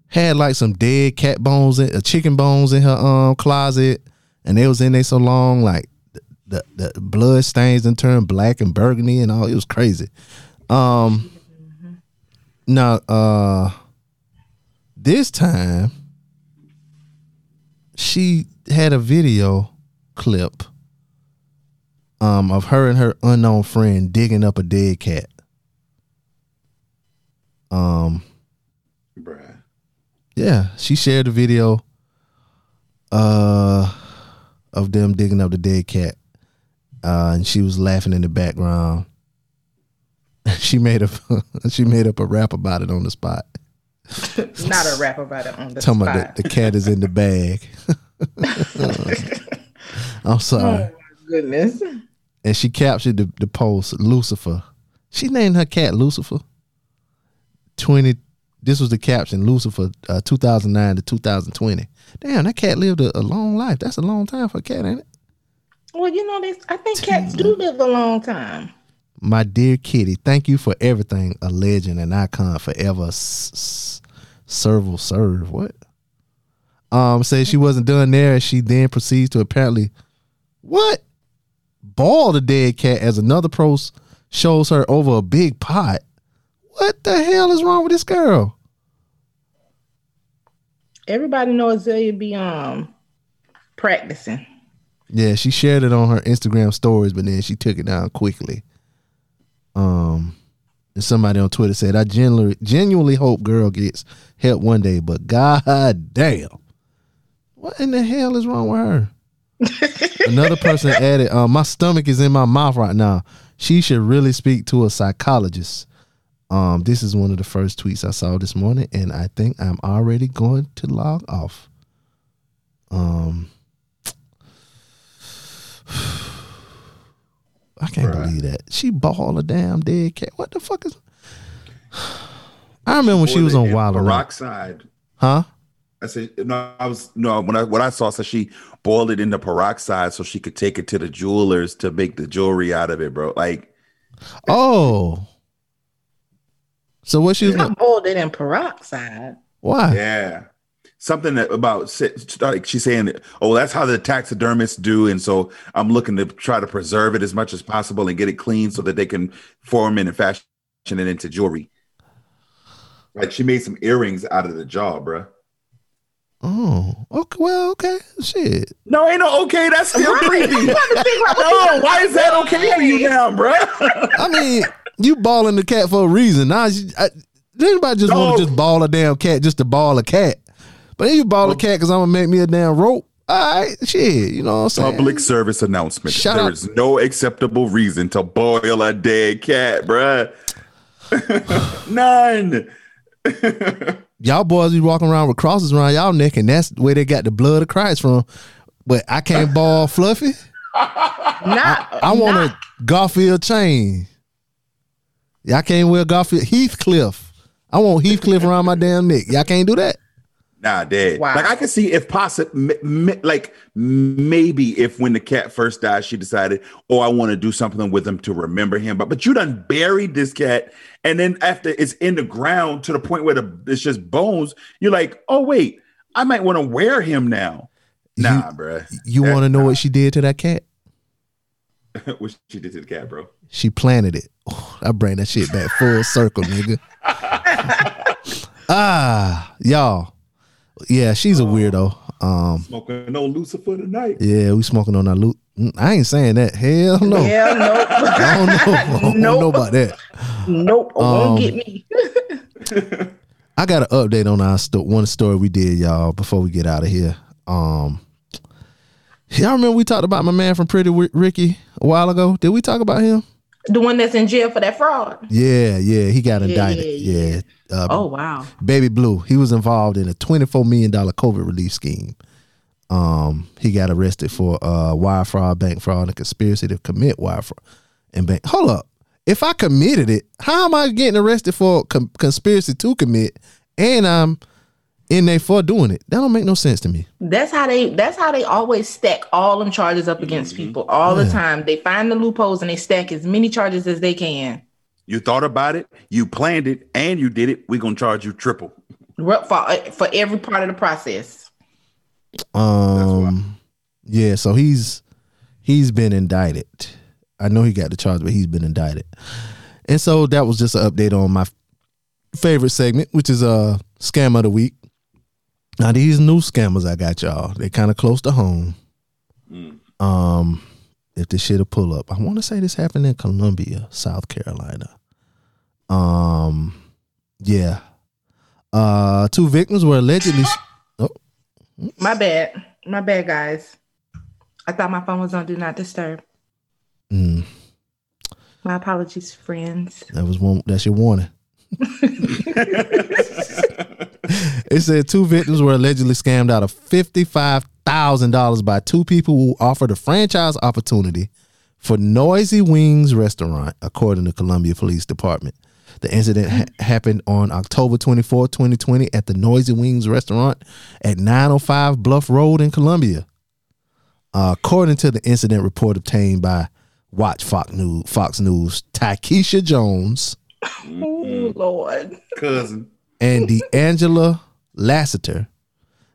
had like some dead cat bones, in, uh, chicken bones in her um closet, and they was in there so long, like the the blood stains and turned black and burgundy and all. It was crazy. Um, now uh, this time she had a video clip um of her and her unknown friend digging up a dead cat. Um, Bruh. yeah, she shared a video uh of them digging up the dead cat. Uh and she was laughing in the background. she made a she made up a rap about it on the spot. Not a rap about it on the Talking spot. about the, the cat is in the bag. I'm oh sorry. my goodness. And she captured the, the post Lucifer. She named her cat Lucifer. 20 this was the caption Lucifer uh, 2009 to 2020. Damn, that cat lived a, a long life. That's a long time for a cat, ain't it? Well, you know, they, I think cats do live a long time. My dear kitty, thank you for everything. A legend, an icon, forever. S- s- serve will serve. What? Um, says she wasn't done there, and she then proceeds to apparently what? Ball the dead cat as another pro shows her over a big pot. What the hell is wrong with this girl? Everybody knows Azealia be um practicing. Yeah, she shared it on her Instagram stories, but then she took it down quickly. Um, and somebody on Twitter said, "I genuinely, genuinely hope girl gets help one day, but god damn, what in the hell is wrong with her?" Another person added, um, "My stomach is in my mouth right now. She should really speak to a psychologist." Um, this is one of the first tweets I saw this morning, and I think I'm already going to log off. Um. I can't Bruh. believe that. She balled a damn dead cat. What the fuck is I remember when she was on Wild peroxide. Huh? I said no. I was no. When I what I saw, so she boiled it into peroxide so she could take it to the jewelers to make the jewelry out of it, bro. Like Oh. So what she was I boiled it in peroxide. why? yeah, something that about like she's saying, oh, that's how the taxidermists do, and so I'm looking to try to preserve it as much as possible and get it clean so that they can form it and fashion it into jewelry. Like she made some earrings out of the jaw, bro. Oh, okay. Well, okay. Shit. No, ain't no okay. That's still creepy. You gotta figure out what you No, why is that okay for you now, bro? I mean, you balling the cat for a reason. Now, you- I, anybody just want to just ball a damn cat just to ball a cat? But if you ball a oh. cat because I'm gonna make me a damn rope, all right, shit. You know what I'm saying? Public service announcement. Shout There out- is no acceptable reason to boil a dead cat, bruh. None. Y'all boys be walking around with crosses around y'all neck, and that's where they got the blood of Christ from. But I can't ball Fluffy. Not, I want not- a Garfield chain. Y'all can't wear Garfield Heathcliff. I want Heathcliff around my damn neck. Y'all can't do that. Nah, dead. Wow. Like I can see if possible, m- m- like maybe if when the cat first died, she decided, oh, I want to do something with him to remember him. But but you done buried this cat, and then after it's in the ground to the point where the it's just bones, you're like, oh wait, I might want to wear him now. Nah, bruh. You want to know what she did to that cat? what she did to the cat, bro? She planted it. Oh, I bring that shit back full circle, nigga. ah, y'all. Yeah, she's a weirdo. Um, Smoking no Lucifer tonight. yeah, we smoking on our loot. I ain't saying that. Hell no. Hell nope. I don't know. I don't Nope. know about that. nope. Um, Won't get me. I got an update on our sto- one story we did, y'all, before we get out of here. Um, y'all remember we talked about my man from Pretty Wi- Ricky a while ago? Did we talk about him? The one that's in jail for that fraud. Yeah, yeah, he got Yeah, indicted. yeah, Yeah, Uh, Oh wow. Baby Blue. He was involved in a twenty-four million dollar COVID relief scheme. Um, he got arrested for uh wire fraud, bank fraud, and conspiracy to commit wire fraud and bank. Hold up, if I committed it, how am I getting arrested for com- conspiracy to commit, and I'm in there for doing it? That don't make no sense to me. That's how they that's how they always stack all them charges up against people all the time. They find the loopholes and they stack as many charges as they can. You thought about it, you planned it, and you did it. We're gonna charge you triple. For, for every part of the process. Um, yeah. So he's he's been indicted. I know he got the charge, but he's been indicted. And so that was just an update on my favorite segment, which is a uh, scam of the week. Now these new scammers I got y'all, they kind of close to home. Um, if this shit'll pull up, I want to say this happened in Columbia, South Carolina. Um, yeah. Uh, two victims were allegedly. Oh, My bad. My bad, guys. I thought my phone was on do not disturb. mm, My apologies, friends. that was one. That's your warning. it said two victims were allegedly scammed out of fifty-five thousand dollars by two people who offered a franchise opportunity for Noisy Wings Restaurant, according to Columbia Police Department. The incident ha- happened on October 24, 2020, at the Noisy Wings Restaurant at 905 Bluff Road in Columbia. Uh, according to the incident report obtained by WACH Fox News, Fox News, Takesha Jones Oh Lord. Cousin. And D'Angela Lassiter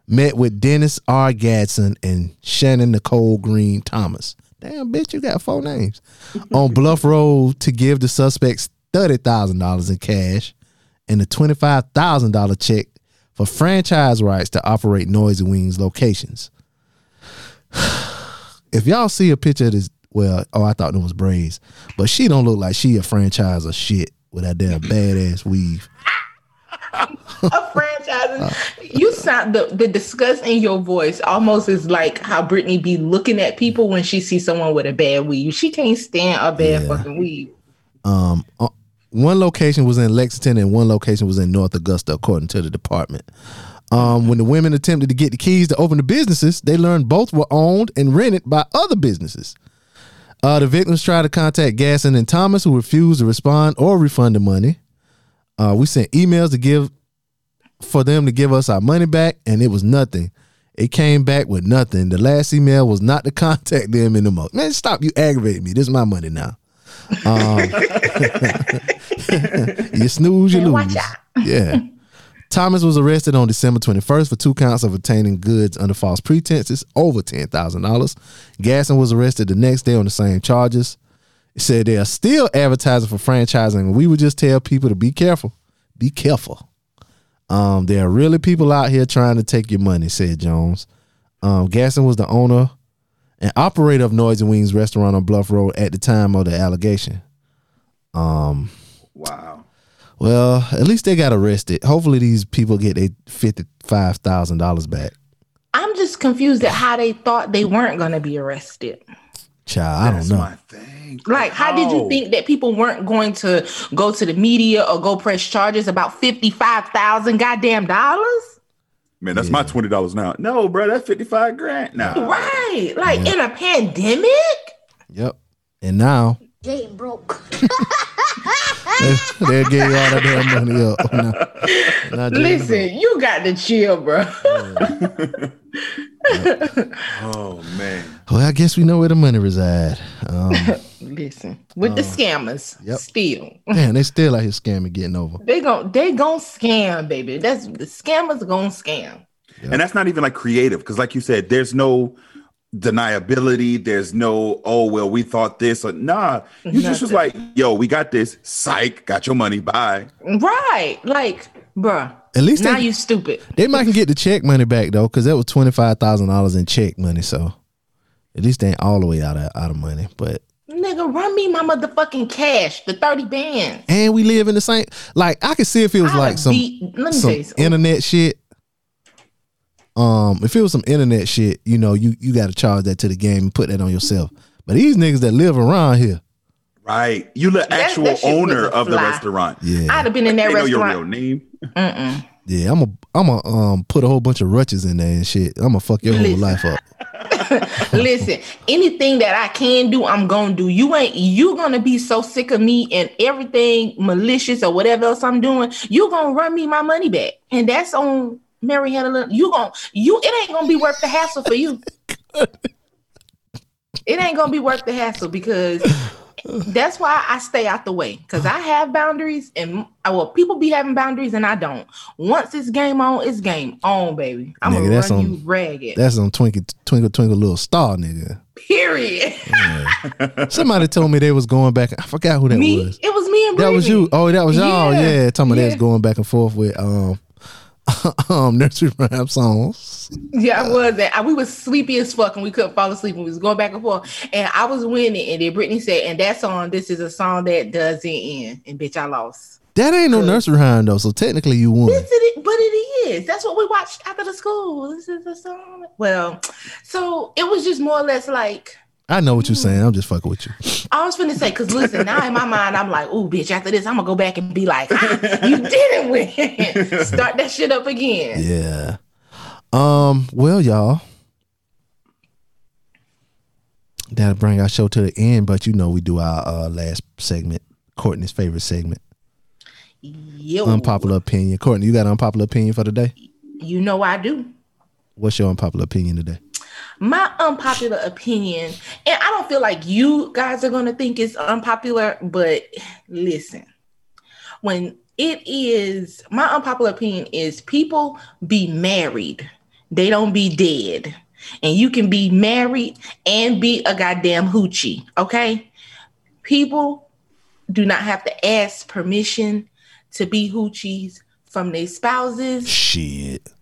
met with Dennis R. Gadsden and Shannon Nicole Green Thomas. Damn, bitch, you got four names. on Bluff Road to give the suspects $30,000 in cash and a $25,000 check for franchise rights to operate Noisy Wings locations. if y'all see a picture of this, well, oh, I thought it was braids, but she don't look like she a franchise of shit with that damn badass weave. A franchise. you sound the, the disgust in your voice almost is like how Brittany be looking at people when she sees someone with a bad weave. She can't stand a bad Yeah. fucking weave. Um, uh, one location was in Lexington and one location was in North Augusta, according to the department. Um, when the women attempted to get the keys to open the businesses, they learned both were owned and rented by other businesses. Uh, the victims tried to contact Gasson and Thomas, who refused to respond or refund the money. Uh, we sent emails to give for them to give us our money back, and it was nothing. It came back with nothing. The last email was not to contact them anymore. Man, stop! You aggravating me. This is my money now. Um, you snooze, you lose. Yeah. Thomas was arrested on December 21st for two counts of obtaining goods under false pretenses over $10,000. Gasson was arrested the next day on the same charges. It said they are still advertising for franchising, we would just tell people to be careful. Be careful. Um, there are really people out here trying to take your money, said Jones. Um, Gaston was the owner and operator of Noise and Wings restaurant on Bluff Road at the time of the allegation. Um, Wow. well, at least they got arrested. Hopefully, these people get their fifty-five thousand dollars back. I'm just confused at how they thought they weren't going to be arrested. Child, I That's don't know. my thing. Like, how did you think that people weren't going to go to the media or go press charges about fifty-five thousand goddamn dollars? Man, that's my twenty dollars now. No, bro, that's fifty five grand. Nah, Right, like in a pandemic. Yep. And now Jay broke. they'll give you all that damn money up. Now- now Listen, you got to chill, bro. Oh man. Well, I guess we know where the money reside. Um, Listen, with the scammers, yep. still man, they still out here scamming, getting over. they gon' they gon' scam, baby. That's the scammers are gon' scam. And that's not even like creative because, like you said, there's no deniability. There's no, oh, well, we thought this or nah. You just was like, yo, we got this. Psych, got your money. Bye. Right, like, bruh. At least now they, you stupid. they might can get the check money back though, because that was twenty five thousand dollars in check money. So at least they ain't all the way out of out of money. But Nigga, run me my motherfucking cash, the 30 bands. and we live in the same. Like I could see if it was I'd like some beat- let me some tell you internet shit. Um, if it was some internet shit, you know, you you got to charge that to the game and put that on yourself. But these niggas that live around here, Right. You the actual that shit owner of the restaurant. yeah, I'd have been in that They know your real restaurant. name. yeah, I'm a I'm a um put a whole bunch of rutches in there and shit. I'm gonna fuck your whole life up. Listen, anything that I can do, I'm gonna do. You ain't you gonna be so sick of me and everything malicious or whatever else I'm doing. You gonna run me my money back, and that's on Mary Hannah. You gonna you it ain't gonna be worth the hassle for you. it ain't gonna be worth the hassle because that's why I stay out the way because I have boundaries and well, people be having boundaries and I don't. Once it's game on, it's game on, baby. I'm Nigga, gonna that's run on- you ragged. That's on twinkle twinkle twinkle little star, nigga. Period. Somebody told me they was going back. I forgot who that me, was. it was me and That was you. Oh, that was y'all. Yeah. Yeah, talking about they was going back and forth with um um nursery rhyme songs. Yeah, I was. And I, we was sleepy as fuck and we couldn't fall asleep and we was going back and forth. And I was winning. And then Brittany said, and that song, this is a song that doesn't end. And bitch, I lost. That ain't no nursery rhyme though. So technically you won. Is it, but it is. That's what we watched after the school. This is a song. Well, so it was just more or less like I know what you're saying. I'm just fucking with you. I was finna say, because listen, now in my mind, I'm like, oh, bitch, after this, I'm gonna go back and be like, ah, you didn't win. Start that shit up again. Yeah. Um. Well, y'all. That'll bring our show to the end, but you know we do our uh, last segment, Courtney's favorite segment, Yo, unpopular opinion. Courtney, you got an unpopular opinion for today? you know I do. What's your unpopular opinion today? My unpopular opinion, and I don't feel like you guys are gonna think it's unpopular, but listen, when it is my unpopular opinion is people be married, they don't be dead. And you can be married and be a goddamn hoochie, okay? People do not have to ask permission to be hoochies from their spouses. Shit.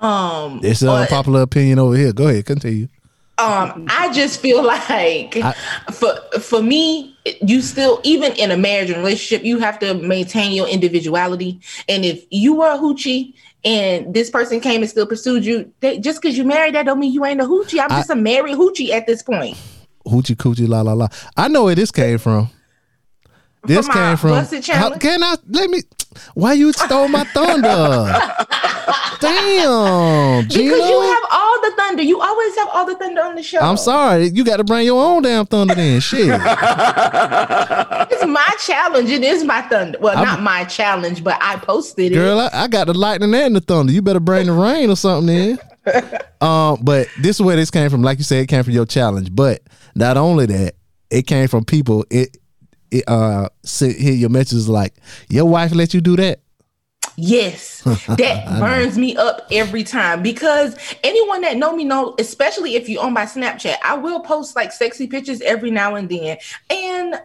Um, It's an unpopular opinion over here. Go ahead, continue. um i just feel like for for me you still even in a marriage and relationship you have to maintain your individuality and if you were a hoochie and this person came and still pursued you they, just because you married that don't mean you ain't a hoochie i'm just a married hoochie at this point Hoochie coochie la la la. I know where this came from. This From came from. How- can I let me? Why you stole my thunder? Damn, Gino. because you have all the thunder you always have all the thunder on the show I'm sorry. You got to bring your own damn thunder in. Shit. it's my challenge it is my thunder well not my challenge but i posted it Girl, I, I got the lightning and the thunder. You better bring the rain or something in. um, but this is where this came from. Like you said, it came from your challenge. But not only that, it came from people. It it uh sit here your messages like your wife let you do that. Yes, that burns me up every time because anyone that know me know, especially if you on my Snapchat, I will post like sexy pictures every now and then. And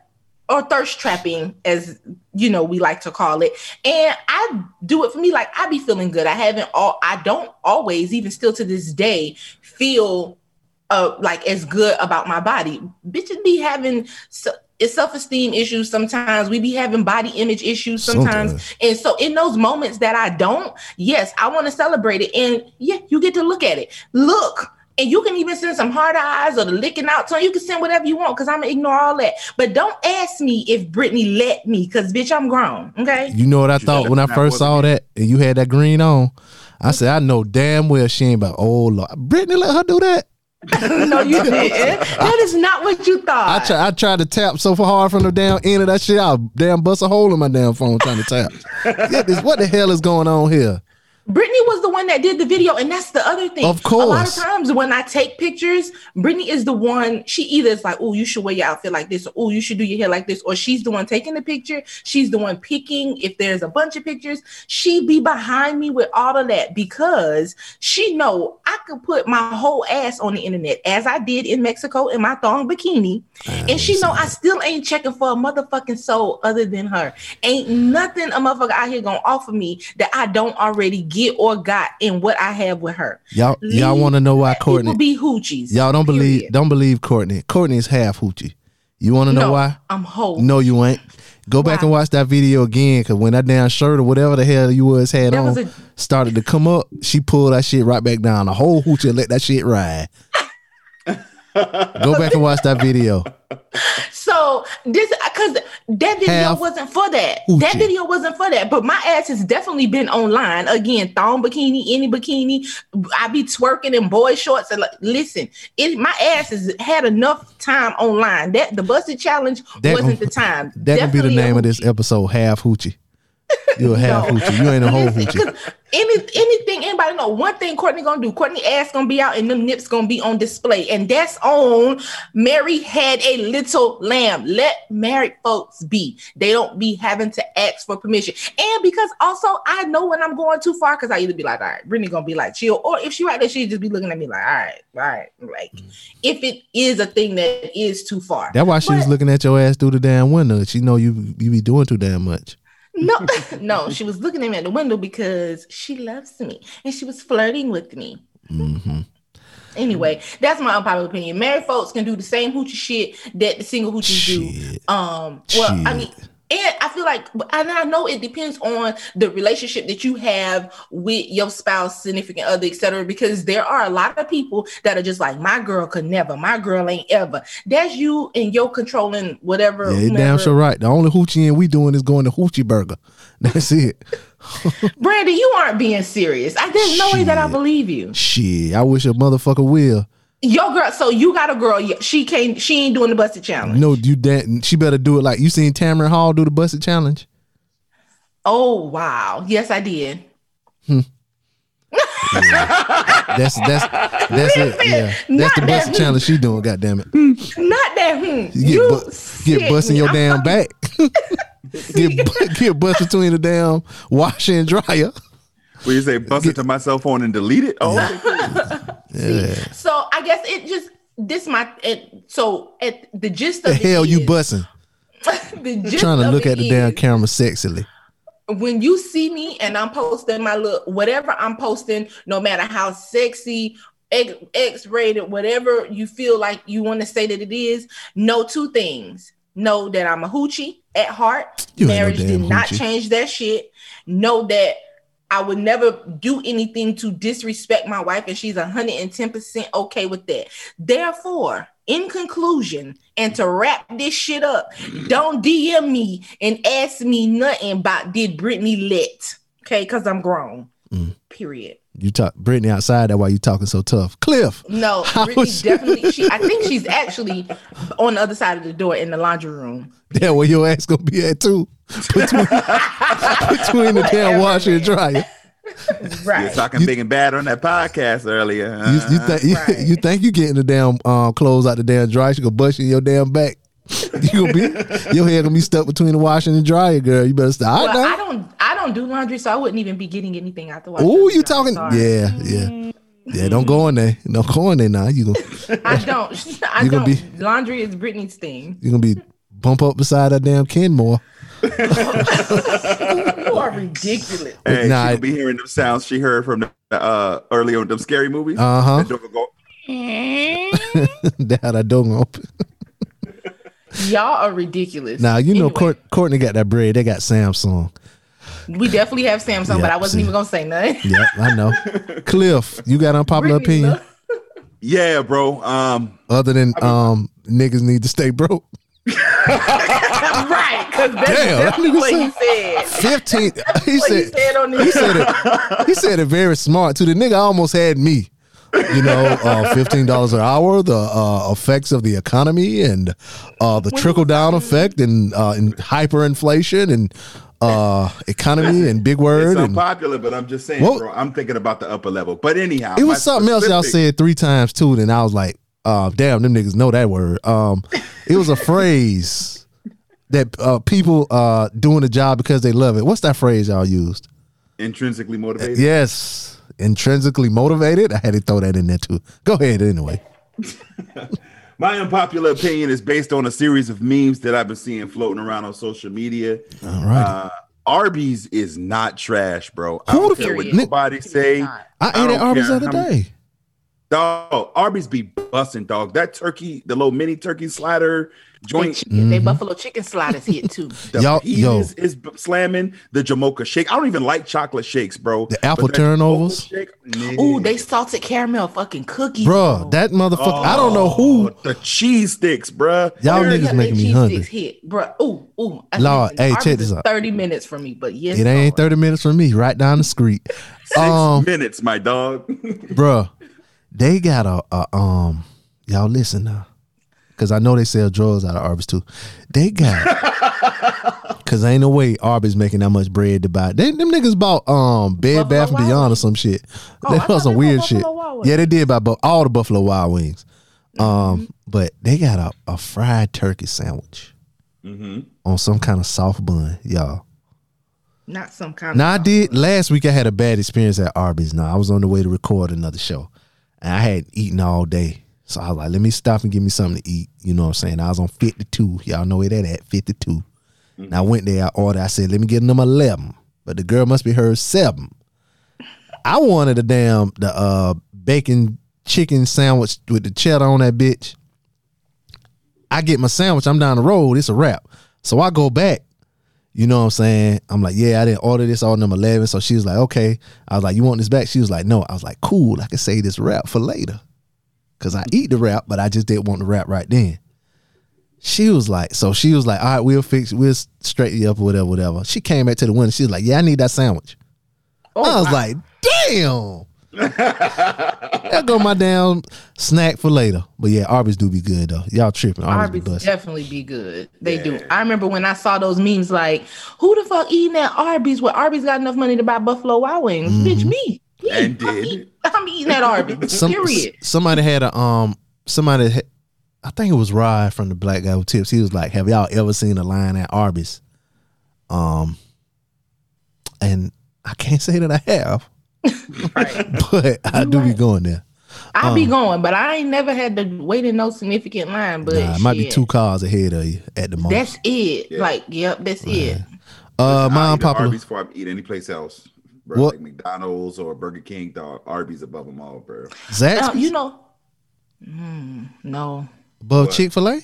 or thirst trapping, as you know, we like to call it. And I do it for me. Like I be feeling good. I haven't all. I don't always, even still to this day, feel uh like as good about my body. Bitches be having. So, it's self-esteem issues sometimes we be having body image issues sometimes. Sometimes. and so in those moments that i don't yes i want to celebrate it and yeah you get to look at it look and you can even send some hard eyes or the licking out tongue. You can send whatever you want because I'm gonna ignore all that. But don't ask me if Brittany let me because bitch, I'm grown. Okay. You know what I thought when I first saw that and you had that green on? I said, I know damn well she ain't about, oh, Lord. Brittany let her do that. no, you didn't. That is not what you I, thought. try, I tried to tap so hard from the damn end of that shit. I damn bust a hole in my damn phone trying to tap. What the hell is going on here? Brittany was the one that did the video, and that's the other thing. Of course, A lot of times when I take pictures, Brittany is the one. She either is like, "Oh, you should wear your outfit like this," or "Oh, you should do your hair like this," or she's the one taking the picture. She's the one picking. If there's a bunch of pictures, she be behind me with all of that because she know I could put my whole ass on the internet as I did in Mexico in my thong bikini, and she know I still ain't checking for a motherfucking soul other than her. Ain't nothing a motherfucker out here gonna offer me that I don't already get or got in what I have with her. Y'all, y'all want to know why Courtney? be hoochies. Y'all don't believe, don't believe Courtney. Courtney is half hoochie. You want to know no, why? I'm whole. No, you ain't. Go back and watch that video again, because when that damn shirt or whatever the hell you was had That on was a- started to come up, she pulled that shit right back down. The whole hoochie and let that shit ride. Go back and watch that video. So this because that video Half wasn't for that. That video wasn't for that. But my ass has definitely been online again. Thong bikini, any bikini. I be twerking in boy shorts. And like, listen, it my ass has had enough time online. That the busted challenge That wasn't gon- the time. That can be the name of this episode, half hoochie. You're a half No. hoochie. You ain't a whole hoochie. Any anything anybody know? One thing Courtney gonna do. Courtney ass gonna be out and them nips gonna be on display, and that's on. Mary had a little lamb. Let married folks be. They don't be having to ask for permission. And because also I know when I'm going too far, because I either be like, all right, Brittany gonna be like chill, or if she right there, she just be looking at me like, all right, all right, like mm. if it is a thing that is too far. That's why she was looking at your ass through the damn window. She know you you be doing too damn much. No, no, she was looking at me at the window because she loves me and she was flirting with me. hmm Anyway, that's my unpopular opinion. Married folks can do the same hoochie shit that the single hoochies do. Shit. Um, well, I mean, and I feel like, and I know it depends on the relationship that you have with your spouse, significant other, etc. Because there are a lot of people that are just like, my girl could never, my girl ain't ever. That's you and your controlling whatever. Yeah, you damn sure right. The only hoochie we doing is going to hoochie burger. That's it. Brandon, you aren't being serious. I, there's no way that I believe you. Shit, I wish a motherfucker will. Your girl, so you got a girl. She can't. She ain't doing the busted challenge. No, you da- she better do it like you seen Tamron Hall do the busted challenge. Oh wow. Yes, I did. That's that's that's it. Yeah, that's the that- busted challenge she doing. Goddamn it, Not that. Hmm. you bu- get busting your damn back. get get bust between the damn washer and dryer. Will you say bust it to my cell phone and delete it? Oh. Yeah, So I guess it just this my it, so at the gist the of hell it you is- busting? the gist Trying to of look it at the damn camera sexily. when you see me and I'm posting my look, whatever I'm posting, no matter how sexy, X, X rated, whatever you feel like you want to say that it is, know two things. Know that I'm a hoochie at heart. You ain't no Marriage did not hoochie. change that shit. Know that I would never do anything to disrespect my wife, and she's 110% okay with that. Therefore, in conclusion, and to wrap this shit up, don't DM me and ask me nothing about did Brittany let, okay? Because I'm grown. Mm. Period. You talk Brittany outside. That's why you talking so tough. Cliff, No, Brittany definitely. She, I think she's actually on the other side of the door in the laundry room. That where your ass gonna be at too. Between, between the damn washer and man. dryer. You're Right. talking big and bad on that podcast earlier. You, you huh? think you, Right. you think you getting the damn um, clothes out the damn dryer? She gonna bust in your damn back. You gonna be your hair gonna be stuck between the washer and the dryer, girl. You better stop. Well, I Right don't. I don't do laundry, so I wouldn't even be getting anything out the washer. Oh, you talking? sorry. Yeah, yeah, yeah. Don't go in there. Don't go in there now. You gonna I don't. I You gonna don't. be- laundry is Brittany's thing. you gonna be bump up beside that damn Kenmore. You are ridiculous. Hey, Nah, she'll be hearing them sounds she heard from the, uh earlier on them scary movies. Uh-huh. That door will go, that how that door open. Y'all are ridiculous. Now you know Anyway, Court, Courtney got that bread. They got Samsung. we definitely have Samsung, but I wasn't see. even gonna say nothing. Yep, I know. Cliff, you got unpopular Brittany, opinion look. Yeah, bro. Um, other than um niggas need to stay broke. Right, because that's Damn, that exactly nigga what he said- said. Fifteen. He What he said. said on He said it. He said it very smart too. The nigga almost had me. You know, uh, fifteen dollars an hour, the uh, effects of the economy, and uh, the trickle down effect, and, uh, and hyperinflation, and uh, economy, and big it's word, and unpopular, but I'm just saying, What? bro. I'm thinking about the upper level. But anyhow, it was something else y'all said three times too. Then I was like, uh, damn, them niggas know that word. Um, it was a phrase that uh, people uh, doing the job because they love it. What's that phrase y'all used? intrinsically motivated. Yes, intrinsically motivated. I had to throw that in there too. Go ahead anyway. My unpopular opinion is based on a series of memes that I've been seeing floating around on social media. All right. Uh, Arby's is not trash, bro. I Who don't the care f- what nobody say. I I ate at don't Arby's the other how many- day. Dog, Arby's be busting, dog. That turkey, the little mini turkey slider They, joint, chicken, they buffalo chicken sliders hit too. the Y'all- yo. is b- slamming. The Jamocha shake. I don't even like chocolate shakes, bro. The apple But that Jamocha turnovers? Shake, Ooh, they salted caramel fucking cookies. Bruh, that motherfucker. I don't know who. Oh, the cheese sticks, bruh. Y'all Where niggas the making me cheese hungry. Hit, bruh. Ooh, ooh. I Lord, hey, Arby's check this is out. Thirty minutes for me, but yes, It ain't 30 minutes for me, right down the street. Six Um, minutes, my dog. bruh, they got a, a um, y'all listen now, because I know they sell drugs out of Arby's too. They got, because ain't no way Arby's making that much bread to buy. They, them niggas bought um Bed Buffalo Bath and Wild Beyond or some shit. Oh, I that thought was some they weird shit. Yeah, they did buy bu- all the Buffalo Wild Wings. Um, Mm-hmm. but they got a, a fried turkey sandwich Mm-hmm. on some kind of soft bun, y'all. Not some kind Now I did last week. I had a bad experience at Arby's. Now I was on the way to record another show, and I had eaten all day. So I was like, let me stop and give me something to eat. You know what I'm saying? I was on 52. Y'all know where that at 52. And I went there. I ordered. I said, let me get number 11. But the girl must be her seven. I wanted a damn the uh bacon chicken sandwich with the cheddar on that bitch. I get my sandwich. I'm down the road. It's a wrap. So I go back. You know what I'm saying? I'm like, yeah, I didn't order this order number 11. So she was like, okay. I was like, you want this back? She was like, no. I was like, cool. I can save this wrap for later. Cause I eat the wrap, but I just didn't want the wrap right then. She was like, so she was like, all right, we'll fix, we'll straighten you up or whatever, whatever. She came back to the window. She was like, yeah, I need that sandwich. Oh, I was wow. like, damn. There go my damn snack for later. But yeah, Arby's do be good though. Y'all tripping. Arby's, Arby's be busting. definitely be good. They do. I remember when I saw those memes like, who the fuck eating at Arby's where Arby's got enough money to buy Buffalo Wild Wings? Bitch, me. me. And I'm, did. eat- I'm eating at Arby's. Some- period. s- somebody had a um somebody had, I think it was Rod from the Black Guy Who Tips. He was like, "Have y'all ever seen a line at Arby's?" Um, and I can't say that I have, but I do be going there. I be going, but I ain't never had to wait in no significant line. But Nah, it might be two cars ahead of you at the moment. That's it. Like, yep, that's it. uh, my I eat at unpopular. Arby's before I eat any place else. Bro, What? like McDonald's or Burger King, dog. Arby's above them all, bro. Zaxby's Um, you know, mm, no, above Chick Fil A.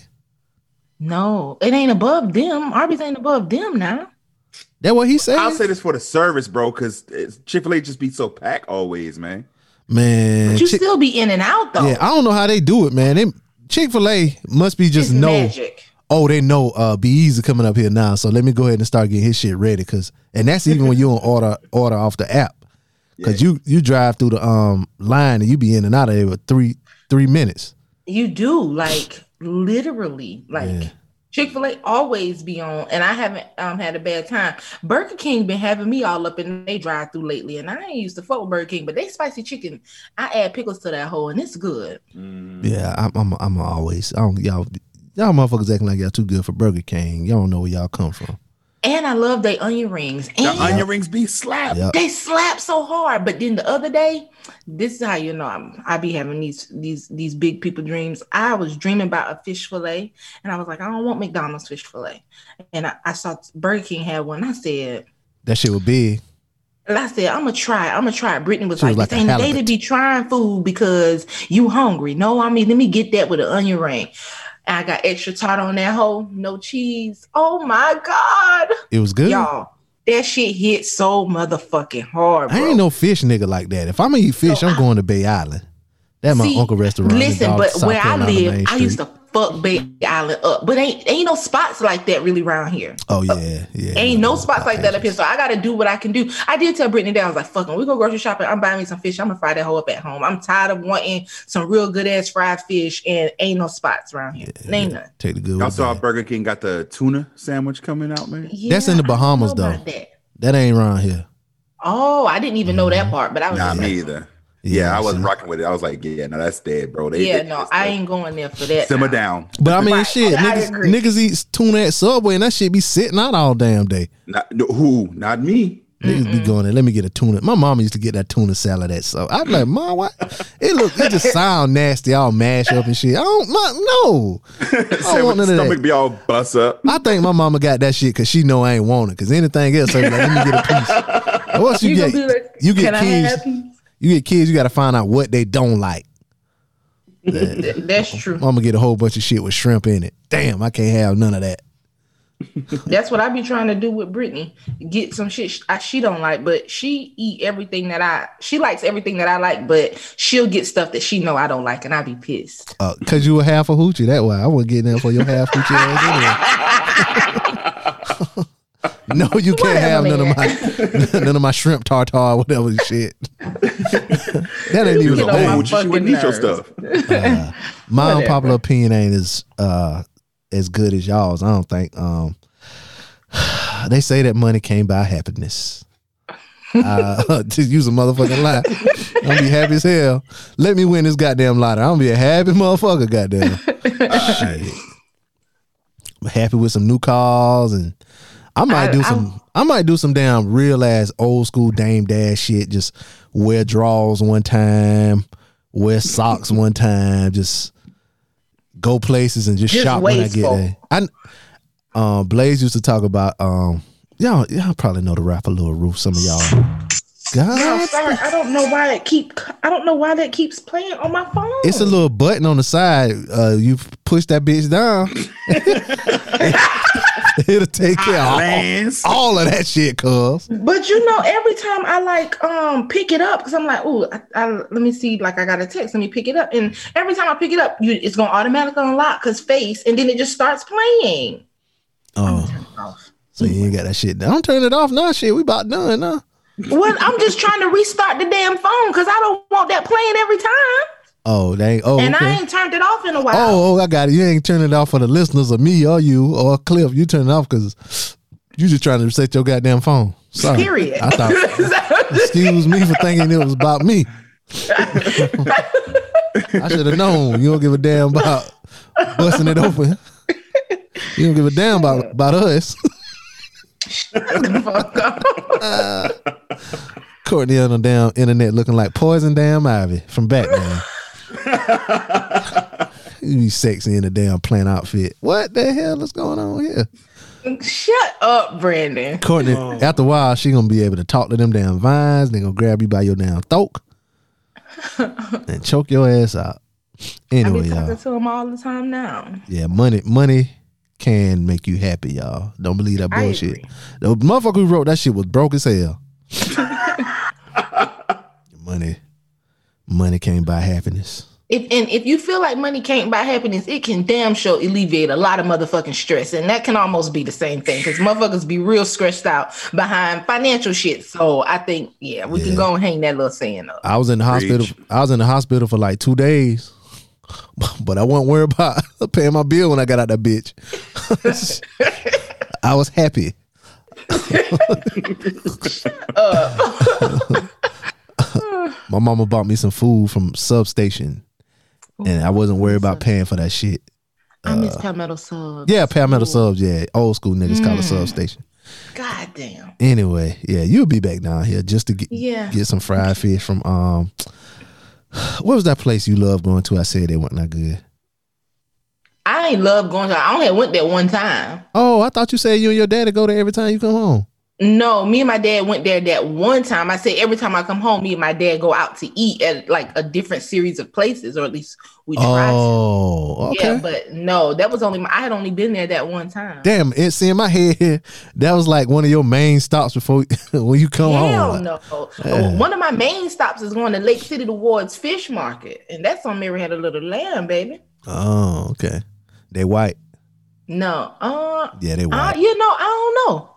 no, it ain't above them. Arby's ain't above them now. That what he said. I'll say this for the service, bro, because Chick Fil A just be so packed always, man. Man, But you Chick- still be in and out though. yeah, I don't know how they do it, man. They Chick Fil A must be just it's know. magic. oh, they know uh Be Easy coming up here now. So let me go ahead and start getting his shit ready. Cause and that's even when you don't order order off the app. Cause you you drive through the um line and you be in and out of there with three three minutes. You do like literally like Yeah. Chick Fil A always be on, and I haven't um had a bad time. Burger King been having me all up in they drive through lately, and I ain't used to fuck with Burger King, but they spicy chicken. I add pickles to that whole, and it's good. Yeah, I'm I'm, I'm always I don't y'all y'all motherfuckers acting like y'all too good for Burger King. Y'all don't know where y'all come from. And I love they onion rings. And The onion rings be slapped. Yep. they slap so hard. But then the other day, this is how you know I'm, I be having these these these big people dreams. I was dreaming about a fish fillet, and I was like, I don't want McDonald's fish fillet. And I, I saw Burger King had one. I said, That shit would be. and I said, I'm gonna try it. I'm gonna try it. Brittany was was like, like this a ain't the day to be trying food because you hungry. No, I mean, let me get that with an onion ring. I got extra tart on that whole, no cheese. Oh my God. It was good. Y'all, that shit hit so motherfucking hard. I ain't no fish nigga like that. If I'm gonna eat fish, So I'm I- going to Bay Island. That my See, uncle restaurant. Listen, but South where I live, I used to fuck Bay Island up. But ain't ain't no spots like that really around here. Oh yeah, yeah. Ain't no spots like that up here. So I gotta do what I can do. I did tell Brittany that I was like, fucking, we go grocery shopping. I'm buying me some fish. I'm gonna fry that hoe up at home. I'm tired of wanting some real good ass fried fish and ain't no spots around here. ain't none. Take the good. Y'all saw the. Burger King got the tuna sandwich coming out, man. Yeah, That's in the Bahamas, though. that. That ain't around here. Oh, I didn't even know that mm-hmm. part, but I was not just me like, either. Yeah, Yeah, I wasn't rocking with it. I was like, yeah, no, that's dead, bro. They, Yeah, they- no, I like, ain't going there for that. simmer now. down. But I mean, Right. shit, I niggas, agree. niggas eat tuna at Subway and that shit be sitting out all damn day. Not, no, who? Not me. Niggas be going there. Let me get a tuna. My mama used to get that tuna salad at so I'm like, mom, what? It look, it just sound nasty, all mash up and shit. I don't, my, no. I don't want none of Stomach that. be all bust up. I think my mama got that shit because she know I ain't want it. Because anything else, I be like, let me get a piece. Once you, You get, like, you get can I have kids, that piece? You get kids, you got to find out what they don't like. Th- That's true. I'm gonna get a whole bunch of shit with shrimp in it. Damn, I can't have none of that. That's what I be trying to do with Brittany. Get some shit sh- I, she don't like, but she eat everything that I. She likes everything that I like, but she'll get stuff that she know I don't like, and I be pissed. Uh, Cause you a half a hoochie. That why I wasn't getting there for your half hoochie ass anyway. no, you can't have none of my none of my shrimp tartar, whatever shit. that ain't even was Get on my old. She wouldn't eat your nerves. stuff. my Whatever. unpopular opinion ain't as uh as good as y'all's. I don't think. Um, they say that money can't buy happiness. Uh, to use a motherfucking lie, I'm gonna be happy as hell. Let me win this goddamn lottery. I'm gonna be a happy motherfucker. Goddamn. Shit. I'm happy with some new cars and. I might I- do some. I, might do some damn real ass old school Dame Dash shit. Just wear drawers one time, wear socks one time. Just go places and just, Just shop when I get wasteful. there. I um Blaze used to talk about um y'all y'all probably know the rapper Lil Roof. Some of y'all. No, God, sorry, I don't know why it keep. I don't know why that keeps playing on my phone. it's a little button on the side. Uh, you push that bitch down. It'll take care of all, all of that shit, cuz. But you know, every time I like um pick it up because I'm like, oh, I, I, let me see, like I got a text, let me pick it up, and every time I pick it up, you it's gonna automatically unlock because face, and then it just starts playing. Oh, Off. so you ain't got that shit. Don't turn it off now. Shit, we about done now. Well, I'm just trying to restart the damn phone because I don't want that playing every time, Oh, they ain't. Oh, and okay. I ain't turned it off in a while. Oh, oh, I got it. You ain't turning it off for the listeners or me or you or Cliff. You turn it off because you just trying to reset your goddamn phone. Sorry. Period. I thought. excuse me for thinking it was about me. I should have known. You don't give a damn about busting it open. You don't give a damn about about us. Fuck up. Courtney on the damn internet looking like poison damn ivy from Batman. you be sexy in a damn plain outfit. What the hell is going on here? Shut up, Brandon. Courtney, oh. after a while, she gonna be able to talk to them damn vines. They gonna grab you by your damn throat and choke your ass out. Anyway, I Anyway, be talking y'all. to him all the time now. Yeah, money, money can make you happy, y'all. Don't believe that bullshit. The motherfucker who wrote that shit was broke as hell. money, money can't buy happiness. If and if you feel like money can't buy happiness, it can damn sure alleviate a lot of motherfucking stress, and that can almost be the same thing because motherfuckers be real stressed out behind financial shit. So I think yeah, we Yeah. can go and hang that little saying up. I was in the hospital. Preach. I was in the hospital for like two days, but I wasn't worried about paying my bill when I got out that bitch. I was happy. my mama bought me some food from substation, and I wasn't worried about paying for that shit. I miss Palmetto subs. Yeah, Palmetto subs. Yeah, old school niggas call it Mm. substation. God damn. Anyway, yeah, you'll be back down here just to get Yeah. get some fried fish from um. What was that place you love going to? I said they weren't that good. I ain't love going to. I only went there one time. Oh, I thought you said you and your daddy go there every time you come home. No, me and my dad went there that one time. I say every time I come home, me and my dad go out to eat at like a different series of places, or at least we try to. Oh, okay. Yeah, but no, that was only my, I had only been there that one time. Damn, it's in my head. That was like one of your main stops before when you come Hell home. Hell no. Yeah. One of my main stops is going to Lake City towards Fish Market, and that's on Mary Had a Little Lamb, baby. Oh, okay. They white. No, uh, Yeah, they uh white. you know, I don't know.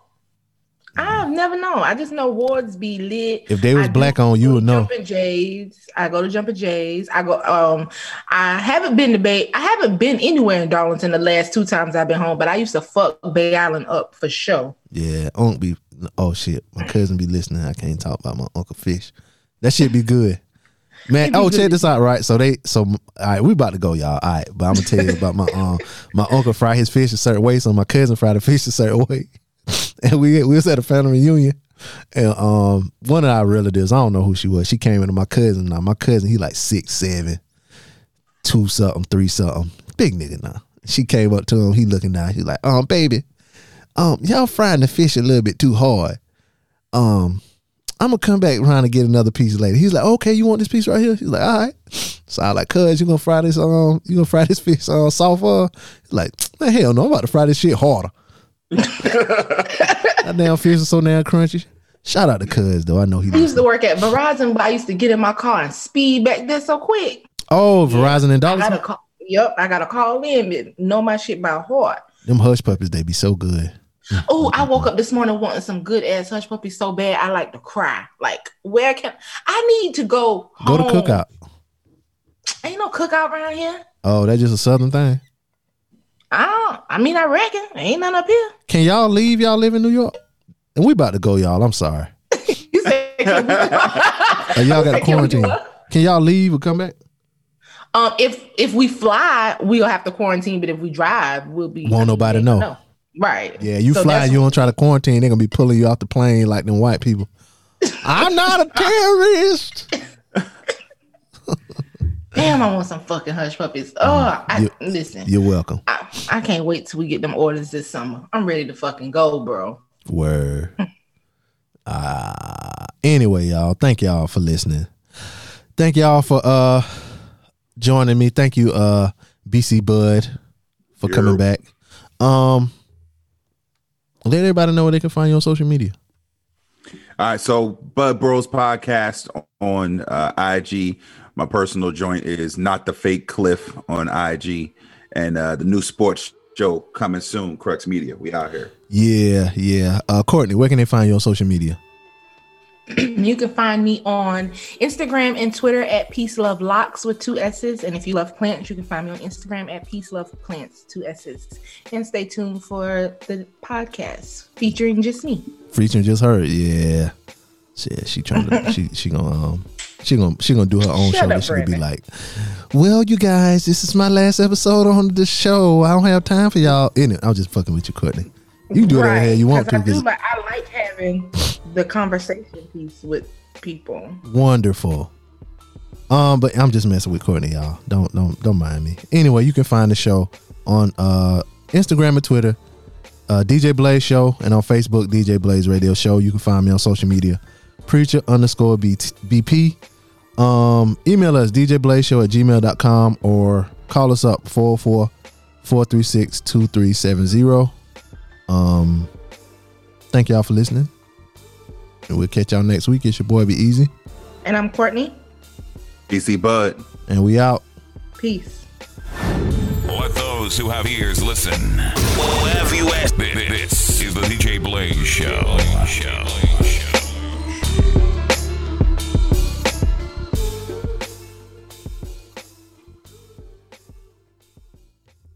I've never known. I just know wards be lit. If they was I black on, you would know. Jumping Jays. I go to Jumping Jays. I go. Um, I haven't been to Bay. I haven't been anywhere in Darlington the last two times I've been home. But I used to fuck Bay Island up for sure. Yeah, Unc be. Oh shit, my cousin be listening. I can't talk about my Uncle Fish. That shit be good, man. Oh, good. check this out, right? So they, so all right, we about to go, y'all. All right, but I'm gonna tell you about my um, my uncle fry his fish a certain way, so my cousin fried the fish a certain way, and we we was at a family reunion. And um, one of our relatives, I don't know who she was. She came into my cousin. Now my cousin, he like six seven, two something, three something, big nigga now. She came up to him. He looking down. He's like, um, baby, um, y'all frying the fish a little bit too hard. Um, I'm gonna come back around and get another piece later. He's like, okay, you want this piece right here? He's like, all right. So I like, cuz you gonna fry this um, you gonna fry this fish uh, soft? Uh? He's like, hell no, I'm about to fry this shit harder. That damn fish is so damn crunchy. Shout out to Cuz though. I know he. I used to work at Verizon, but I used to get in my car and speed back there so quick. Oh, Verizon and I dollars. gotta call. Yep, I gotta call in. but Know my shit by heart. Them hush puppies, they be so good. Oh, I woke up this morning wanting some good ass hush puppies so bad I like to cry. Like, where can I need to go? Go to home. cookout. Ain't no cookout around here. Oh, that's just a southern thing. I don't. I mean, I reckon ain't none up here. Can y'all leave? Y'all live in New York? And we about to go, y'all. I'm sorry. You said, y'all got a quarantine. Can y'all leave or come back? Um, if if we fly, we'll have to quarantine. But if we drive, we'll be. Won't nobody they know. Right. Yeah, you So fly, you don't try to quarantine, they're gonna be pulling you off the plane like them white people. I'm not a terrorist. Damn, I want some fucking hush puppies. Oh, I, You- listen. You're welcome. I, I can't wait till we get them orders this summer. I'm ready to fucking go, bro. Word. Uh, anyway, y'all, thank y'all for listening. Thank y'all for uh joining me. Thank you, uh, BC Bud, for coming back. Um, let everybody know where they can find you on social media. All right, so Bud Bros podcast on uh, IG. My personal joint is not the fake Cliff on IG, and uh, the new sports show coming soon. Crux Media, we out here. Yeah, yeah. Uh, Courtney, where can they find you on social media? You can find me on Instagram and Twitter at Peace Love Locks with two S's. And if you love plants, you can find me on Instagram at Peace Love Plants, two S's. And stay tuned for the podcast featuring just me. Featuring just her, yeah. Shit, she trying to she she gonna um she gonna she gonna do her own Shut show. up, that she could be like, well, you guys, this is my last episode on the show. I don't have time for y'all. In it, I'm just fucking with you, Courtney. You can do whatever the hell you want to. I, do, but I like having the conversation piece with people. Wonderful. Um, but I'm just messing with Courtney, y'all. Don't don't don't mind me. Anyway, you can find the show on uh Instagram and Twitter, uh DJ Blaze Show, and on Facebook, DJ Blaze Radio Show. You can find me on social media, preacher underscore BP. Um, email us djblazeshow at gmail.com or call us up 404 436 2370. Um, thank y'all for listening. And we'll catch y'all next week. It's your boy Be Easy. And I'm Courtney. DC Bud. And we out. Peace. Let those who have ears listen. Who have you asked? This is the DJ Blaze Show. Show.